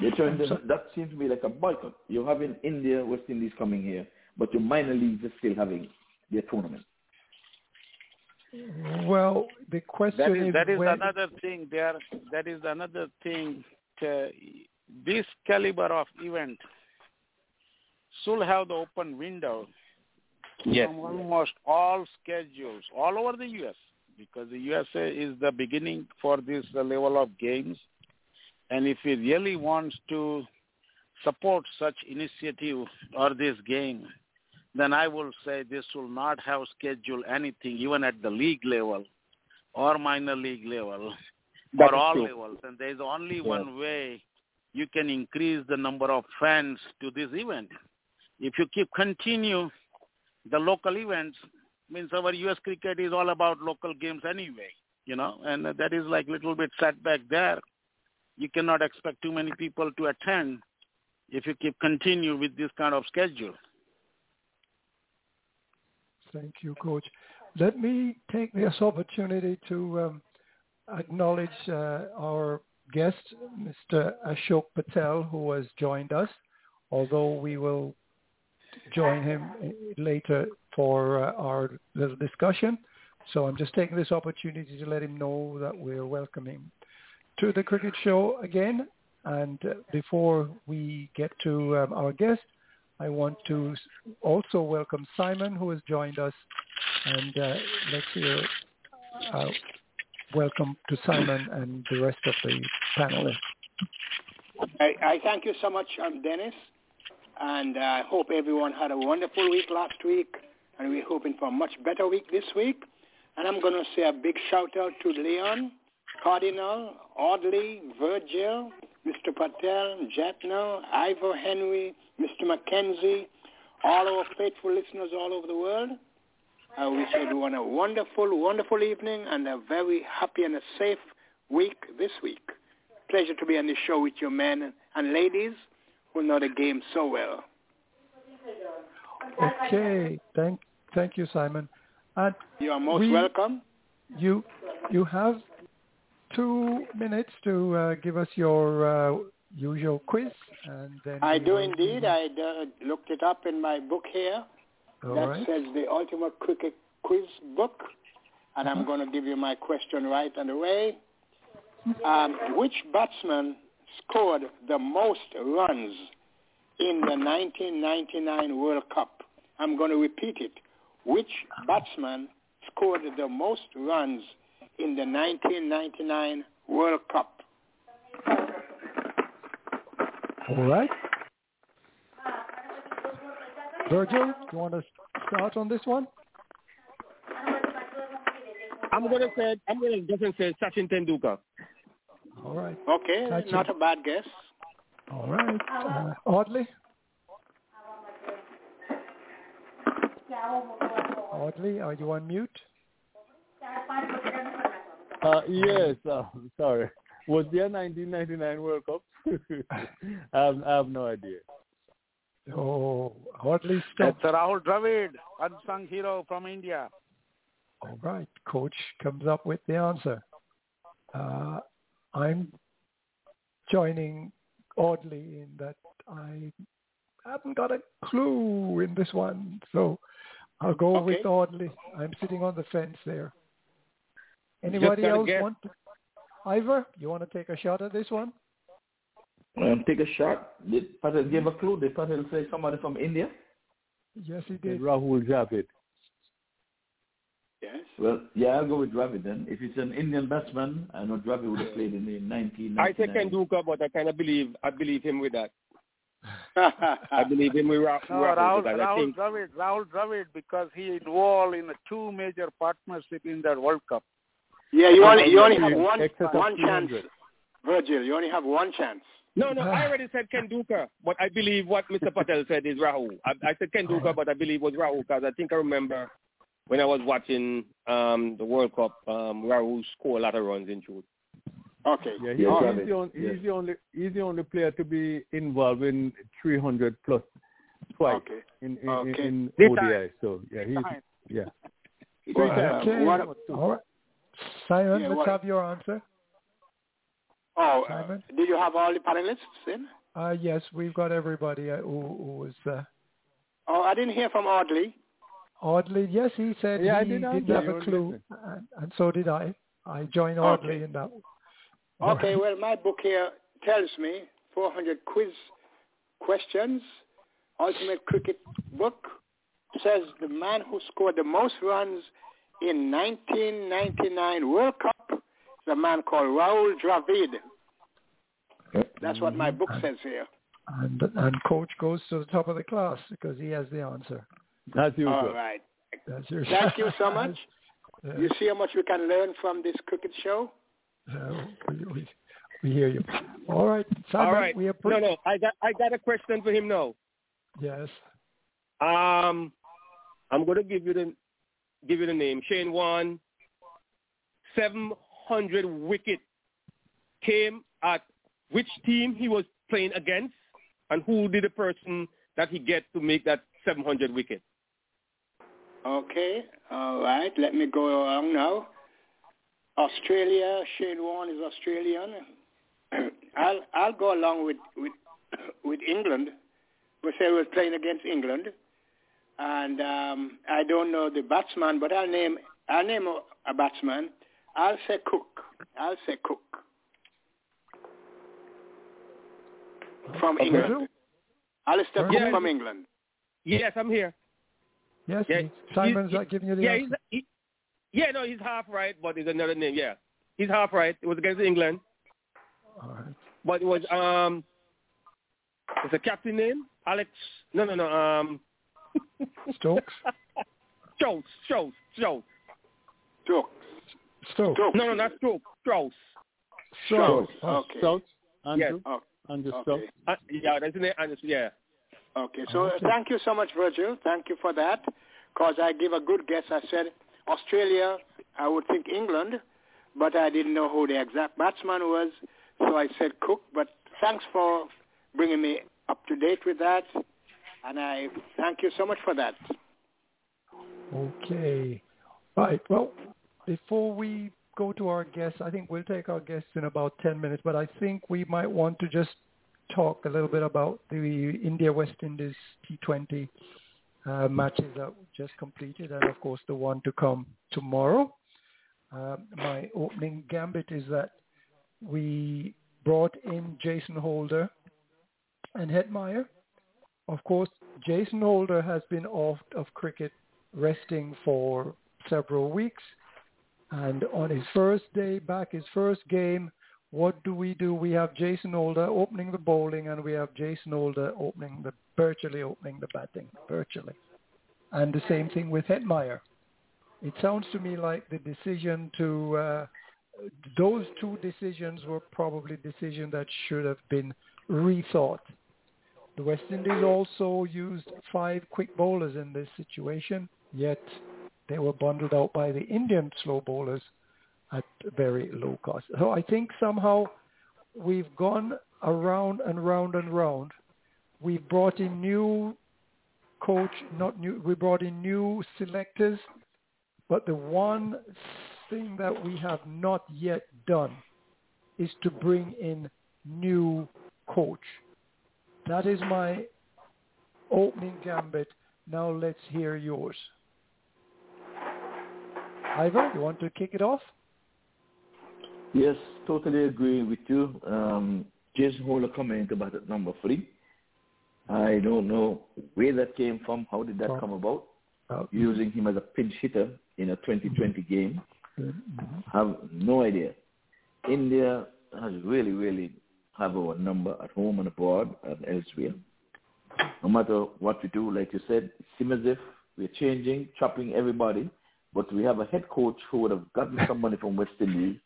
They're trying to, So- that seems to be like a boycott. You're having India, West Indies coming here, but your minor leagues are still having their tournament. Well, the question That is, is, that is when- another thing there. That is another thing. uh, this caliber of event should have the open window Yes. from almost all schedules all over the U.S. because the USA is the beginning for this uh, level of games. And if he really wants to support such initiative or this game, then I will say this will not have scheduled anything even at the league level or minor league level That or all true. levels. And there is only Yeah. one way you can increase the number of fans to this event. If you keep continue the local events, means our U.S. cricket is all about local games anyway, you know, and that is like little bit setback there. You cannot expect too many people to attend if you keep continue with this kind of schedule. Thank you, Coach. Let me take this opportunity to um, acknowledge uh, our guest, Mr. Ashok Patel, who has joined us, although we will join him later for uh, our little discussion. So I'm just taking this opportunity to let him know that we're welcoming to the cricket show again. And uh, before we get to um, our guest, I want to also welcome Simon, who has joined us. And uh, let's hear uh, welcome to Simon and the rest of the panelists. I, I thank you so much, um, Dennis. And I hope everyone had a wonderful week last week, and we're hoping for a much better week this week. And I'm going to say a big shout out to Leon, Cardinal, Audley, Virgil, Mr. Patel, Jetno, Ivor Henry, Mr. Mackenzie, all our faithful listeners all over the world. I wish everyone a wonderful, wonderful evening and a very happy and a safe week this week. Pleasure to be on the show with you men and ladies who know the game so well. Okay, thank thank you, Simon. And you are most we, welcome. You you have two minutes to uh, give us your uh, usual quiz, and then I do indeed. I uh, looked it up in my book here. All that right. says the Ultimate Cricket Quiz book, and I'm going to give you my question right away. Um, which batsman scored the most runs in the 1999 World Cup? I'm going to repeat it. Which batsman scored the most runs in the 1999 World Cup? All right. Virgil, do you want to start on this one? I'm gonna say I'm gonna definitely say Sachin Tendulkar. All right. Okay, Gotcha. not a bad guess. All right. Uh, Audley? Audley, are you on mute? Uh, yes, uh, sorry. Was there a 1999 World Cup? I, have, I have no idea. Oh, Audley, stop. It's Rahul Dravid, unsung hero from India. All right. Coach comes up with the answer. Uh, I'm joining Audley in that I haven't got a clue in this one. So I'll go Okay. with Audley. I'm sitting on the fence there. Anybody else guess. want to? Ivor, you want to take a shot at this one? Um, take a shot. Did Patel give a clue? Did Patel say somebody from India? Yes, he And did. Rahul Dravid. Yes. Well, yeah, I'll go with Dravid then. If it's an Indian batsman, I know Dravid would have played in the 1999. I say Tendulkar, but I kind of believe I believe him with that. I believe him with Ra- No, Rahul. Rahul, because I Rahul think Dravid, Rahul Dravid, because he involved in two major partnership in that World Cup. Yeah, you only you only have one of one chance, Virgil. You only have one chance. no, no. I already said Tendulkar, but I believe what Mr. Patel said is Rahul. I, I said Tendulkar, but I believe it was Rahul because I think I remember when I was watching um, the World Cup, um, Rahul scored a lot of runs in truth. Okay. Yeah, he, Yes, he's, the only, Yes. he's the only he's the only player to be involved in 300 plus twice Okay. in in, Okay. in This ODI. So yeah, he's Fine. yeah. Well, uh, Okay. what- All right. Simon, Yeah, let's what- have your answer. Oh, uh, Simon? did you have all the panelists in? Uh, yes, we've got everybody uh, who, who was uh, Oh, I didn't hear from Audley. Audley. Yes, he said Yeah, I he did didn't have a clue, and, and so did I. I joined Okay. Audley in that. Okay, well, my book here tells me 400 quiz questions, ultimate cricket book, says the man who scored the most runs in 1999 World Cup is a man called Rahul Dravid. That's what my book says here. And, and coach goes to the top of the class because he has the answer. As usual. All right. That's your Thank you so much. Yeah. You see how much we can learn from this cricket show? Uh, we, we, we hear you. All right, Simon. All right. We No, appreciate. no. I got I got a question for him now. Yes. Um, I'm going to give you the give you the name. Shane Warne, 700 wicket. Came at which team he was playing against, and who did the person that he get to make that 700 wicket? Okay, all right. Let me go along now. Australia. Shane Warne is Australian. I'll I'll go along with with with England. We say we're playing against England, and um, I don't know the batsman, but I'll name I'll name a, a batsman. I'll say Cook. I'll say Cook from. England. Alastair Cook Yeah. from England. Yes, I'm here. Yes. Yeah, he- Simon's he- uh, giving you the yeah, answer. he's, he, yeah, no, he's half right, but it's another name. Yeah, he's half right. It was against England, All right. but it was um, it's a captain name, Alex. No, no, no. Um, Stokes. Strauss, Strauss, Strauss. Stokes. Stokes. No, no, not Strauss. Strauss. Strauss. Okay. Stokes. Andrew. Yes. Oh, Andrew okay. Stokes. Uh, yeah, that's in there. And it's, yeah. Okay. So uh, Okay. thank you so much, Virgil. Thank you for that. Because I gave a good guess. I said Australia. I would think England, but I didn't know who the exact batsman was. So I said Cook. But thanks for bringing me up to date with that. And I thank you so much for that. Okay. Right. Well, before we go to our guests, I think we'll take our guests in about 10 minutes, but I think we might want to just talk a little bit about the India-West Indies T20 uh, matches that just completed and, of course, the one to come tomorrow. Uh, my opening gambit is that we brought in Jason Holder and Hetmyer. Of course, Jason Holder has been off of cricket resting for several weeks. And on his first day back, his first game, what do we do? We have Jason Holder opening the bowling and we have Jason Holder opening the, virtually opening the batting, virtually. And the same thing with Hetmyer. It sounds to me like the decision to, uh, those two decisions were probably decisions that should have been rethought. The West Indies also used five quick bowlers in this situation, yet they were bundled out by the Indian slow bowlers at very low cost. So I think somehow we've gone around and round and round. We've brought in new coach, not new, we brought in new selectors, but the one thing that we have not yet done is to bring in new coach. That is my opening gambit. Now let's hear yours. Ivor, you want to kick it off? Yes, totally agree with you. Um, Jason Holder coming into bat at number three. I don't know where that came from. How did that come about? Uh, Using him as a pinch hitter in a 2020 game. mhm. Have no idea. India has really, really have our number at home and abroad and elsewhere. No matter what we do, like you said, it seems as if we're changing, chopping everybody, but we have a head coach who would have gotten somebody from West Indies,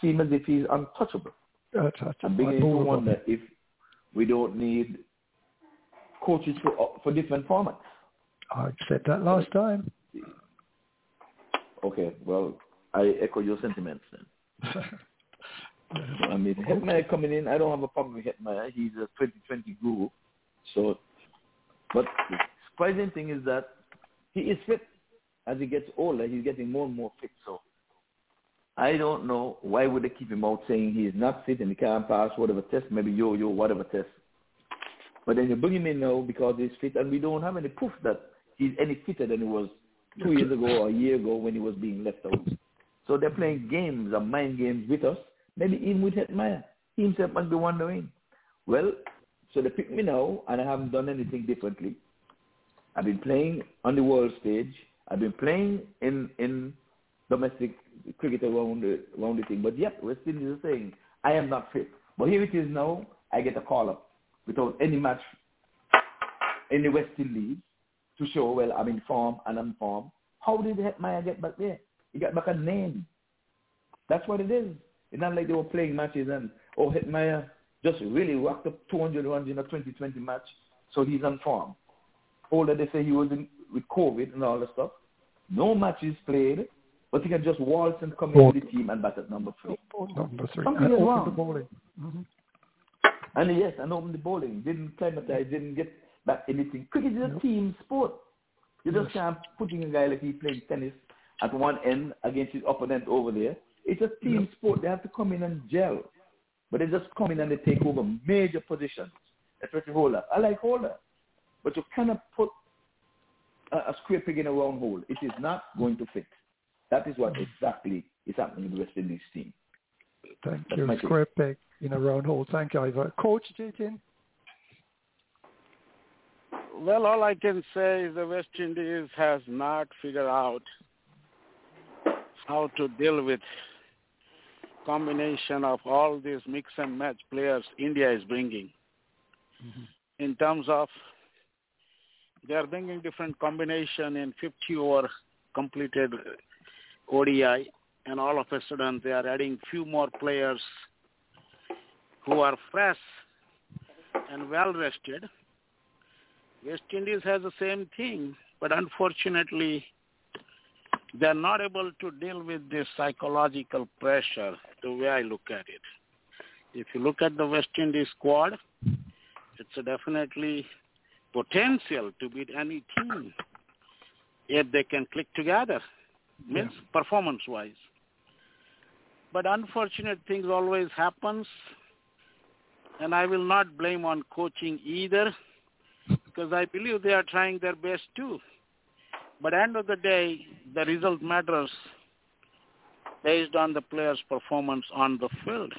seems as if he's untouchable. That's I'm beginning to wonder if we don't need coaches for for different formats. I said that last time. Okay, well, I echo your sentiments then. I mean, Hetmyer coming in, I don't have a problem with Hetmyer. He's a 2020 guru. So, but the surprising thing is that he is fit. As he gets older, he's getting more and more fit. So, I don't know why would they keep him out saying he is not fit and he can't pass whatever test, maybe yo-yo, whatever test. But then you bring him in now because he's fit, and we don't have any proof that he's any fitter than he was two years ago or a year ago when he was being left out. So they're playing games and mind games with us, maybe even with Hetmyer. He himself must be wondering. Well, so they pick me now, and I haven't done anything differently. I've been playing on the world stage. I've been playing in in domestic cricket around the, around the thing. But yet, West Indies is saying, I am not fit. But here it is now, I get a call up without any match in the West Indies to show, well, I'm in form and I'm form. How did Hetmyer get back there? He got back a name. That's what it is. It's not like they were playing matches and, oh, Hetmyer just really rocked up 200 runs in a 2020 match, so he's on form. Older, they say he was in, with COVID and all that stuff. No matches played, but he can just waltz and come into the team and bat at number three. Number three. Something and is open wrong. the bowling. hmm And yes, and open the bowling. Didn't climatize, didn't get back anything. Cricket is a team sport. You just can't putting a guy like he playing tennis at one end against his opponent over there. It's a team sport. They have to come in and gel. But they just come in and they take over major positions. Especially Holder. I like Holder. But you cannot put a, a square peg in a round hole. It is not going to fit. That is what exactly is happening with the West Indies team. Thank That's you. my take. Square peg in a round hole. Thank you, Ivor. Coach Jatin? Well, all I can say is the West Indies has not figured out how to deal with combination of all these mix and match players India is bringing. Mm-hmm. In terms of they are bringing different combination in 50 over completed ODI, and all of a sudden they are adding few more players who are fresh and well rested. West Indies has the same thing, but unfortunately they are not able to deal with this psychological pressure the way I look at it. If you look at the West Indies squad, it's definitely potential to beat any team if they can click together, means yeah. performance-wise. But unfortunate things always happens, and I will not blame on coaching either, because I believe they are trying their best too. But end of the day, the result matters based on the player's performance on the field.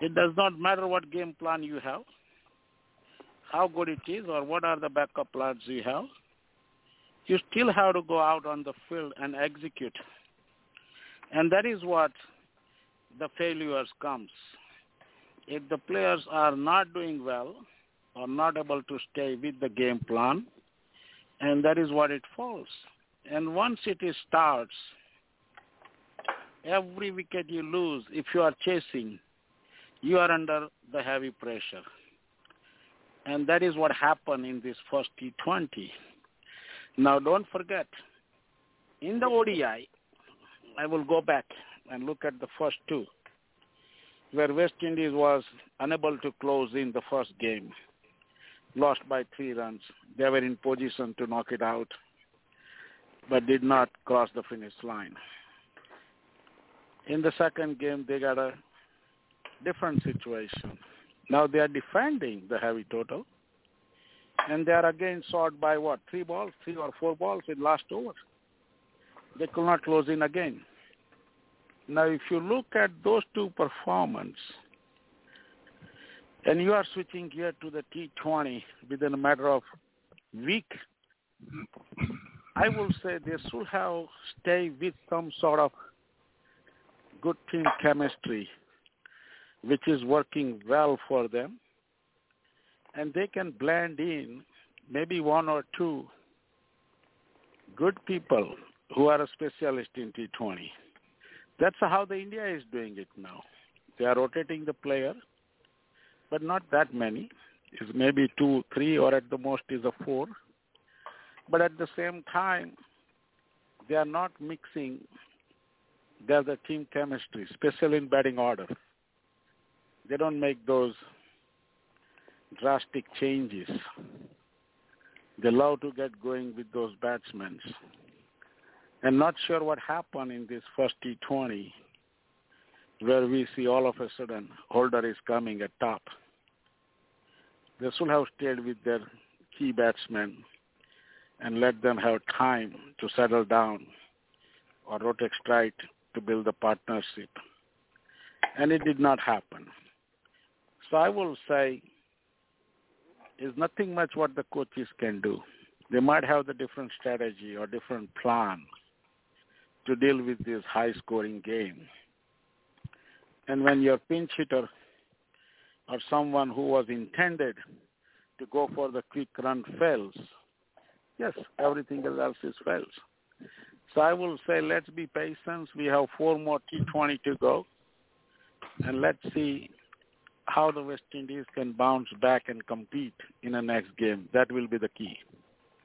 It does not matter what game plan you have, how good it is, or what are the backup plans you have. You still have to go out on the field and execute. And that is what the failures comes. If the players are not doing well or not able to stay with the game plan, and that is what it falls. And once it starts, every wicket you lose, if you are chasing, you are under the heavy pressure. And that is what happened in this first T20. Now don't forget, in the ODI, I will go back and look at the first two, where West Indies was unable to close in the first game, lost by three runs. They were in position to knock it out, but did not cross the finish line. In the second game, they got a different situation. Now they are defending the heavy total, and they are again short by what three balls, three or four balls in last over. They could not close in again. Now, if you look at those two performance, and you are switching gear to the T20 within a matter of week, I will say they should have stay with some sort of good team chemistry, which is working well for them. And they can blend in maybe one or two good people who are a specialist in T20. That's how the India is doing it now. They are rotating the player, but not that many. It's maybe two, three, or at the most is a four. But at the same time, they are not mixing there's a team chemistry, especially in batting order. They don't make those drastic changes. They love to get going with those batsmen. And not sure what happened in this first T20 where we see all of a sudden Holder is coming at top. They should have stayed with their key batsmen and let them have time to settle down or rotate straight to build a partnership. And it did not happen. So I will say is nothing much what the coaches can do. They might have the different strategy or different plan to deal with this high scoring game. And when your pinch hitter or someone who was intended to go for the quick run fails, yes, everything else is fails. So I will say let's be patient. We have four more T20 to go. And let's see how the West Indies can bounce back and compete in the next game. That will be the key.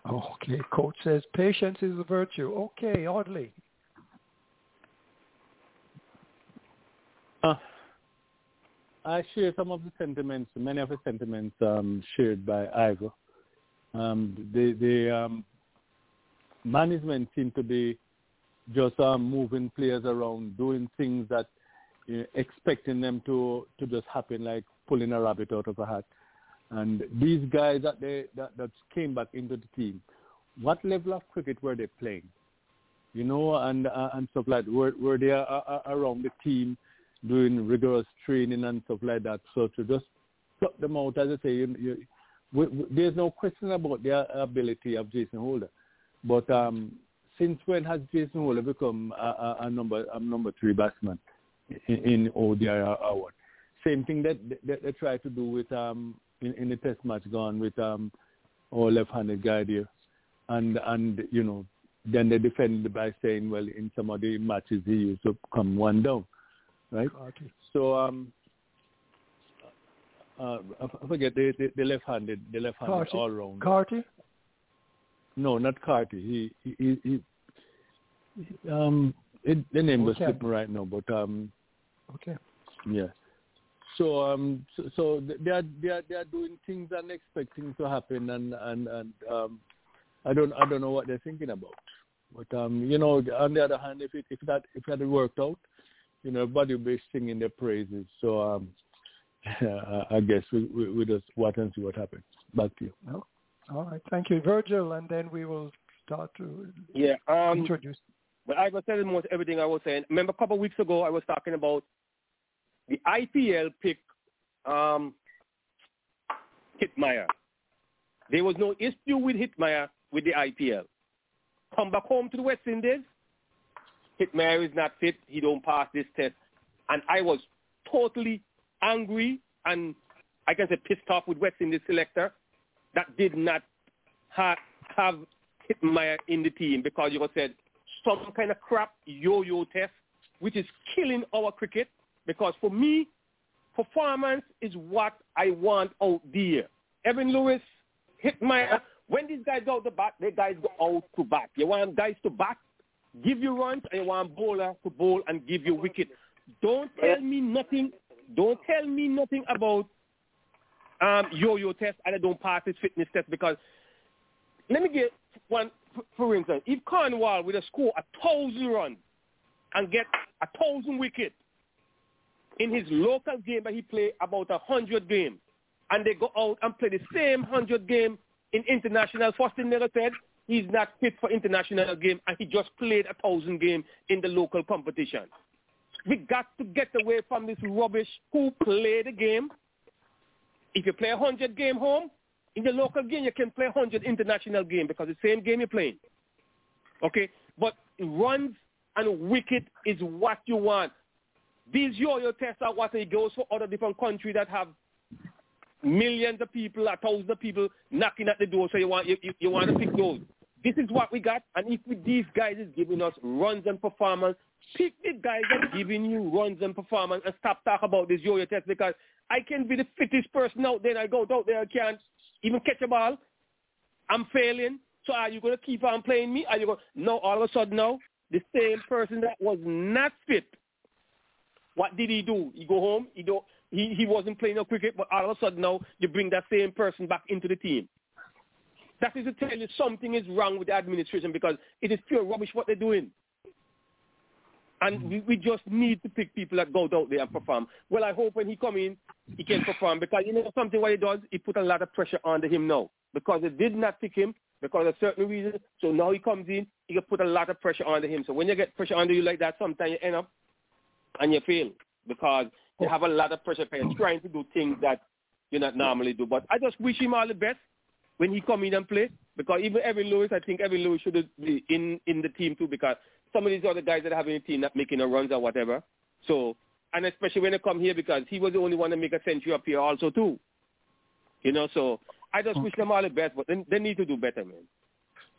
Okay, coach says patience is a virtue. Okay, Audley. Uh, I share some of the sentiments, many of the sentiments um, shared by Ivor. Um, the the um, management seem to be just um, moving players around, doing things that uh, expecting them to to just happen, like pulling a rabbit out of a hat. And these guys that they that, that came back into the team, what level of cricket were they playing? You know, and uh, and stuff like were were they uh, uh, around the team doing rigorous training and stuff like that? So to just pluck them out, as I say, you, you, we, we, there's no question about the ability of Jason Holder. But um, since when has Jason Holder become a, a, a number a number three batsman in, in ODI award? Same thing that, that they try to do with um in, in the test match gone with um or left-handed guy there, and and you know then they defended by saying, well, in some of the matches he used to come one down, right? Carty. So um, uh, I forget the, the, the left-handed, the left-handed Carty. all round. Carty? No, not Carty. He he he. he um, it, the name was Okay. slipping right now, but um, Okay. yeah. So um, so, so they are they are they are doing things and expecting to happen, and and and um, I don't I don't know what they're thinking about. But um, you know, on the other hand, if it if that if that worked out, you know, everybody will be singing their praises. So um, I I guess we, we we just watch and see what happens. Back to you. No. All right. Thank you, Virgil, and then we will start to Yeah. Um, introduce. But I was telling most everything I was saying. Remember a couple of weeks ago I was talking about the IPL pick um, Hitmeyer. There was no issue with Hitmeyer with the IPL. Come back home to the West Indies. Hitmeyer is not fit. He don't pass this test. And I was totally angry and I can say pissed off with West Indies selector that did not ha- have Hitmeyer in the team because you said some kind of crap yo-yo test, which is killing our cricket. Because for me, performance is what I want out there. Evan Lewis, Hitmeyer, when these guys go out to bat, they guys go out to bat. You want guys to bat, give you runs, and you want bowler to bowl and give you wicket. Don't tell me nothing. Don't tell me nothing about um, yo-yo test and I don't pass this fitness test because let me get one for instance. If Cornwall with a score a thousand runs and get a thousand wickets in his local game that he play about a hundred games, and they go out and play the same hundred game in international, thing they said he's not fit for international game, and he just played a thousand game in the local competition. We got to get away from this rubbish. Who play the game? If you play a hundred game home, in the local game you can play hundred international game because the same game you're playing. Okay, but runs and wicket is what you want. These yo-yo tests are what it goes for other different countries that have millions of people, thousands of people knocking at the door. So you want you, you, you want to pick those. This is what we got, and if these guys is giving us runs and performance, pick the guys that giving you runs and performance, and stop talking about this yo-yo test because I can be the fittest person out there. And I go out there, I can't even catch a ball. I'm failing. So are you going to keep on playing me? Are you going? No. All of a sudden now, the same person that was not fit. What did he do? He go home. He don't. He he wasn't playing no cricket, but all of a sudden now you bring that same person back into the team. That is to tell you something is wrong with the administration because it is pure rubbish what they're doing. And hmm. we, we just need to pick people that go out there and perform. Well, I hope when he come in, he can perform because you know something what he does, he put a lot of pressure under him now because they did not pick him because of certain reasons. So now he comes in, he can put a lot of pressure under him. So when you get pressure under you like that, sometimes you end up and you fail because you oh. have a lot of pressure because you're trying to do things that you not normally do. But I just wish him all the best when he come in and play because even Evan Lewis, I think Evan Lewis should be in in the team too because some of these other guys that have in the team not making no runs or whatever. So and especially when they come here because he was the only one to make a century up here also too. You know, so I just oh. wish them all the best, but they, they need to do better, man.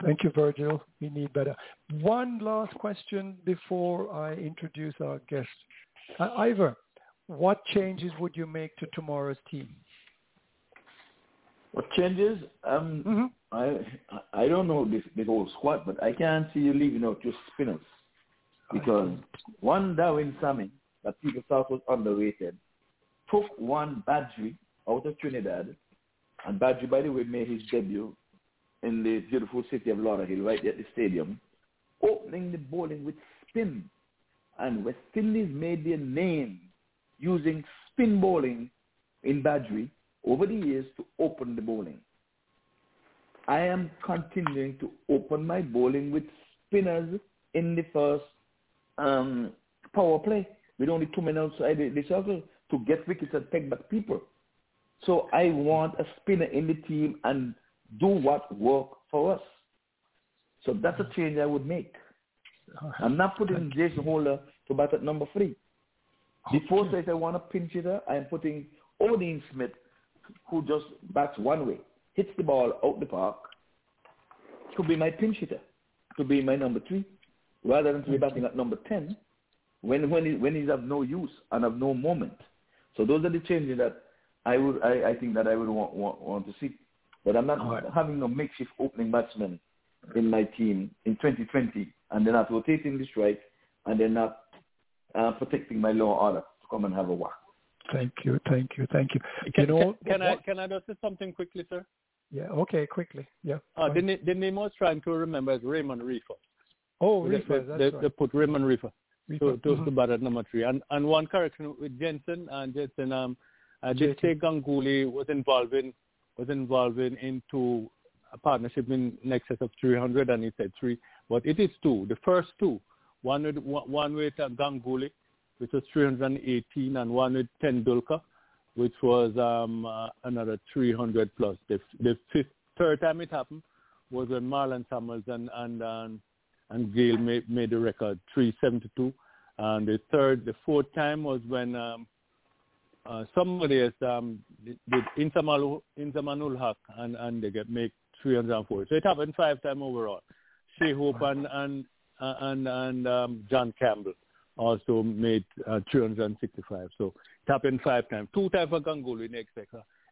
Thank you, Virgil. We need better. One last question before I introduce our guest. Uh, Ivor, what changes would you make to tomorrow's team? What changes? Um, I I don't know this the whole squad, but I can't see you leaving out your spinners because one Darren Sammy that people thought was underrated took one Badree out of Trinidad, and Badree, by the way, made his debut in the beautiful city of Lauderhill, right at the stadium, opening the bowling with spin. And West Indies made their name using spin bowling in Badree over the years to open the bowling. I am continuing to open my bowling with spinners in the first um, power play with only two men outside the, the circle to get wickets and take back people. So I want a spinner in the team and do what work for us. So that's a change I would make. I'm not putting Jason Holder to bat at number three. Before says I want a pinch hitter, I am putting Odean Smith, who just bats one way. hits the ball out the park, could be my pinch hitter, to be my number three, rather than to be batting at number 10 when, when, he, when he's of no use and of no moment. So those are the changes that I would I, I think that I would want, want, want to see. But I'm not right. having a makeshift opening batsman in my team in 2020 and then not rotating the strike and then not uh, protecting my lower order to come and have a whack. Thank you, thank you, thank you. Can, you know, can, can I can I just say something quickly, sir? Yeah. Okay. Quickly. Yeah. Uh, the, na- the name I was trying to remember is Raymond Reifer. Oh, Reifer. They, that's they, right. they put Raymond Reifer, Reifer. to to, mm-hmm. to bat at number three. And and one correction with Jensen and Jensen. Um, I did say Ganguly was involved in was involved in into a partnership in excess of 300, and he said three, but it is two. The first two, one with one with Ganguly, which was 318, and one with Tendulkar, which was um, uh, another 300 plus. The, the fifth, third time it happened was when Marlon Samuels and and um, and Gayle made, made the record 372, and the third, the fourth time was when um, uh, somebody has um, did Inzamam ul Haq and and they get make 304. So it happened five times overall. Shai Hope and and and and um, John Campbell also made uh, 365. So it happened five times. Two times for Ganguly in excess,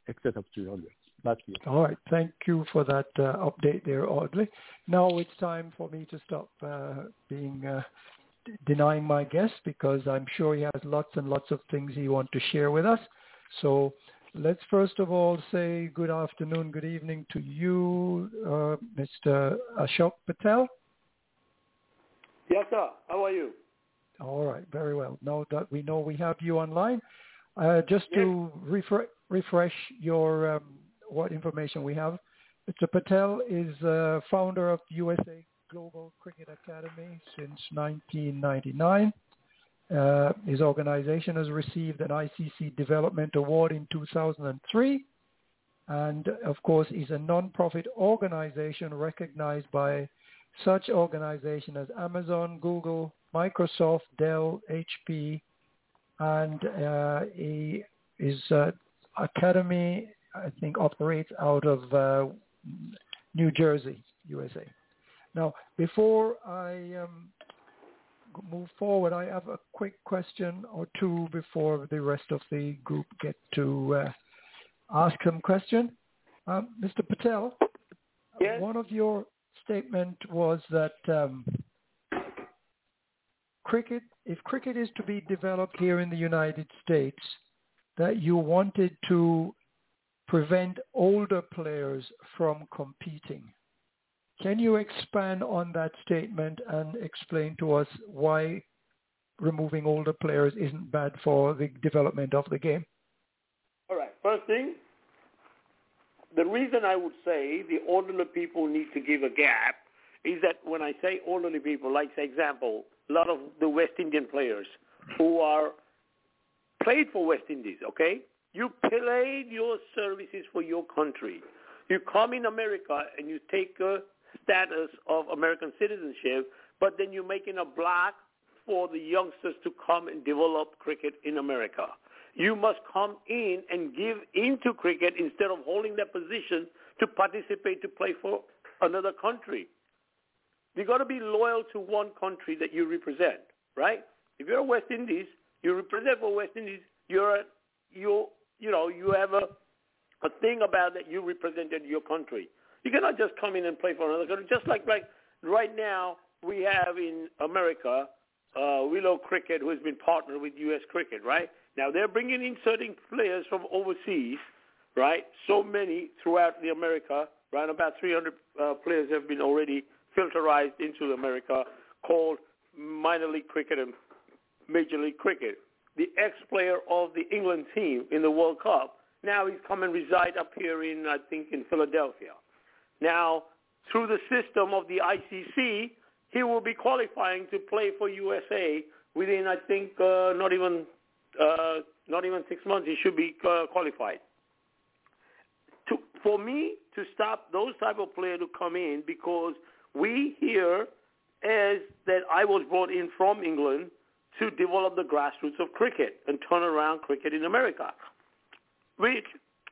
excess of 300. That's it. All right. Thank you for that uh, update there, Audley. Now it's time for me to stop uh, being uh, denying my guest because I'm sure he has lots and lots of things he wants to share with us. So let's first of all say good afternoon, good evening to you, uh, Mr. Ashok Patel. Yes, sir. How are you? All right, very well. Now that we know we have you online, uh, just to refresh refresh your um, what information we have. Mr. Patel is uh, founder of USA Global Cricket Academy since 1999. Uh, his organization has received an ICC Development Award in 2003. And of course, is a non-profit organization recognized by such organizations as Amazon, Google, Microsoft, Dell, HP, and uh, he, his uh, academy, I think, operates out of uh, New Jersey, USA. Now, before I um, move forward, I have a quick question or two before the rest of the group get to uh, ask some question. Um, Mr. Patel, yes? one of your statement was that um, cricket, if cricket is to be developed here in the United States, that you wanted to prevent older players from competing. Can you expand on that statement and explain to us why removing older players isn't bad for the development of the game? All right. First thing, the reason I would say the elderly people need to give a gap is that when I say elderly people, like for example, a lot of the West Indian players who are played for West Indies, okay? You played your services for your country. You come in America and you take a status of American citizenship, but then you're making a block for the youngsters to come and develop cricket in America. You must come in and give into cricket instead of holding that position to participate to play for another country. You got to be loyal to one country that you represent, right? If you're West Indies, you represent for West Indies. You're a, you you know you have a a thing about that you represented your country. You cannot just come in and play for another country. Just like like right now we have in America uh, Willow Cricket, who has been partnered with U.S. Cricket, right? Now they're bringing in certain players from overseas, right? So many throughout the America, right? About 300 uh, players have been already filterized into America, called minor league cricket and major league cricket. The ex-player of the England team in the World Cup, now he's come and reside up here in, I think, in Philadelphia. Now, through the system of the ICC, he will be qualifying to play for USA within, I think, uh, not even uh, not even six months. He should be uh, qualified. To, for me to stop those type of players to come in because we here, as that I was brought in from England to develop the grassroots of cricket and turn around cricket in America, which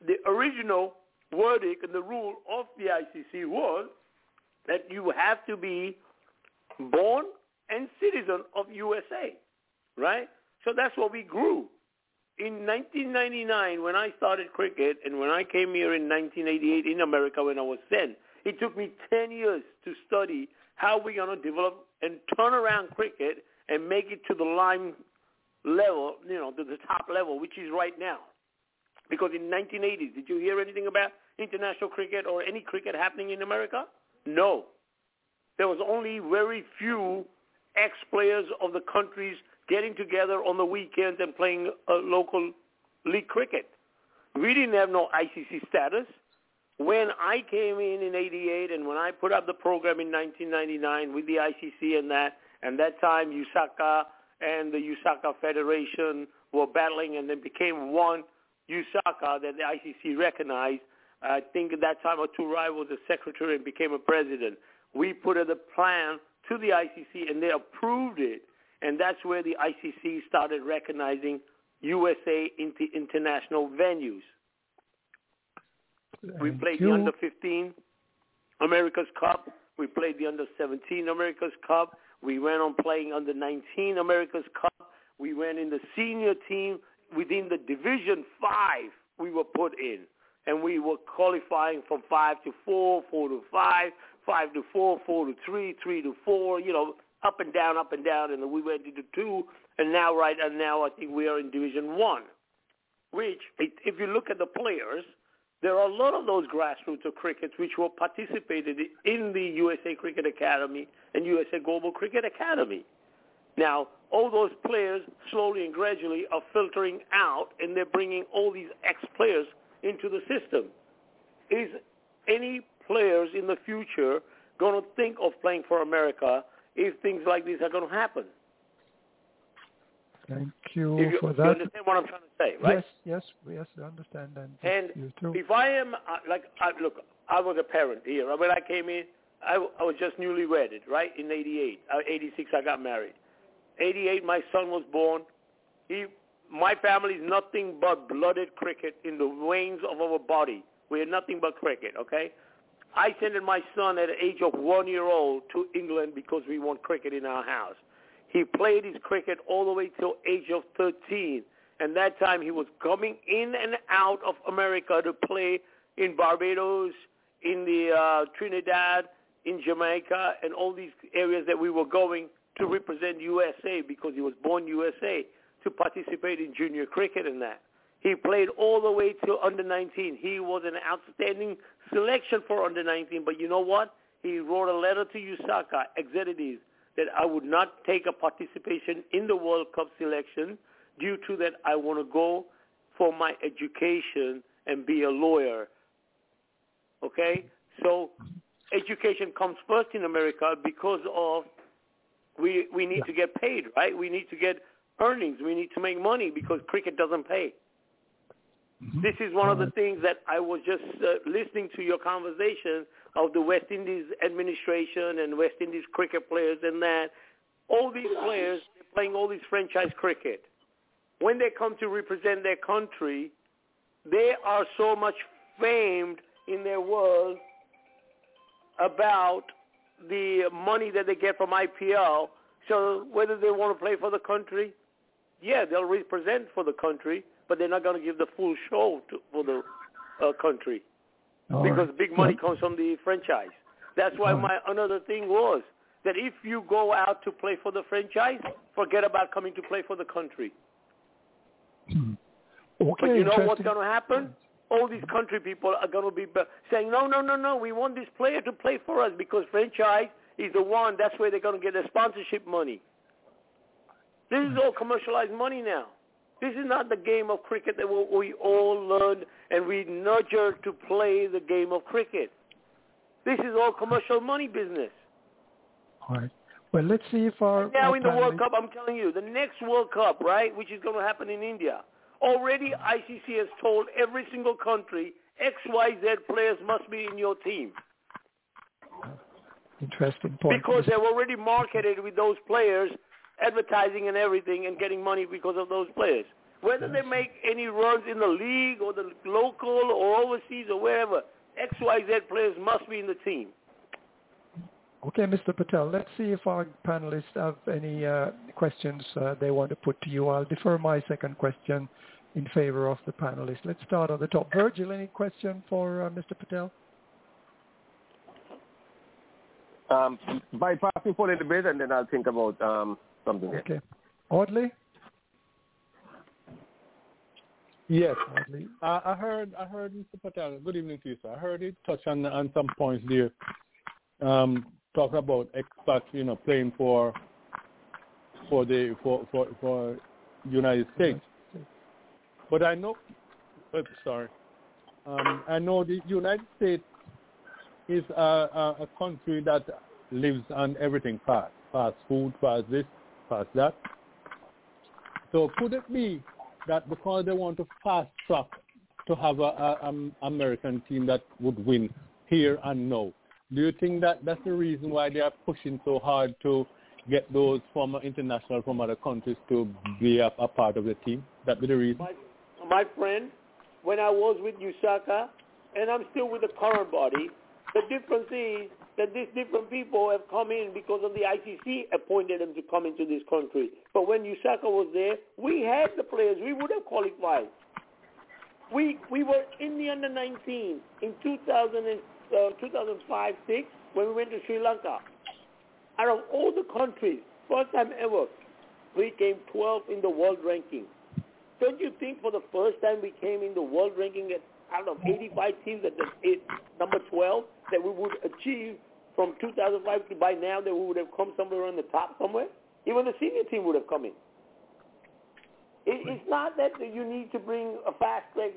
the original verdict and the rule of the ICC was that you have to be born and citizen of USA, right? So that's what we grew. In 1999, when I started cricket, and when I came here in 1988 in America when I was 10, it took me 10 years to study how we're going to develop and turn around cricket and make it to the line level, you know, to the top level, which is right now. Because in 1980s, did you hear anything about international cricket or any cricket happening in America? No. There was only very few ex-players of the countries getting together on the weekends and playing uh, local league cricket. We didn't have no ICC status. When I came in in 88 and when I put up the program in 1999 with the ICC and that, and that time USACA and the USACA Federation were battling and then became one USACA that the ICC recognized. I think at that time Rai was the secretary and became a president. We put a plan to the ICC and they approved it. And that's where the ICC started recognizing USA into international venues. Thank we played you. the under 15 America's Cup. We played the under 17 America's Cup. We went on playing under 19 America's Cup. We went in the senior team within the Division 5 we were put in. And we were qualifying from 5 to 4, 4 to 5, 5 to 4, 4 to 3, 3 to 4, you know, up and down, up and down. And we went into 2. And now, right and now, I think we are in Division 1, which, if you look at the players, there are a lot of those grassroots of cricket which were participated in the USA Cricket Academy and USA Global Cricket Academy. Now, all those players slowly and gradually are filtering out and they're bringing all these ex-players into the system. Is any players in the future going to think of playing for America if things like this are going to happen? Thank you you, for that. you understand what I'm trying to say, right? Yes, yes, yes, I understand. And, And you too. if I am, uh, like, I, look, I was a parent here. When I came in, I, I was just newly wedded, right, in 88. Uh, 86, I got married. 88, my son was born. He, my family is nothing but blooded cricket in the veins of our body. We are nothing but cricket, okay? I sent my son at the age of one year old to England because we want cricket in our house. He played his cricket all the way till age of 13. And that time he was coming in and out of America to play in Barbados, in the uh, Trinidad, in Jamaica, and all these areas that we were going to represent USA because he was born USA to participate in junior cricket and that. He played all the way till under 19. He was an outstanding selection for under 19. But you know what? He wrote a letter to USACA executives that I would not take a participation in the World Cup selection due to that I want to go for my education and be a lawyer. Okay? So education comes first in America because of we we need to get paid, right? We need to get earnings. We need to make money because cricket doesn't pay. This is one of the things that I was just uh, listening to your conversation of the West Indies administration and West Indies cricket players and that. All these players, playing all these franchise cricket. When they come to represent their country, they are so much famed in their world about the money that they get from IPL. So whether they want to play for the country, yeah, they'll represent for the country, but they're not going to give the full show to, for the uh, country All because right. big money comes from the franchise. That's why my another thing was that if you go out to play for the franchise, forget about coming to play for the country. Hmm. Okay, But you know what's going to happen? All these country people are going to be saying, no, no, no, no, we want this player to play for us because franchise is the one. That's where they're going to get their sponsorship money. This is all commercialized money now. This is not the game of cricket that we all learned and we nurtured to play the game of cricket. This is all commercial money business. All right. Well, let's see if our, And now our in the World Cup, I'm telling you, the next World Cup, right, which is going to happen in India, already ICC has told every single country XYZ players must be in your team interesting point. because they're already marketed with those players, advertising and everything, and getting money because of those players. Whether they make any runs in the league or the local or overseas or wherever, XYZ players must be in the team. Okay, Mr. Patel, let's see if our panelists have any uh, questions uh, they want to put to you. I'll defer my second question in favor of the panelists. Let's start on the top. Virgil, any question for uh, Mr. Patel? Um, bypass me for a little bit, and then I'll think about um, something. Okay. Audley? Yes, I, I heard. I heard Mr. Patel. Good evening to you, sir. I heard it touch on on some points there. Um, talk about expats, you know, playing for for the for for for United States. But I know, oops, sorry, um, I know the United States is a, a, a country that lives on everything fast, fast food, fast this, fast that. So could it be that because they want to fast track to have a, a, a American team that would win here and now, do you think that that's the reason why they are pushing so hard to get those former international from other countries to be a, a part of the team? That be the reason? My, friend, when I was with USACA, and I'm still with the current body, the difference is that these different people have come in because of the ICC appointed them to come into this country. But when USACA was there, we had the players. We would have qualified. We we were in the under 19 in 2000 and, uh, 2005 6 when we went to Sri Lanka. Out of all the countries, first time ever, we came 12th in the world ranking. Don't you think for the first time we came in the world ranking at out of 85 teams at the eight, number 12 that we would achieve from 2005 to by now that we would have come somewhere on the top somewhere? Even the senior team would have come in. It, it's not that you need to bring a fast track.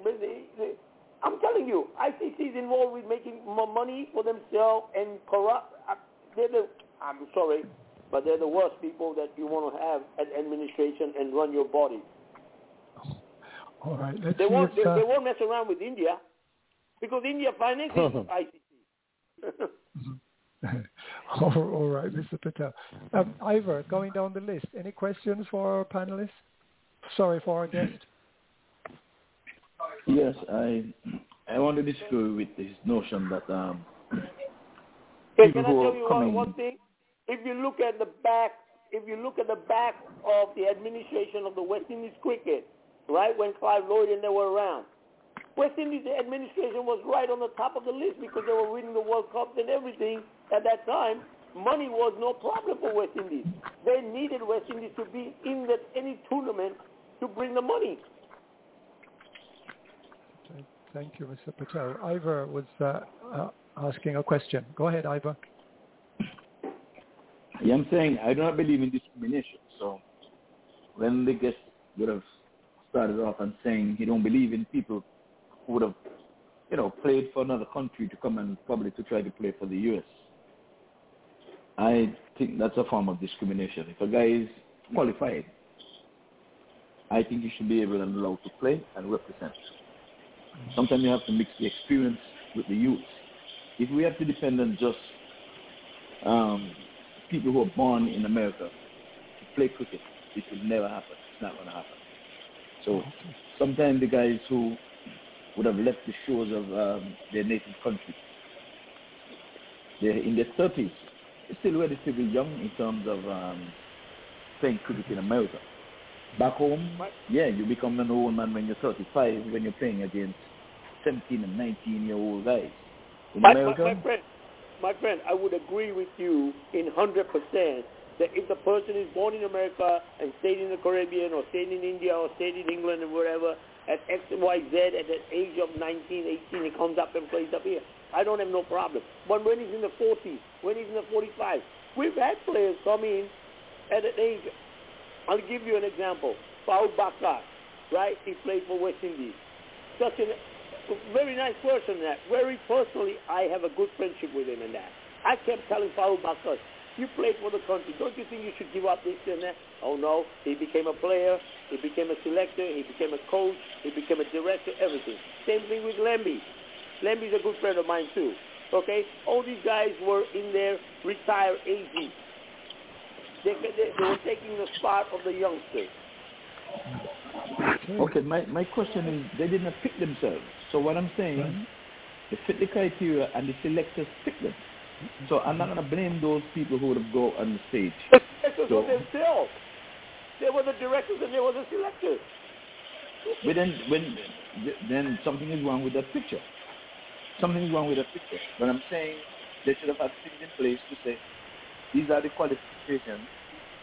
I'm telling you, ICC is involved with making more money for themselves and corrupt. uh, They're the, I'm sorry, but they're the worst people that you want to have at administration and run your body. All right. Let's They won't, if, they, uh, they won't mess around with India because India finances ICC. all all right, Mr. Patel. Um, Ivor, going down the list, any questions for our panelists? Sorry, for our guest. Yes, I I want to disagree with this notion that um, Hey, people can I who tell are you one, coming. one thing? If you look at the back, if you look at the back of the administration of the West Indies cricket, right when Clive Lloyd and they were around, West Indies administration was right on the top of the list because they were winning the World Cups and everything at that time. Money was no problem for West Indies. They needed West Indies to be in that any tournament to bring the money. Thank you, Mr. Patel. Ivor was uh, uh, asking a question. Go ahead, Ivor. Yeah, I'm saying I do not believe in discrimination. So when they get would have started off and saying he don't believe in people who would have, you know, played for another country to come and probably to try to play for the U.S. I think that's a form of discrimination. If a guy is qualified, I think he should be able and allowed to play and represent. Sometimes you have to mix the experience with the youth. If we have to depend on just um, people who are born in America to play cricket, it will never happen. It's not going to happen. So sometimes the guys who would have left the shores of um, their native country, they're in their 30s, they're still relatively young in terms of um, playing cricket in America. Back home, yeah, you become an old man when you're 35 when you're playing against 17 and 19 year old guys. In My, my, my friend, my friend, I would agree with you in hundred percent that if the person is born in America and stayed in the Caribbean or stayed in India or stayed in England or wherever at X Y Z at the age of 19, 18, he comes up and plays up here. I don't have no problem. But when he's in the 40s, when he's in the 45, we've had players come in at an age. I'll give you an example. Paul Bakar, right? He played for West Indies. Such a very nice person. That very personally, I have a good friendship with him and that. I kept telling Paul Bakar, you play for the country. Don't you think you should give up this and that? Oh no, he became a player. He became a selector. He became a coach. He became a director. Everything. Same thing with Lemby. Lemby's a good friend of mine too. Okay, all these guys were in their retired ages. They, they, they were taking the spot of the youngsters. Okay, my, my question is they did not pick themselves. So what I'm saying, Right. they fit the criteria and the selectors pick them. So I'm not going to blame those people who would have go on the stage. The selectors So- were themselves. They were the directors and they were the selectors. But then, when then something is wrong with that picture. Something is wrong with that picture. But I'm saying they should have had things in place to say these are the qualifications,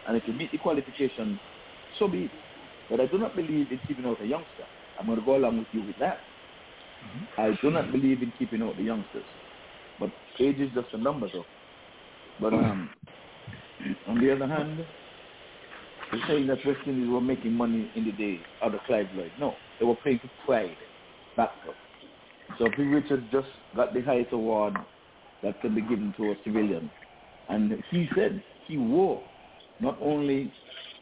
and if you meet the qualifications, so be it. But I do not believe in keeping out a youngster. I'm going to go along with you with that. Mm-hmm. I do not believe in keeping out the youngsters. Age is just a number, though. But um, on the other hand, you're saying that West Indies were making money in the day out of Clive Lloyd. No, they were playing for pride, backup. So Viv Richards just got the highest award that can be given to a civilian. And he said he wore not only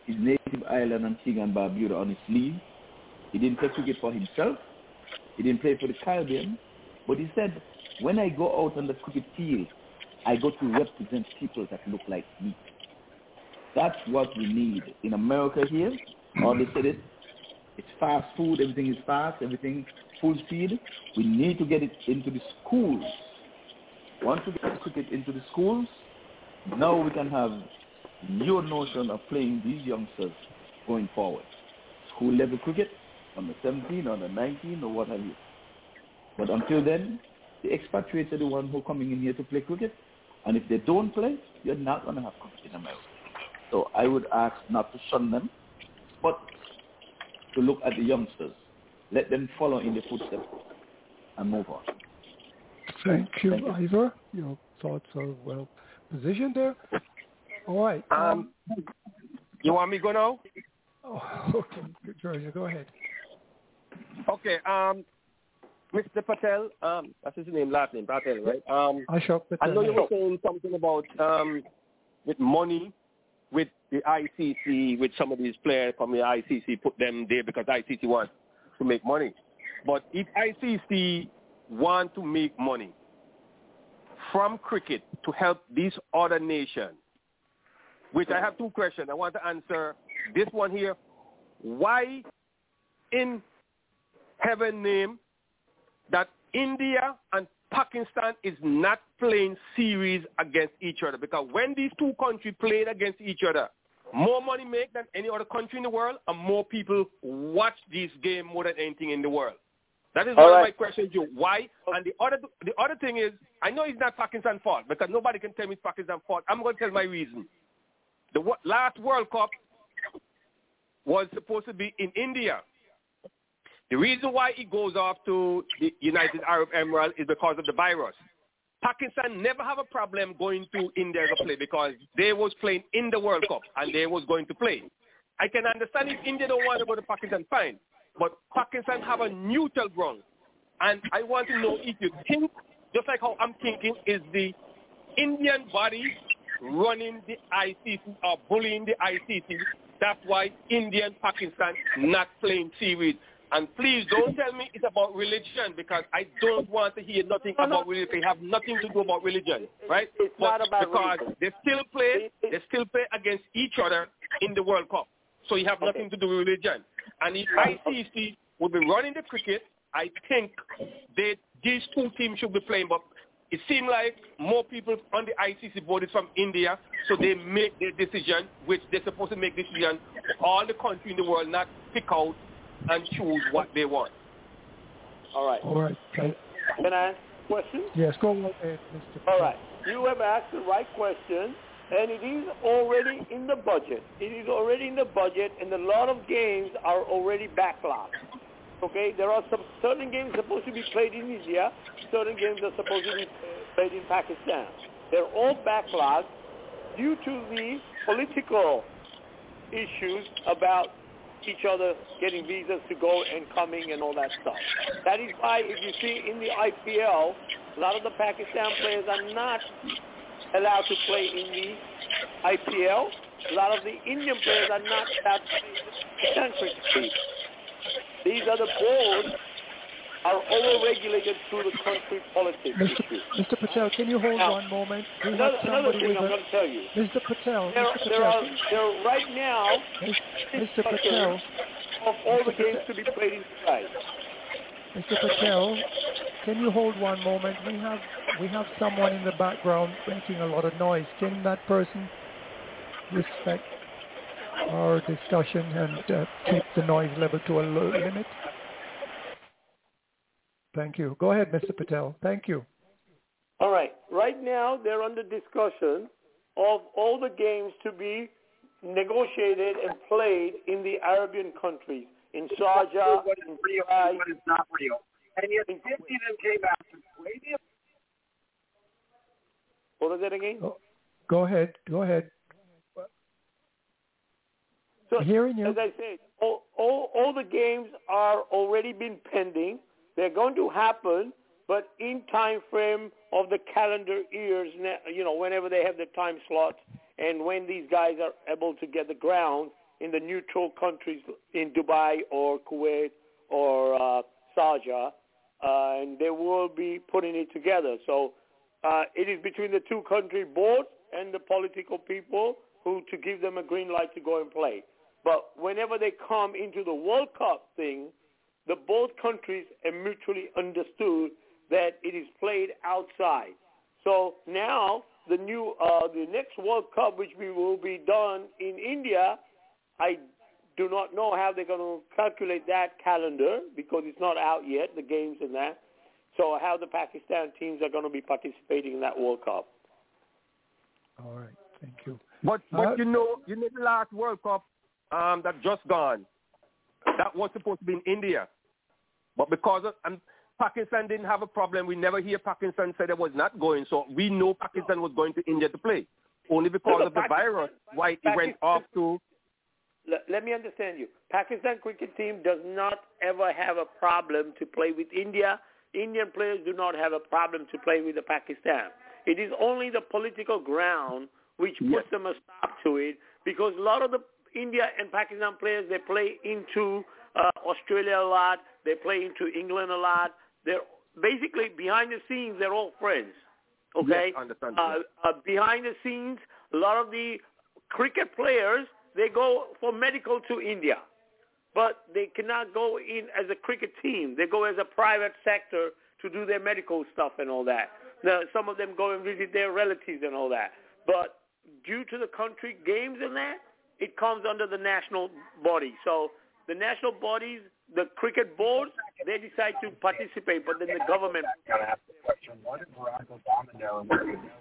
his native island Antigua and Barbuda on his sleeve, he didn't play cricket for himself, he didn't play for the Caribbean, but he said, when I go out on the cricket field, I go to represent people that look like me. That's what we need. In America here, all they said it, it's fast food, everything is fast, everything full speed. We need to get it into the schools. Once we get cricket into the schools, now we can have your notion of playing these youngsters going forward. School level cricket, on the 17 or the 19 or what have you. But until then, the expatriates are the ones who are coming in here to play cricket. And if they don't play, you're not going to have cricket in America. So I would ask not to shun them, but to look at the youngsters. Let them follow in the footsteps and move on. Thank you, Thank you. Ivor. Your thoughts are well positioned there. All right. Um, you want me to go now? oh, okay, Georgia, go ahead. Okay. Um, Mr. Patel, um, that's his name, last name, Patel, right? Um, Ashok I Patel. know you were saying something about um, with money, with the ICC, with some of these players from the ICC, put them there because ICC wants to make money. But if ICC want to make money from cricket to help these other nations, which I have two questions. I want to answer this one here. Why in heaven name that India and Pakistan is not playing series against each other because when these two countries played against each other, more money make than any other country in the world, and more people watch this game more than anything in the world. That is All one of my right. questions, Joe. Why? And the other the other thing is, I know it's not Pakistan's fault because nobody can tell me it's Pakistan's fault. I'm going to tell my reason. The last World Cup was supposed to be in India. The reason why it goes off to the United Arab Emirates is because of the virus. Pakistan never have a problem going to India to play because they was playing in the World Cup and they was going to play. I can understand if India don't want to go to Pakistan, fine. But Pakistan have a neutral ground. And I want to know if you think, just like how I'm thinking, is the Indian body running the ICC or bullying the ICC. That's why India and Pakistan not playing series. And please don't tell me it's about religion because I don't want to hear nothing about religion. They have nothing to do about religion, right? It's But not about because religion. they still play, they still play against each other in the World Cup. So you have nothing to do with religion. And if ICC would be running the cricket, I think they, these two teams should be playing. But it seems like more people on the ICC board is from India, so they make their decision, which they're supposed to make decision. All the country in the world not pick out and choose what they want. All right. All right. Can, I ask a question? yes, go ahead, Mr. All right. You have asked the right question, and it is already in the budget. It is already in the budget, and a lot of games are already backlogged. Okay, there are some certain games supposed to be played in India, certain games are supposed to be uh, played in Pakistan. They're all backlogged due to the political issues about each other getting visas to go and coming and all that stuff. That is why if you see in the IPL, a lot of the Pakistan players are not allowed to play in the IPL. A lot of the Indian players are not allowed to play in the cricket. These are the boards are overregulated through the country politics Mr. issue. Mr. Patel, can you hold Now, one moment? We have Another, another somebody thing with I'm a- going to tell you. Mr. Patel, There, Mr. there are there are right now Mr. Patel, of all the Mr. games to be played in Dubai. Mr. Patel, can you hold one moment? We have we have someone in the background making a lot of noise. Can that person respect our discussion and uh, keep the noise level to a low limit? Thank you. Go ahead, Mr. Patel. Thank you. All right. Right now, they're under discussion of all the games to be negotiated and played in the Arabian countries, in Sharjah, in Dubai. What is not real. And yet 50 of them came out to Kuwait. What was that again? Oh, go ahead. Go ahead. So, Hearing you. as I said, all, all, all the games are already been pending. They're going to happen, but in time frame of the calendar years, you know, whenever they have the time slots and when these guys are able to get the ground in the neutral countries in Dubai or Kuwait or uh, uh, and they will be putting it together. So uh, it is between the two country boards and the political people who to give them a green light to go and play. But whenever they come into the World Cup thing, the both countries have mutually understood that it is played outside. So now the new, uh, the next World Cup, which we will be done in India, I do not know how they're going to calculate that calendar because it's not out yet, the games and that. So how the Pakistan teams are going to be participating in that World Cup. All right. Thank you. But but Uh, you know you know the last World Cup um, that just gone, that was supposed to be in India, but because of and Pakistan didn't have a problem. We never hear Pakistan say they was not going. So we know Pakistan was going to India to play, only because No, of the Pakistan- virus. Why it went off to let, let me understand you. Pakistan cricket team does not ever have a problem to play with India. Indian players do not have a problem to play with the Pakistan. It is only the political ground which puts them a stop to it because a lot of the India and Pakistan players they play into uh, Australia a lot. They play into England a lot. They're basically behind the scenes. They're all friends. Okay. Yes, understand. Uh, uh, behind the scenes, a lot of the cricket players they go for medical to India, but they cannot go in as a cricket team. They go as a private sector to do their medical stuff and all that. Now, some of them go and visit their relatives and all that. But due to the country games and that, it comes under the national body. So the national bodies, the cricket boards, they decide to participate, but then the government.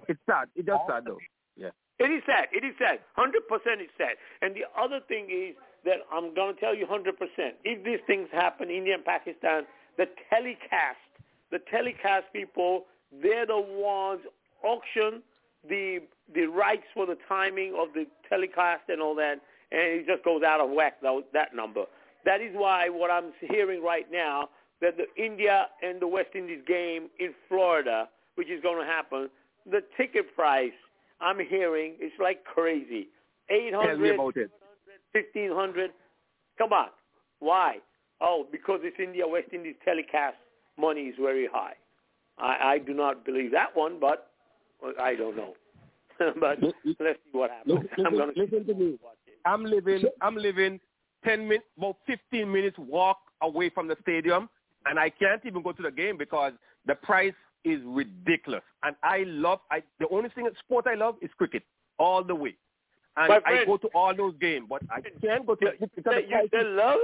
it's sad. It does sad though. Yeah. It is sad. It is sad. Hundred percent is sad. And the other thing is that I'm going to tell you hundred percent. If these things happen, India and Pakistan, the telecast, the telecast people, they're the ones auction the the rights for the timing of the telecast and all that, and it just goes out of whack. Though that number. That is why what I'm hearing right now that the India and the West Indies game in Florida, which is going to happen, the ticket price I'm hearing is like crazy. Eight Tell me hundred, about it. fifteen hundred. Come on. Why? Oh, because it's India West Indies telecast money is very high. I, I do not believe that one, but uh, I don't know. but let's see what happens. Listen, I'm gonna listen to me. I'm living. I'm living ten minutes, about fifteen minutes walk away from the stadium, and I can't even go to the game because the price is ridiculous. And I love. I the only thing sport I love is cricket all the way, and My I go to all those games, but I can't go to because the you price they love.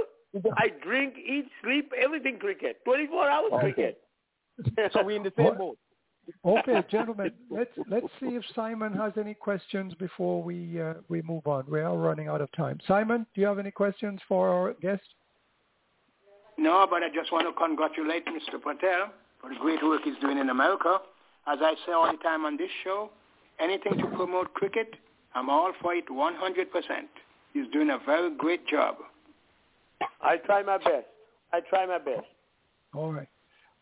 I drink, eat, sleep, everything cricket. 24 hours Okay. cricket. so we in the same boat. Okay, gentlemen, let's let's see if Simon has any questions before we uh, we move on. We are running out of time. Simon, do you have any questions for our guest? No, but I just want to congratulate Mr. Patel for the great work he's doing in America. As I say all the time on this show, anything to promote cricket, I'm all for it 100%. He's doing a very great job. I try my best. I try my best. All right.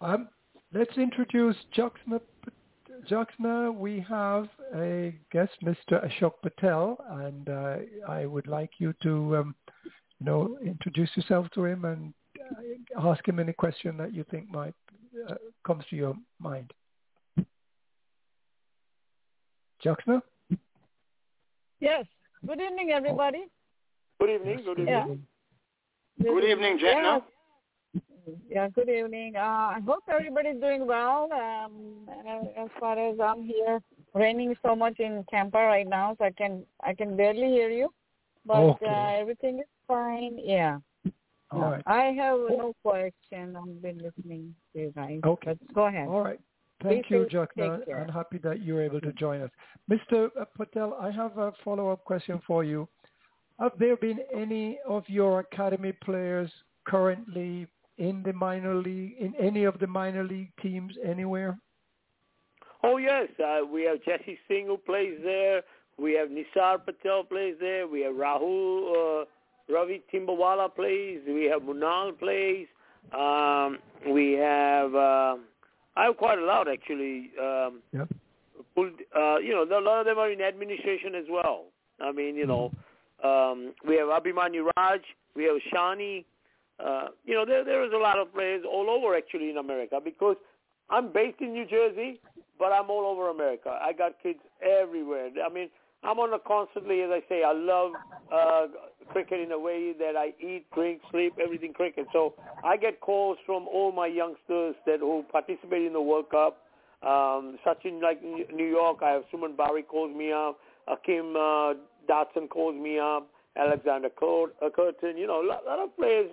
Um, let's introduce Jaxna. Jaxna, we have a guest, Mr. Ashok Patel, and uh, I would like you to, um, you know, introduce yourself to him and ask him any question that you think might uh, comes to your mind. Jackson? Yes. Good evening, everybody. Good evening. Good evening. Yeah. Good evening, Jenna. Yeah. good evening. Uh, I hope everybody's doing well. Um, as far as I'm here, raining so much in Tampa right now, so I can I can barely hear you. But Okay. uh, everything is fine. Yeah. All No, right. I have no question. I've been listening to you guys. Okay. But go ahead. All right. Thank Please you, take I'm happy that you were able to join us. Mr. Patel, I have a follow-up question for you. Have there been any of your academy players currently in the minor league, in any of the minor league teams anywhere? Oh yes, uh, we have Jesse Singh who plays there. We have Nisar Patel plays there. We have Rahul uh, Ravi Timbawala plays. We have Munal plays. Um, we have uh, I have quite a lot actually. Um, Yep. uh, you know, a lot of them are in administration as well. I mean, you know, um, we have Abhimanyu Raj, we have Shani. Uh, you know, there there is a lot of players all over actually in America because I'm based in New Jersey, but I'm all over America. I got kids everywhere. I mean, I'm on a constantly, as I say, I love uh, cricket in a way that I eat, drink, sleep, everything cricket. So I get calls from all my youngsters that who participate in the World Cup. Um, such in like New York, I have Suman Bari calls me up, Akim uh, Dodson calls me up, Alexander Cur- Curtin. You know, a lot, lot of players.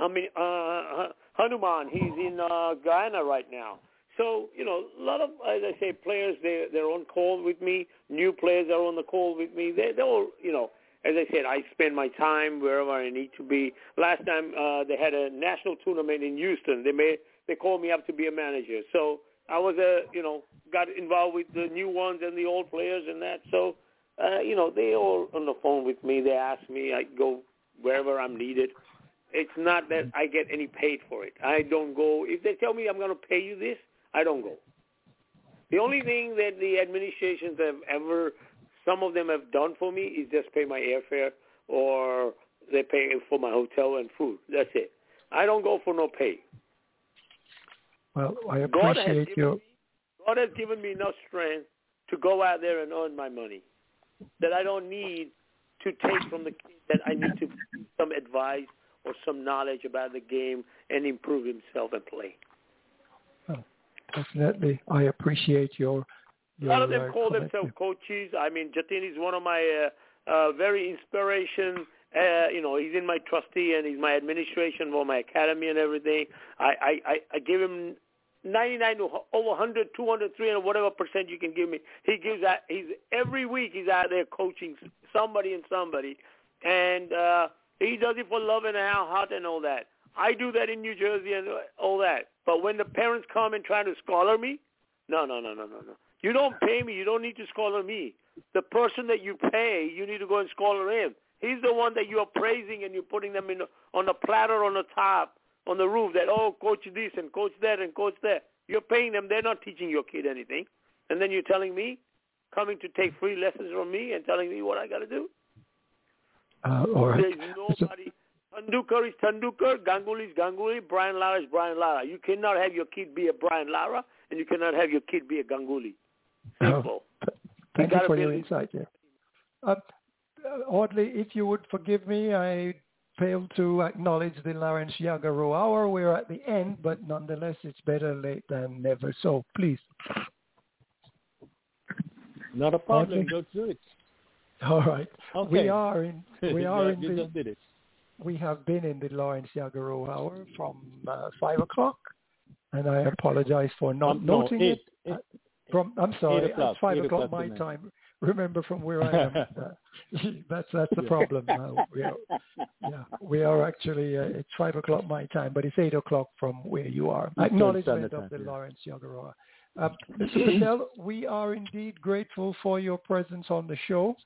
I mean, uh, Hanuman, he's in uh, Guyana right now. So you know, a lot of, as I say, players they they're on call with me. New players are on the call with me. They they all, you know, as I said, I spend my time wherever I need to be. Last time uh, they had a national tournament in Houston. They made they called me up to be a manager. So I was a you know got involved with the new ones and the old players and that. So uh, you know they all on the phone with me. They ask me. I go wherever I'm needed. It's not that mm-hmm. I get any paid for it. I don't go. If they tell me I'm going to pay you this, I don't go. The only thing that the administrations have ever, some of them have done for me is just pay my airfare or they pay for my hotel and food. That's it. I don't go for no pay. Well, I appreciate me, God has given me enough strength to go out there and earn my money that I don't need to take from the kid that I need to give some advice or some knowledge about the game and improve himself and play. Well, definitely. I appreciate your. A your lot of them uh, call themselves coaches. I mean, Jatin is one of my uh, uh, very inspiration. Uh, you know, he's in my trustee and he's my administration for my academy and everything. I, I, I, I give him 99 to over 100, 200, 300, whatever percent you can give me. He gives that. He's every week he's out there coaching somebody and somebody, and uh, he does it for love and how hot and all that. I do that in New Jersey and all that. But when the parents come and try to scholar me, no, no, no, no, no, no. You don't pay me. You don't need to scholar me. The person that you pay, you need to go and scholar him. He's the one that you are praising and you're putting them in on the platter on the top, on the roof that, oh, coach this and coach that and coach that. You're paying them. They're not teaching your kid anything. And then you're telling me, coming to take free lessons from me and telling me what I got to do? Uh, all right. There's nobody. Tendulkar is Tendulkar, Ganguly is Ganguly, Brian Lara is Brian Lara. You cannot have your kid be a Brian Lara, and you cannot have your kid be a Ganguly. Simple. Thank you gotta for your insight there. Uh, uh, Audley, if you would forgive me, I failed to acknowledge the Lawrence Yagaro hour. We're at the end, but nonetheless, it's better late than never. So please. Not a problem. Audley? Let's do it. All right. Okay. We are in. We are in the. just did it. We have been in the Lawrence Yagaro hour from uh, five o'clock, and I apologize for not Um, no, noting eight, it. Uh, From I'm sorry, o'clock, it's five eight o'clock, o'clock my tonight. time. Remember from where I am. uh, that's that's the Yeah. problem. Uh, we are, yeah, we are actually. Uh, it's five o'clock my time, but it's eight o'clock from where you are. Acknowledgement of the yeah. Lawrence Yagaro. Uh, Mr. Patel, we are indeed grateful for your presence on the show.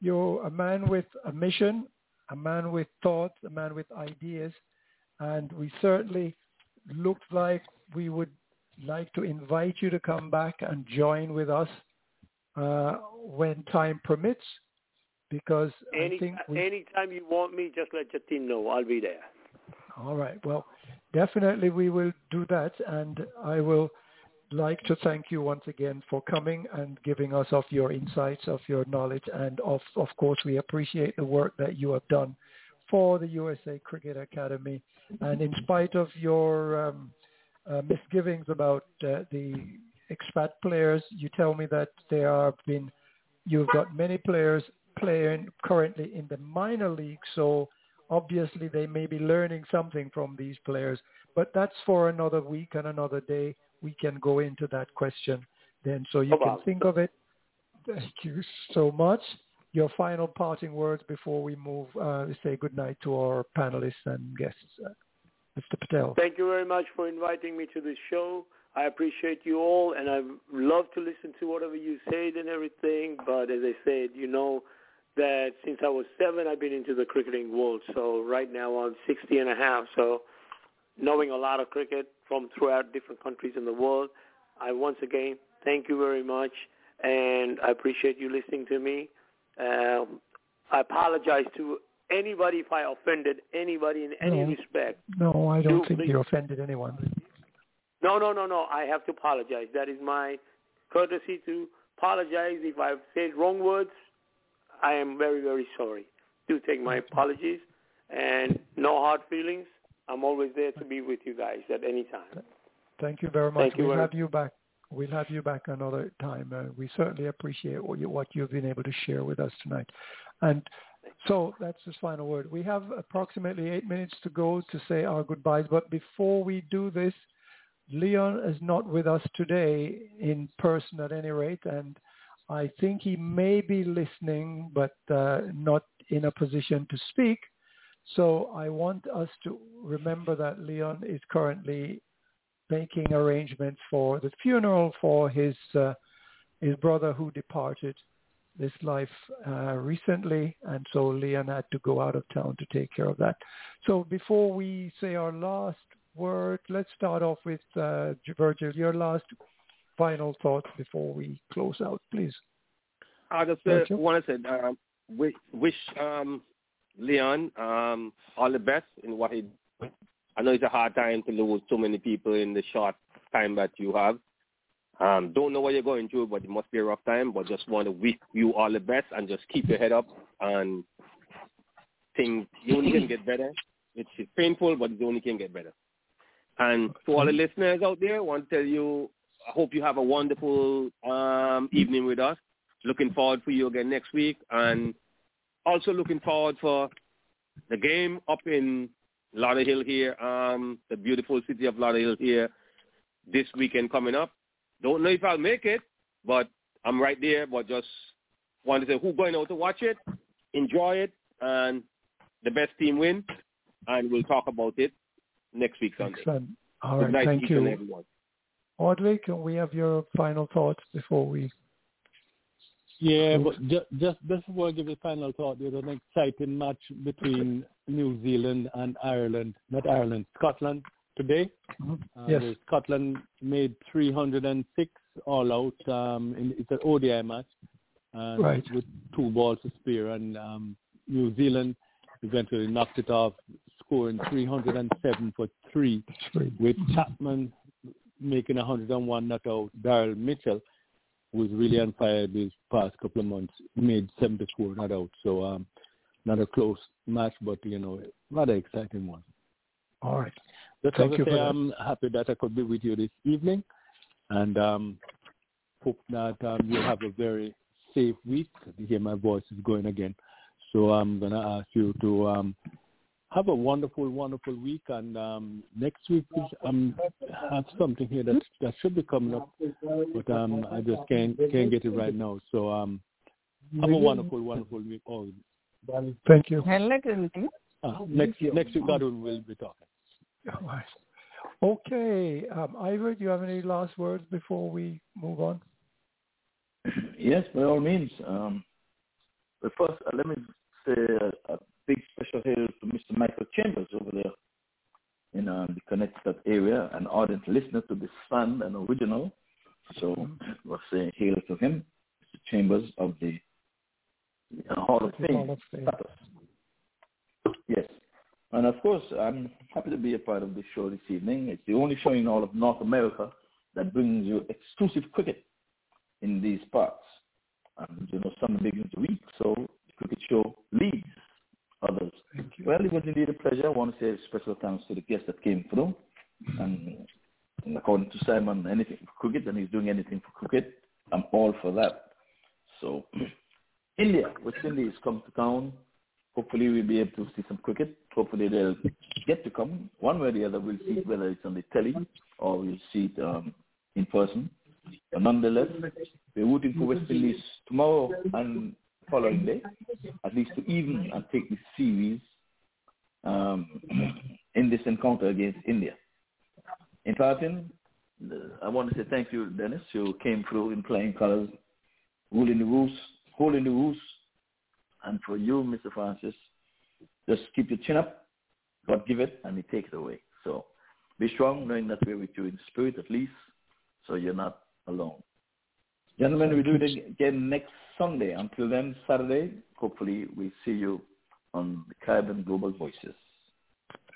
You're a man with a mission, a man with thoughts, a man with ideas, and we certainly look like we would like to invite you to come back and join with us uh, when time permits, because I Any, think we anytime you want me, just let your team know. I'll be there. All right. Well, definitely we will do that, and I will like to thank you once again for coming and giving us of your insights, of your knowledge, and of of course we appreciate the work that you have done for the USA Cricket Academy. And in spite of your um, uh, misgivings about uh, the expat players, you tell me that there have been you've got many players playing currently in the minor league, so obviously they may be learning something from these players. But that's for another week and another day. We can go into that question then, so you can think of it. Thank you so much. Your final parting words before we move, uh, say goodnight to our panelists and guests, uh, Mr. Patel. Thank you very much for inviting me to this show. I appreciate you all, and I love to listen to whatever you said and everything. But as I said, you know that since I was seven, I've been into the cricketing world. So right now I'm 60 and a half. So knowing a lot of cricket from throughout different countries in the world, I once again thank you very much, and I appreciate you listening to me. Um, I apologize to anybody if I offended anybody in any No. respect. No, I don't Do think please- you offended anyone. No, no, no, no. I have to apologize. That is my courtesy to apologize if I've said wrong words. I am very, very sorry. Do take my apologies and no hard feelings. I'm always there to be with you guys at any time. Thank you very much. Thank we'll have you back. We'll have you back another time. Uh, we certainly appreciate what, you, what you've been able to share with us tonight. And so that's his final word. We have approximately eight minutes to go to say our goodbyes. But before we do this, Leon is not with us today in person at any rate, and I think he may be listening, but uh, not in a position to speak. So I want us to remember that Leon is currently making arrangements for the funeral for his uh, his brother who departed this life uh, recently, and so Leon had to go out of town to take care of that. So before we say our last word, let's start off with uh, Virgil. Your last final thoughts before we close out, please. I just uh, Virgil? want to say, um, wish, wish um, Leon um, all the best in what he. I know it's a hard time to lose so many people in the short time that you have. Um, don't know what you're going through, but it must be a rough time. But just want to wish you all the best and just keep your head up and things. You only can get better. It's painful, but it only can get better. And to all the listeners out there, I want to tell you, I hope you have a wonderful um, evening with us. Looking forward for you again next week, and also looking forward for the game up in Lauderhill here, um, the beautiful city of Lauderhill here, this weekend coming up. Don't know if I'll make it, but I'm right there. But just want to say who's going out to watch it, enjoy it, and the best team win, and we'll talk about it next week Sunday. Excellent. All Good thank you. everyone. Audley, can we have your final thoughts before we? Yeah, but just, just before I give a final thought, there's an exciting match between New Zealand and Ireland, not Ireland, Scotland today. Uh, Yes. Scotland made 306 all out. Um, in, it's an ODI match uh, Right. with two balls to spare, and um, New Zealand eventually knocked it off, scoring 307 for three, with Chapman making 101 not out. Daryl Mitchell, was really on fire these past couple of months, made 74 not out. So um, not a close match, but you know, rather exciting one. All right. Just Thank you say. I'm happy that I could be with you this evening, and um, hope that um, you have a very safe week. You hear my voice is going again, so I'm gonna ask you to um, have a wonderful, wonderful week. And um, next week I um, have something here that that should be coming up, but um, I just can't can't get it right now. So um, have a wonderful, wonderful week. Oh, Thank you. uh, next next week, God will be talking. All right. Okay, um, Ivor, do you have any last words before we move on? Yes, by all means. Um, but first, uh, let me say a, a big special hail to Mr. Michael Chambers over there in um, the Connecticut area, an ardent listener to this fun and original. So we'll say hail to him, Mr. Chambers of the uh, Hall of Fame. Hall of Fame. status. Yes. And of course, I'm happy to be a part of this show this evening. It's the only show in all of North America that brings you exclusive cricket in these parts. And you know, summer begins the week, so the cricket show leads others. Well, it was indeed a pleasure. I want to say special thanks to the guests that came through. And, according to Simon, anything for cricket, and he's doing anything for cricket, I'm all for that. So, India, West Indies come to town. Hopefully, we'll be able to see some cricket. Hopefully, they'll get to come. One way or the other, we'll see whether it's on the telly or we'll see it um, in person. But nonetheless, we're rooting for West Indies tomorrow and following day, at least to even and take the series um, in this encounter against India. In parting, I want to say thank you, Dennis. You came through in playing colors, ruling the rules, holding the rules. And for you, Mr. Francis, just keep your chin up. God give it, and He takes it away. So be strong, knowing that we're with you in spirit at least, so you're not alone. Gentlemen, we do it again next Sunday. Until then, Saturday, hopefully we see you on the Caribbean Global Voices.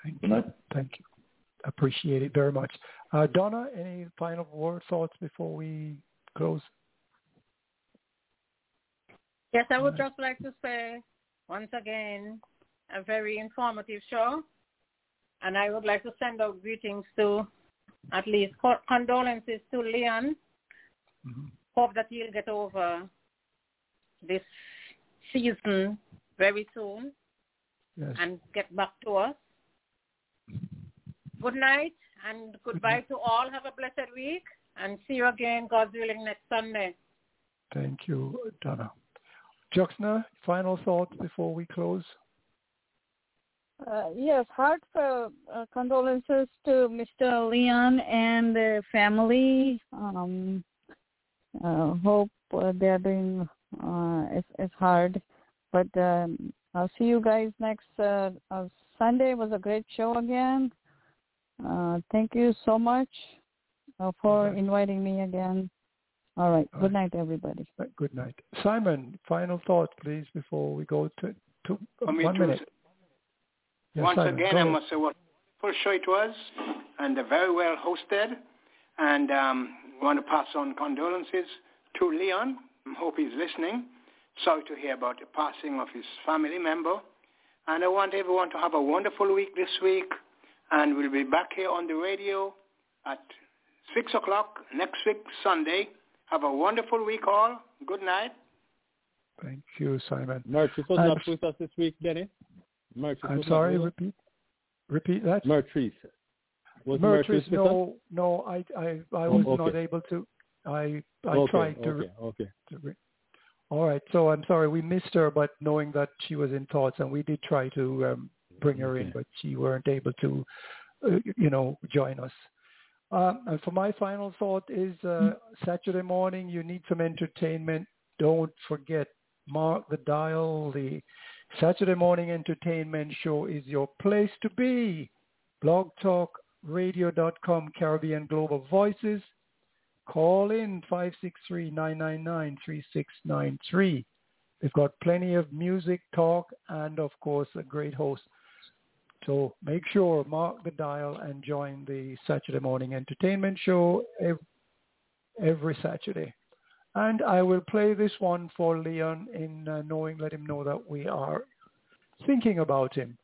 Thank Good night. you. Thank you. Appreciate it very much. Uh, Donna, any final word thoughts before we close? Yes, I would just like to say once again a very informative show, and I would like to send out greetings to at least condolences to Leon. Mm-hmm. Hope that he'll get over this season very soon Yes. and get back to us. Good night and goodbye to all. Have a blessed week and see you again, God's willing, next Sunday. Thank you, Donna. Juxna, final thoughts before we close? Uh, yes, heartfelt uh, condolences to Mr. Leon and the family. Um, uh, hope uh, they're doing uh, it's, it's hard, but um, I'll see you guys next uh, uh, Sunday. It was a great show again. Uh, thank you so much uh, for inviting me again. All right. All Good night, everybody. Good night. Simon, final thoughts, please, before we go to, to one to- minute. Yes, Once Simon, again, I must say what a full show it was, and uh, very well hosted. And um, want to pass on condolences to Leon. I hope he's listening. Sorry to hear about the passing of his family member. And I want everyone to have a wonderful week this week. And we'll be back here on the radio at 6 o'clock next week, Sunday. Have a wonderful week all. Good night. Thank you, Simon. Murtris wasn't with us this week, Dennis. Murtris I'm sorry, repeat repeat that. Murtris. Was Murtris no, no, I, I, I Oh, was okay. not able to. I, I okay, tried to. Okay, okay. to re- all right, so I'm sorry we missed her, but knowing that she was in thoughts, and we did try to um, bring her in, but she weren't able to, uh, you know, join us. Uh, and for my final thought is uh, Saturday morning, you need some entertainment. Don't forget, mark the dial. The Saturday morning entertainment show is your place to be. blogtalkradio.com Caribbean Global Voices. Call in 563-999-3693. We've got plenty of music, talk, and of course a great host. So make sure, mark the dial and join the Saturday morning entertainment show ev- every Saturday. And I will play this one for Leon in uh, knowing, let him know that we are thinking about him.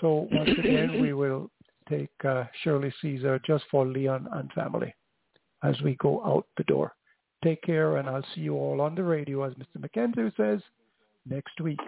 So once again, we will take uh, Shirley Caesar just for Leon and family as we go out the door. Take care, and I'll see you all on the radio, as Mr. McKenzie says, next week.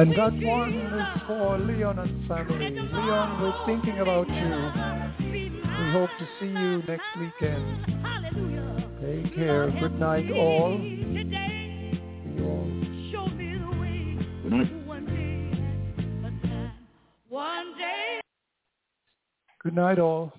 And that one is for Leon and family. Leon, we're thinking about you. We hope to see you next weekend. Take care. Good night, all. Good night, all.